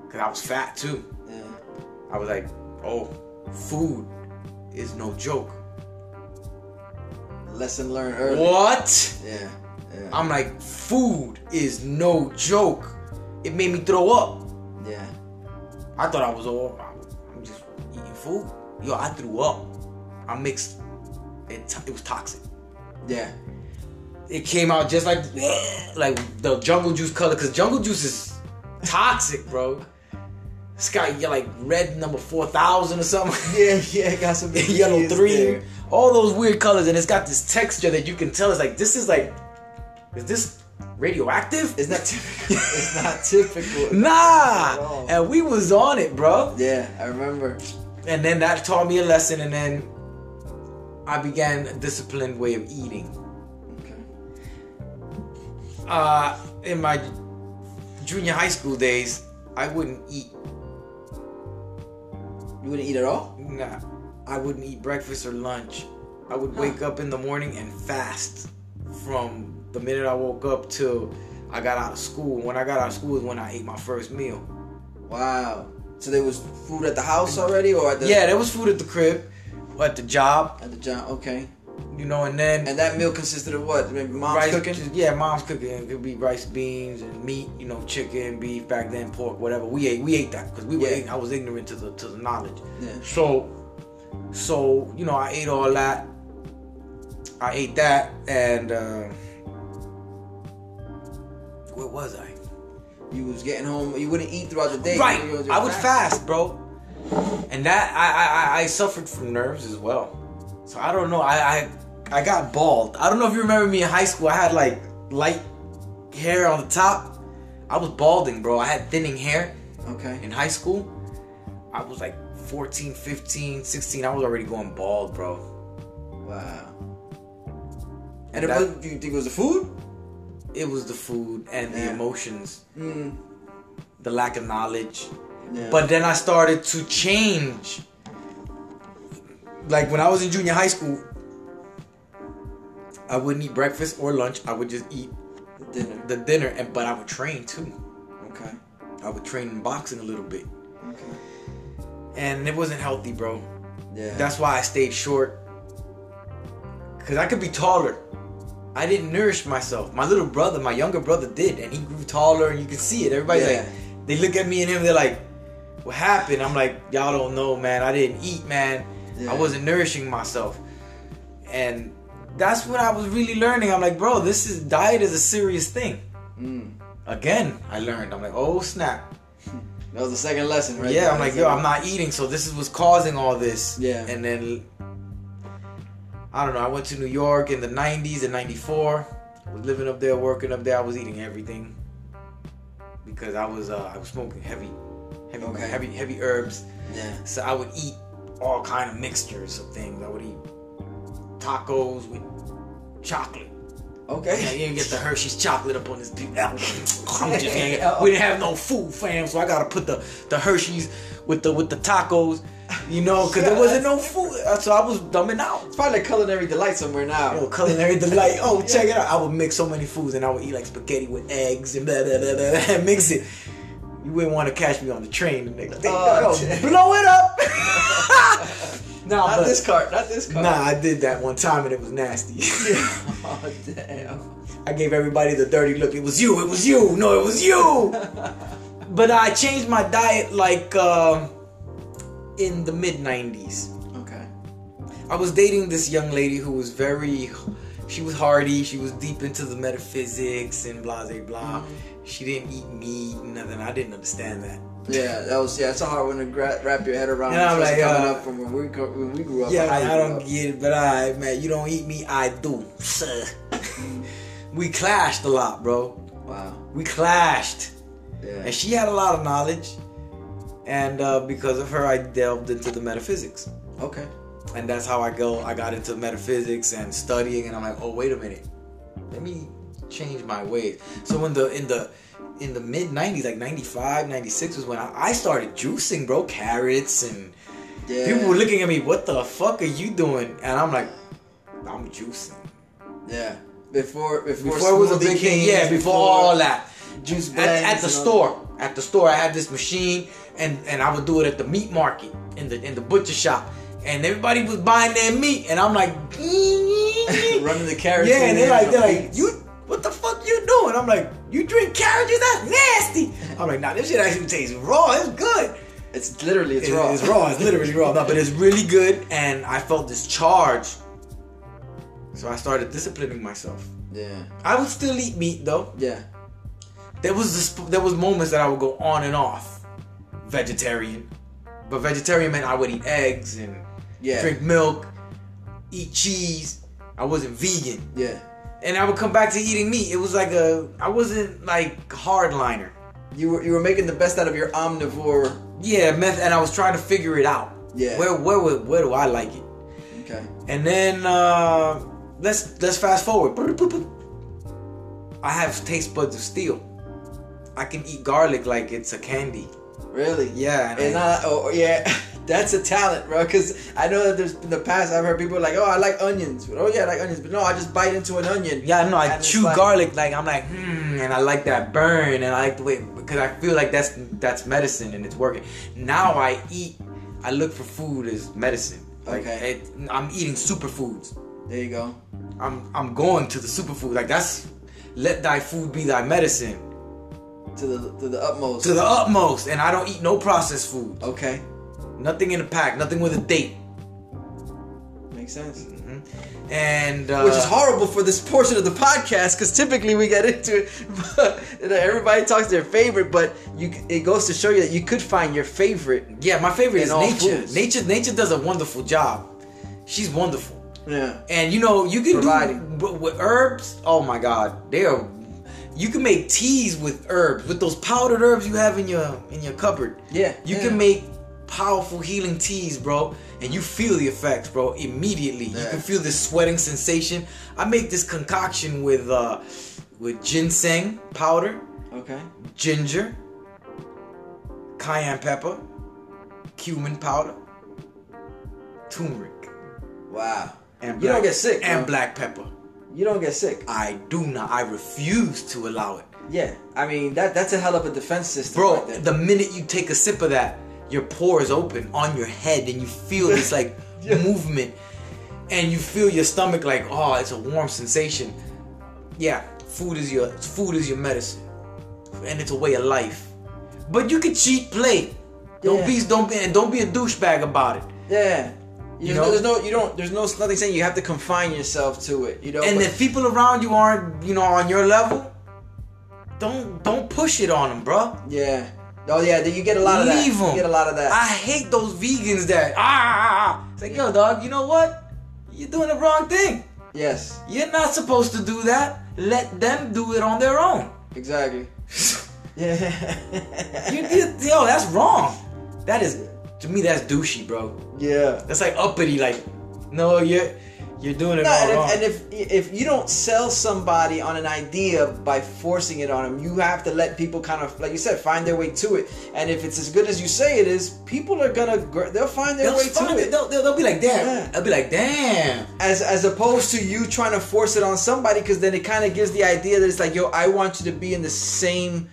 Cause I was fat too. Yeah. I was like, oh, food is no joke. Lesson learned early. What? Yeah. Yeah. I'm like, food is no joke. It made me throw up. yeah. I thought I was all. I'm just eating food. Yo, I threw up. I mixed. It, it was toxic. Yeah. It came out just like like the jungle juice color, cause jungle juice is toxic, bro. It's got yeah, like red number four thousand or something. Yeah. Yeah. Got some yellow three, there. all those weird colors, and it's got this texture that you can tell. It's like this is like, is this radioactive? It's not typical. it's not typical. Nah, and we was on it, bro. Yeah, I remember. And then that taught me a lesson, and then I began a disciplined way of eating. Okay. Uh, in my junior high school days, I wouldn't eat. You wouldn't eat at all? Nah, I wouldn't eat breakfast or lunch. I would wake up in the morning and fast from the minute I woke up till I got out of school. When I got out of school is when I ate my first meal. Wow. So there was food at the house already, or at the Yeah, there was food at the crib, at the job, at the job? Okay. you know, and then And that meal consisted of what? Maybe mom's rice, cooking. Yeah, mom's cooking. It could be rice, beans, and meat. You know, chicken, beef. Back then, pork, whatever. We ate. We ate that because we were. Yeah. I was ignorant to the to the knowledge. Yeah. So, so you know, I ate all that. I ate that, and uh, where was I? You was getting home. You wouldn't eat throughout the day. Right, I would fast, bro. And that I, I I- suffered from nerves as well. So I don't know. I I I got bald. I don't know if you remember me in high school. I had like light hair on the top. I was balding, bro. I had thinning hair Okay. in high school. I was like 14, 15, 16. I was already going bald, bro. Wow. And it that- was, do you think it was the food? It was the food and the emotions, Mm. the lack of knowledge. Yeah. But then I started to change. Like when I was in junior high school, I wouldn't eat breakfast or lunch. I would just eat dinner. the dinner, and but I would train too. Okay. I would train in boxing a little bit, Okay. and it wasn't healthy, bro. Yeah. That's why I stayed short. Cause I could be taller. I didn't nourish myself. My little brother, my younger brother, did, and he grew taller, and you can see it. Everybody's Yeah. like, they look at me and him, they're like, "What happened?" I'm like, "Y'all don't know, man. I didn't eat, man. Yeah. I wasn't nourishing myself." And that's what I was really learning. I'm like, bro, this is diet is a serious thing. Mm. Again, I learned. I'm like, oh snap. That was the second lesson, right? yeah, there. I'm like, yo, I'm not eating, so this is what's causing all this. Yeah. And then I don't know. I went to New York in the '90s and '94. I was living up there, working up there. I was eating everything because I was uh, I was smoking heavy, heavy, Okay. heavy, heavy herbs. Yeah. So I would eat all kind of mixtures of things. I would eat tacos with chocolate. Okay. Yeah, you didn't get the Hershey's chocolate up on this big. I'm just ain't- we didn't have no food, fam, so I gotta put the, the Hershey's with the with the tacos, you know, because there wasn't no food. Uh, So I was dumbing out. It's probably a culinary delight somewhere now. Yo, culinary delight. Oh, check it out. I would mix so many foods, and I would eat like spaghetti with eggs and blah blah blah blah, blah and mix it. You wouldn't want to catch me on the train the next day. Oh, damn. blow it up. nah, not but- this cart. Not this cart. Nah, I did that one time and it was nasty. oh damn. I gave everybody the dirty look. It was you. It was you. No, it was you. but I changed my diet like uh, in the mid '90s. Okay. I was dating this young lady who was very. She was hardy. She was deep into the metaphysics and blah blah blah. She didn't eat meat, nothing. I didn't understand that. Yeah, that was yeah. It's a hard one to gra- wrap your head around. And I'm like, coming uh, up from when we go- when we grew up. Yeah, I, I don't up. get it, but I man, you don't eat me, I do. we clashed a lot, bro. Wow. We clashed. Yeah. And she had a lot of knowledge. And uh, because of her, I delved into the metaphysics. Okay. And that's how I go. I got into metaphysics and studying, and I'm like, oh, wait a minute. Let me change my ways. So when the in the in the mid 90s, like 95, 96 was when I, I started juicing, bro. Carrots and Yeah. people were looking at me, what the fuck are you doing? And I'm like, I'm juicing. Yeah. Before before, Before it was a big thing, yeah, before all that. juice At, at the store, at the store, I had this machine, and and I would do it at the meat market in the in the butcher shop, and everybody was buying their meat, and I'm like, Running the carrots Yeah, and they're like, they're like, you, what the fuck you doing? I'm like, you drink juice? That's nasty. I'm like, nah, this shit actually tastes raw. It's good. It's literally it's It- raw. It's raw. It's literally raw. No, but it's really good, and I felt this charge. So I started disciplining myself. Yeah. I would still eat meat though. Yeah. There was this, there was moments that I would go on and off vegetarian, but vegetarian meant I would eat eggs and Yeah. drink milk, eat cheese. I wasn't vegan, Yeah. And I would come back to eating meat. It was like a I wasn't like hardliner. You were you were making the best out of your omnivore. Yeah, meth, and I was trying to figure it out. Yeah. Where where where, where do I like it? Okay. And then uh, let's let's fast forward. I have taste buds of steel. I can eat garlic like it's a candy. Really? Yeah, and And I- I, oh yeah, that's a talent, bro. Because I know that there's in the past I've heard people like, oh, I like onions. But, oh yeah, I like onions. But no, I just bite into an onion. Yeah, no, I chew like- garlic like I'm like, hmm, and I like that burn, and I like the way because I feel like that's that's medicine and it's working. Now I eat, I look for food as medicine. Like Okay. it, I'm eating superfoods. There you go. I'm I'm going to the superfood. Like that's let thy food be thy medicine To the to the utmost. to the utmost, and I don't eat no processed food. okay. Nothing in a pack, nothing with a date, Makes sense. and uh, Which is horrible for this portion of the podcast because typically we get into it. But, everybody talks their favorite, but you it goes to show you that you could find your favorite. Yeah, my favorite is nature. foods. Nature, nature does a wonderful job. She's wonderful. Yeah. And you know, you can Providing. do with, with herbs. Oh my God, they are. You can make teas with herbs, with those powdered herbs you have in your in your cupboard. Yeah, you yeah. can make powerful healing teas, bro, and you feel the effects, bro, immediately. You can feel this sweating sensation. I make this concoction with uh with ginseng powder, Okay. ginger, cayenne pepper, cumin powder, turmeric, Wow. and You don't get sick, and bro. black pepper. You don't get sick. I do not. I refuse to allow it, Yeah. I mean that that's a hell of a defense system, bro. right there. the minute you take a sip of that, your pores open on your head, and you feel this like Yeah. movement, and you feel your stomach like, oh, it's a warm sensation. Yeah, food is your food is your medicine, and it's a way of life. But you can cheat play. Don't Yeah. be don't be and don't be a douchebag about it. Yeah. You, You know, know? there's no, you don't, there's no, nothing saying you have to confine yourself to it. You know, And but- if people around you aren't, you know, on your level, don't don't push it on them, bro. yeah, oh yeah, you get a lot of that. Leave them. You get a lot of that. I hate those vegans that ah. It's like, yo, dog, you know what? You're doing the wrong thing. yes, You're not supposed to do that. Let them do it on their own. exactly. Yeah. You, you- yo, that's wrong. That is, to me, that's douchey, bro. yeah. That's like uppity. Like, no, you're you're doing it No, all and, wrong. if, and if if you don't sell somebody on an idea by forcing it on them, you have to let people kind of, like you said, find their way to it. And if it's as good as you say it is, people are gonna they'll find their they'll, way find to it. it. They'll, they'll, they'll be like, damn. Yeah. They'll be like, damn. As as opposed to you trying to force it on somebody, because then it kind of gives the idea that it's like, yo, I want you to be in the same.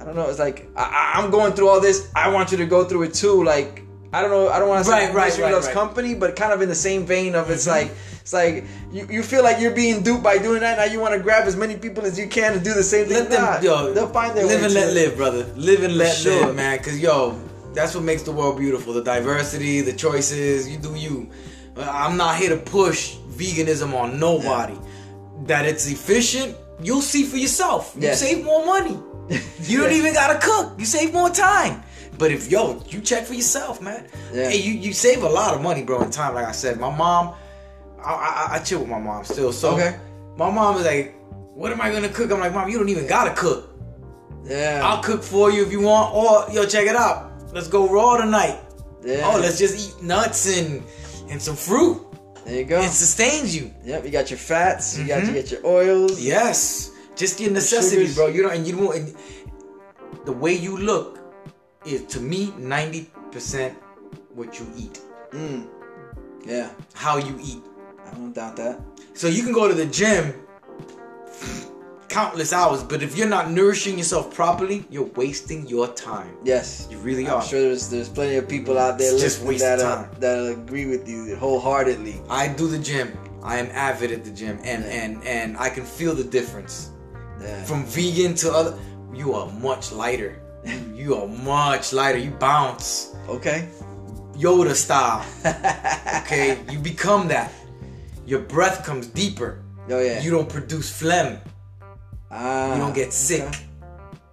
I don't know. It's like I, I- I'm going through all this. I want you to go through it too. Like I don't know. I don't want to say Right, right, right, loves right. company, but kind of in the same vein of it's like it's like you, you feel like you're being duped by doing that. Now you want to grab as many people as you can to do the same thing. Let them, Nah, yo, they'll find their live way and to let it. live, brother. Live and let sure. live, man. Cause yo, that's what makes the world beautiful. The diversity, the choices. You do you. Uh, I'm not here to push veganism on nobody. That it's efficient, you'll see for yourself. You save more money. You don't Yeah. even gotta cook. You save more time. But if yo, you check for yourself, man. Yeah. Hey, you you save a lot of money, bro, in time. Like I said, my mom, I, I, I chill with my mom still. So Okay. my mom is like, "What am I gonna cook?" I'm like, "Mom, you don't even gotta cook. Yeah. I'll cook for you if you want. Or yo, check it out. Let's go raw tonight. yeah. Oh, let's just eat nuts and and some fruit. there you go. It sustains you. Yep. You got your fats. You got Mhm. you get your oils. Yes. Just your necessities, sugars. bro. You know, and you don't. The way you look is to me ninety percent what you eat, Yeah, how you eat. I don't doubt that. So you can go to the gym countless hours, but if you're not nourishing yourself properly, you're wasting your time. Yes, You really I'm are. sure there's there's plenty of people out there just that uh, that'll agree with you wholeheartedly. I do the gym. I am avid at the gym, and Yeah. and and I can feel the difference Yeah. from vegan to other. You are much lighter. You are much lighter. You bounce okay. Yoda style. Okay, you become that. Your breath comes deeper. Oh yeah. You don't produce phlegm. Ah, You don't get sick. okay.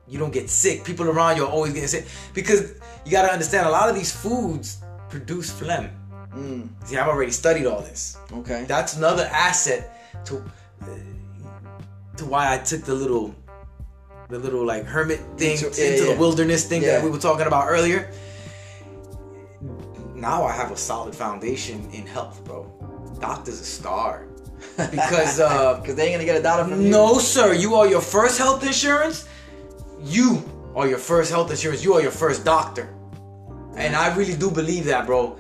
You don't get sick. People around you are always getting sick because you got to understand a lot of these foods produce phlegm. Mm. See, I've already studied all this. Okay. That's another asset to to why I took the little the little like hermit thing Into- into, yeah, yeah. the wilderness thing Yeah. that we were talking about earlier. Now I have a solid foundation in health, bro. Doctor's a star. Because uh Because they ain't gonna get a dollar from you. no, sir. You are your first health insurance. You are your first health insurance. You are your first doctor. And I really do believe that, bro.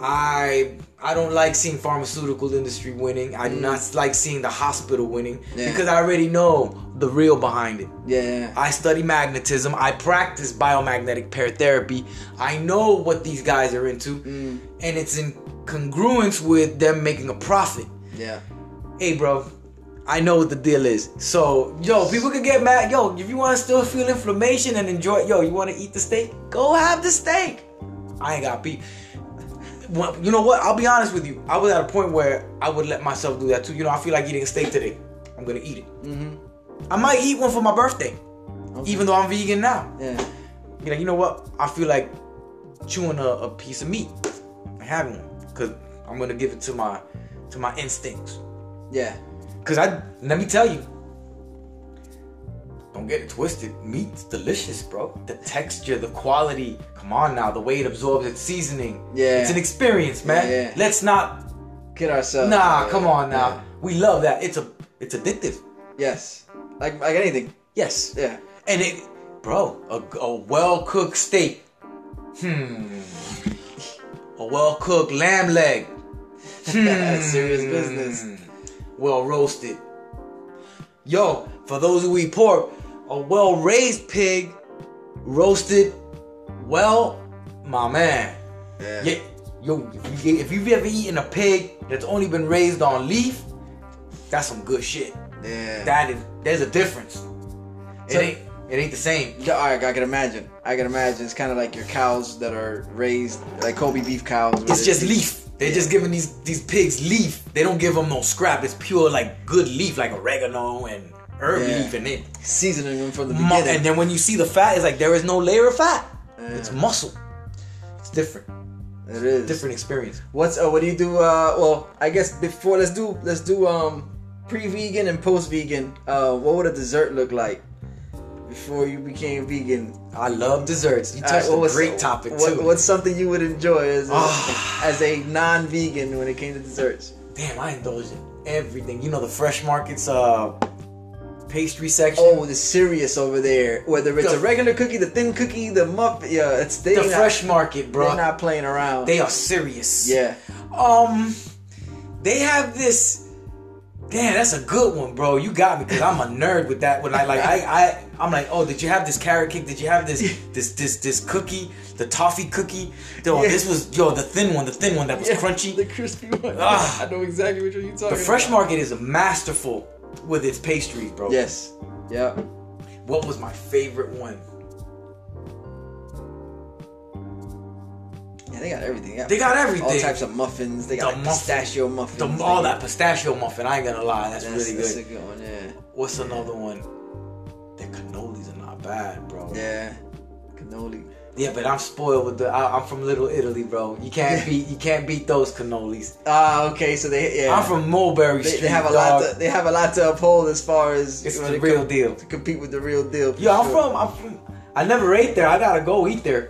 I I don't like seeing pharmaceutical industry winning. I do not like seeing the hospital winning Mm. Yeah. because I already know the real behind it. Yeah. I study magnetism. I practice biomagnetic pair therapy. I know what these guys are into, Mm. and it's in congruence with them making a profit Yeah. hey bro i know what the deal is so yo people can get mad yo if you want to still feel inflammation and enjoy yo you want to eat the steak go have the steak i ain't got beef you know what i'll be honest with you i was at a point where i would let myself do that too you know i feel like eating a steak today i'm gonna eat it mm-hmm. i might eat one for my birthday even though i'm vegan now Yeah. you know, you know what? I feel like chewing a, a piece of meat and having one because I'm gonna give it to my to my instincts. Yeah. Cause I let me tell you, don't get it twisted. Meat's delicious, bro. The texture, the quality. Come on now, the way it absorbs its seasoning. Yeah. it's an experience, man. Yeah, yeah. Let's not. Kid ourselves. Nah, Yeah. come on now. We love that. It's a it's addictive. Yes. Like like anything. Yes. Yeah. And it, bro, a, a well cooked steak. Hmm. A well cooked lamb leg. Hmm. Serious business. Well roasted. Yo, for those who eat pork, a well raised pig, roasted, well, my man. Yeah. Yeah, yo, if, you, if you've ever eaten a pig that's only been raised on leaf, that's some good shit. Yeah. That is, there's a difference. It So- ain't, it ain't the same. Yeah, all right, I can imagine. I can imagine. It's kind of like your cows that are raised like Kobe beef cows. It's just leaf. They're just giving these these pigs leaf. They don't give them no scrap. It's pure like good leaf, like oregano and herb Yeah. leaf, and it. seasoning them from the beginning. and then when you see the fat, it's like there is no layer of fat. Yeah. It's muscle. It's different. it is Different experience. What's uh, what do you do? Uh, well, I guess before let's do let's do um pre-vegan and post-vegan. Uh, what would a dessert look like before you became vegan? I love desserts. You right, touched what a great topic what- too. What's something you would enjoy as a, Ah. as a non-vegan when it came to desserts? Damn, I indulge in everything. You know the fresh markets uh pastry section. Oh, the serious over there. Whether it's The- a regular cookie, the thin cookie, the muffin. Yeah, it's they the not, fresh market, bro. They're not playing around. They are serious. yeah. Um, they have this. Damn, that's a good one, bro. You got me because I'm a nerd with that. When I like, I, I, I'm like, oh, did you have this carrot cake? Did you have this, this, this, this cookie, the toffee cookie? Yo, Yeah. this was yo the thin one, the thin one that was Yeah, crunchy. The crispy one. Ah. I know exactly what you're talking about. The fresh about. market is masterful with its pastries, bro. Yes. Yeah. What was my favorite one? Yeah, they got everything. Yeah. They got everything. all types of muffins. They got The like muffin- pistachio muffins. The, all got- that pistachio muffin. I ain't gonna lie, that's, That's, really good. that's a good one. Yeah. What's another one? The cannolis are not bad, bro. Yeah. Cannoli. Yeah, but I'm spoiled with the. I, I'm from Little Italy, bro. You can't beat. You can't beat those cannolis. Ah, okay. So they yeah. I'm from Mulberry They, Street. they have a dog. lot. To, they have a lot to uphold as far as It's the real com- deal. to compete with the real deal. Yeah, I'm sure. from. I'm from. I never ate there. I gotta go eat there.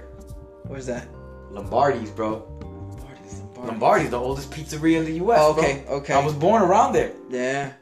Where's that? Lombardi's, bro. Lombardi's. Lombardi's. Lombardi's the oldest pizzeria in the U.S. Oh, okay, bro. okay. I was born around there. Yeah.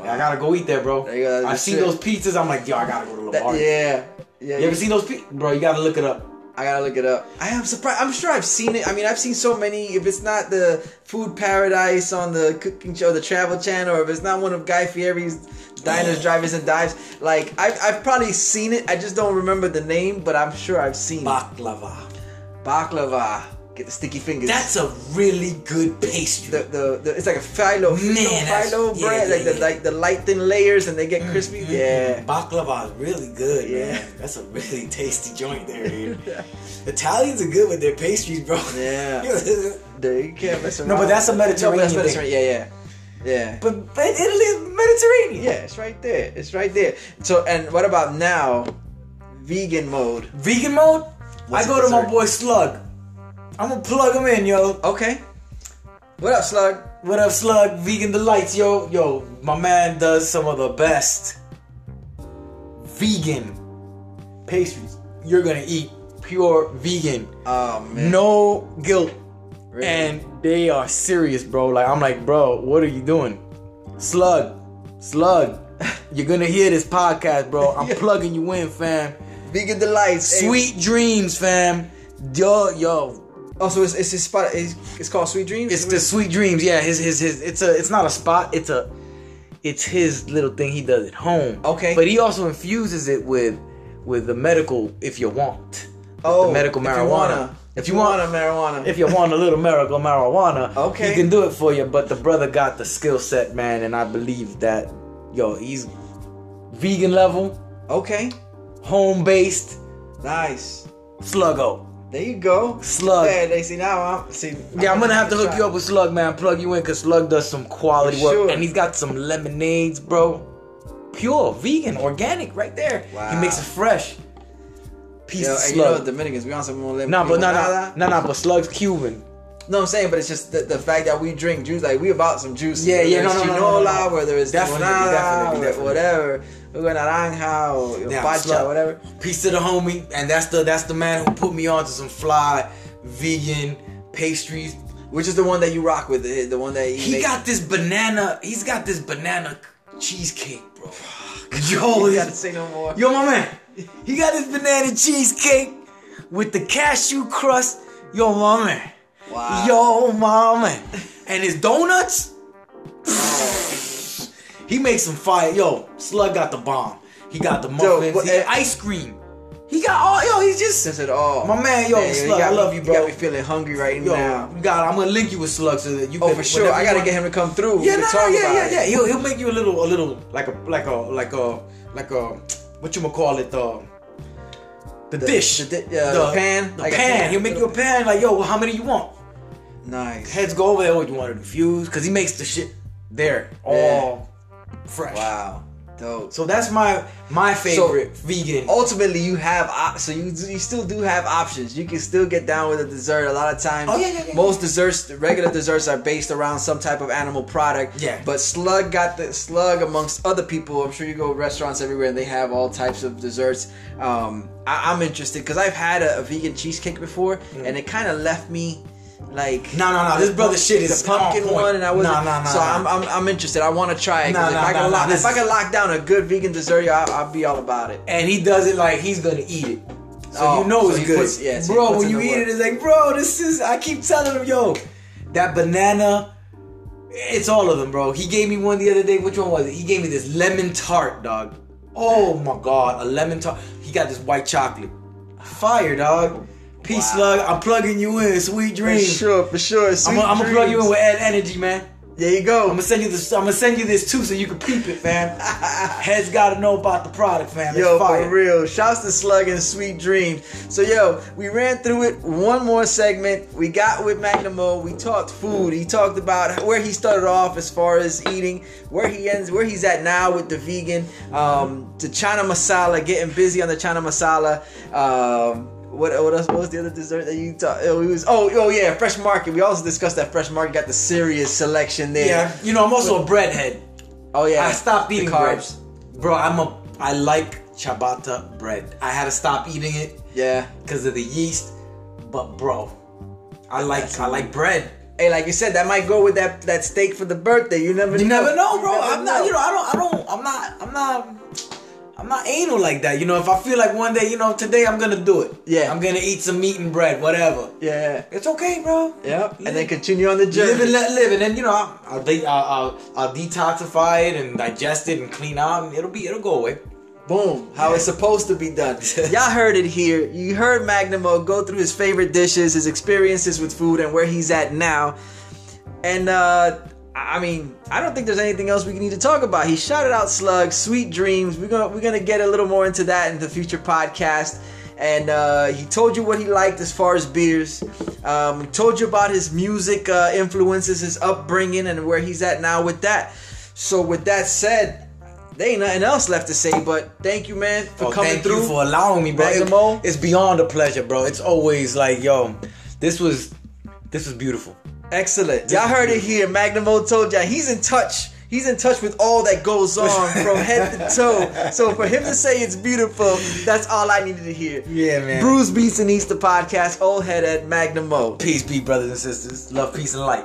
I gotta go eat there, bro. There I see those pizzas. I'm like, yo, I gotta go to That- Lamar. yeah, yeah. You ever seen those bro? You gotta look it up. I gotta look it up. I am surprised. I'm sure I've seen it. I mean, I've seen so many. If it's not the Food Paradise on the cooking show, the Travel Channel, or if it's not one of Guy Fieri's Diners, Drivers, and Dives, like I've, I've probably seen it. I just don't remember the name, but I'm sure I've seen Baklava. it. Baklava. Get the sticky fingers. That's a really good pastry. the, the, the it's like a phyllo, Man, phyllo, yeah, bread, yeah, like the like the light thin layers, and they get crispy. Mm-hmm. Yeah. Baklava is really good, Yeah. man. That's a really tasty joint there, dude. Italians are good with their pastries, bro. Yeah. There, you can't mess around. No, but that's a No, that's Mediterranean thing. Yeah, yeah, yeah. but, but Italy is Mediterranean. Yeah, it's right there. It's right there. So, and what about now? Vegan mode. Vegan mode? What's I go to my boy Slug. I'm gonna plug him in, yo. Okay. What up, Slug? What up, Slug? Vegan Delights, yo. Yo, my man does some of the best vegan pastries. You're gonna eat pure vegan. Oh man. No guilt. Really? And they are serious, bro. Like, I'm like, bro, what are you doing? Slug, Slug, you're gonna hear this podcast, bro. I'm Yeah. plugging you in, fam. vegan delights. Hey, Sweet dreams, fam. Yo, yo, Oh, so it's, it's his spot. It's, it's called Sweet Dreams. It's the Sweet Dreams. Yeah, his his his. It's a. It's not a spot. It's a. It's his little thing he does at home. Okay. But he also infuses it with with the medical if you want. oh the medical if marijuana. You wanna, if you want a marijuana. If you want a little medical marijuana, Okay. he can do it for you. But the brother got the skill set, man, and I believe that, yo, he's vegan level, okay. home based, Nice. sluggo. There you go. Slug. Yeah, they see now. I'm see. Yeah, I'm gonna have to hook you up with Slug, man. Plug you in, cause Slug does some quality For work, sure. and he's got some lemonades, bro. Pure, vegan, organic, right there. Wow. He makes it fresh. Piece Yo, of and you know Slug. Dominicans, we on some more Nah, but nah, nah, nah, nah, but Slug's Cuban. No, I'm saying, but it's just the, the fact that we drink juice. Like we about some juice. Yeah, yeah, no, no, no, no, whether it's Definitely, limonada, definitely, or definitely. whatever. Going naranja or Yeah, pacha, whatever. Piece of the homie, and that's the that's the man who put me on to some fly vegan pastries. Which is the one that you rock with? The, the one that he, He got this banana. He's got this banana cheesecake, bro. You Yo, gotta say no more. Yo, my man, he got his banana cheesecake with the cashew crust. Yo, my man. Wow. Yo, my man. And his donuts. he makes some fire. Yo, Slug got the bomb. He got the muffins. he got ice cream. He got all. Yo, he's just. Says it all. My man, yo, you Slug, got I love you, bro. got me feeling hungry right Yo, now. you got. I'm gonna link you with Slug so that you. Oh, can, for sure. I gotta want- get him to come through. Yeah, talk yeah, yeah, it. yeah. He'll he'll make you a little, a little like a like a like a like a what you call it the the, The- dish the di- uh, the pan? the Like pan. pan. He'll make you a pan like yo, how many you want? Nice. Heads go over there. What you want to infuse? Because he makes the shit there all fresh. Wow. Dope. So that's my my favorite vegan. ultimately you have op- so you you still do have options. You can still get down with a dessert. A lot of times, Oh, yeah, yeah, yeah, most desserts, regular desserts, are based around some type of animal product. Yeah. But Slug got the Slug amongst other people. I'm sure you go to restaurants everywhere and they have all types of desserts. Um, I, I'm interested because I've had a, a vegan cheesecake before and it kind of left me. Like. No, no, no, this the brother shit the is pumpkin on one, and I was Nah, nah, nah, so. I'm, I'm I'm interested. I want to try it. 'cause Nah, if, I can lock, if I can lock down a good vegan dessert, I'll, I'll be all about it. and he does it like he's gonna eat it. So Oh, you know it's good. puts- yeah, so bro, when you eat work. it, it's like, bro, this is I keep telling him, yo, that banana, it's all of them, bro. He gave me one the other day. Which one was it? He gave me this lemon tart, dog. Oh my god, a lemon tart. He got this white chocolate. Fire, dog. Peace, Wow. slug. I'm plugging you in. Sweet dreams. For sure, for sure. I'm Sweet gonna I'm gonna plug you in with Ed Energy, man. There you go. I'm gonna send you this. I'm gonna send you this too, so you can peep it, fam. Heads gotta know about the product, fam. It's Yo, fire. for real. Shouts to Slug and Sweet Dreams. So, yo, we ran through it. One more segment. We got with Magnum O. We talked food. He talked about where he started off as far as eating, where he ends, where he's at now with the vegan, um, the chana masala, getting busy on the chana masala. Um, what, what else? What was the other dessert that you talked? Oh, it was oh oh yeah, Fresh Market. We also discussed that Fresh Market got the serious selection there. Yeah, you know I'm also a breadhead. Oh yeah. I stopped eating carbs. bread. Bro, I'm a I like ciabatta bread. I had to stop eating it Yeah. because of the yeast. But bro, I like I like bread. Hey, like you said, that might go with that that steak for the birthday. You never You know. never know, bro. Never I'm not. You know, I don't. I don't. I'm not. I'm not. I'm not anal like that. You know, if I feel like one day, you know, today I'm gonna do it. Yeah. I'm gonna eat some meat and bread, whatever. Yeah. It's okay, bro. Yep. And then continue on the journey. Live and let live, and then you know I'll I'll, de- I'll, I'll, detoxify it and digest it and clean out, and it'll be it'll go away. Boom, how it's supposed to be done. Y'all heard it here. You heard Magnum O go through his favorite dishes, his experiences with food, and where he's at now. And uh I mean, I don't think there's anything else we need to talk about. He shouted out Slug, Sweet Dreams. We're gonna we're gonna get a little more into that in the future podcast. And uh, he told you what he liked as far as beers. Um, told you about his music uh, influences, his upbringing, and where he's at now with that. So with that said, there ain't nothing else left to say. But thank you, man, for Oh, coming thank through. you for allowing me, bro. It- it's beyond a pleasure, bro. It's always like, yo, this was this was beautiful. Excellent. Y'all heard it here. Magnum O told y'all he's in touch. He's in touch with all that goes on from head to toe. So for him to say it's beautiful, that's all I needed to hear. Yeah, man. Brews Beats and Eats the podcast. Old head at Magnum O. Peace be, brothers and sisters. Love, peace, and light.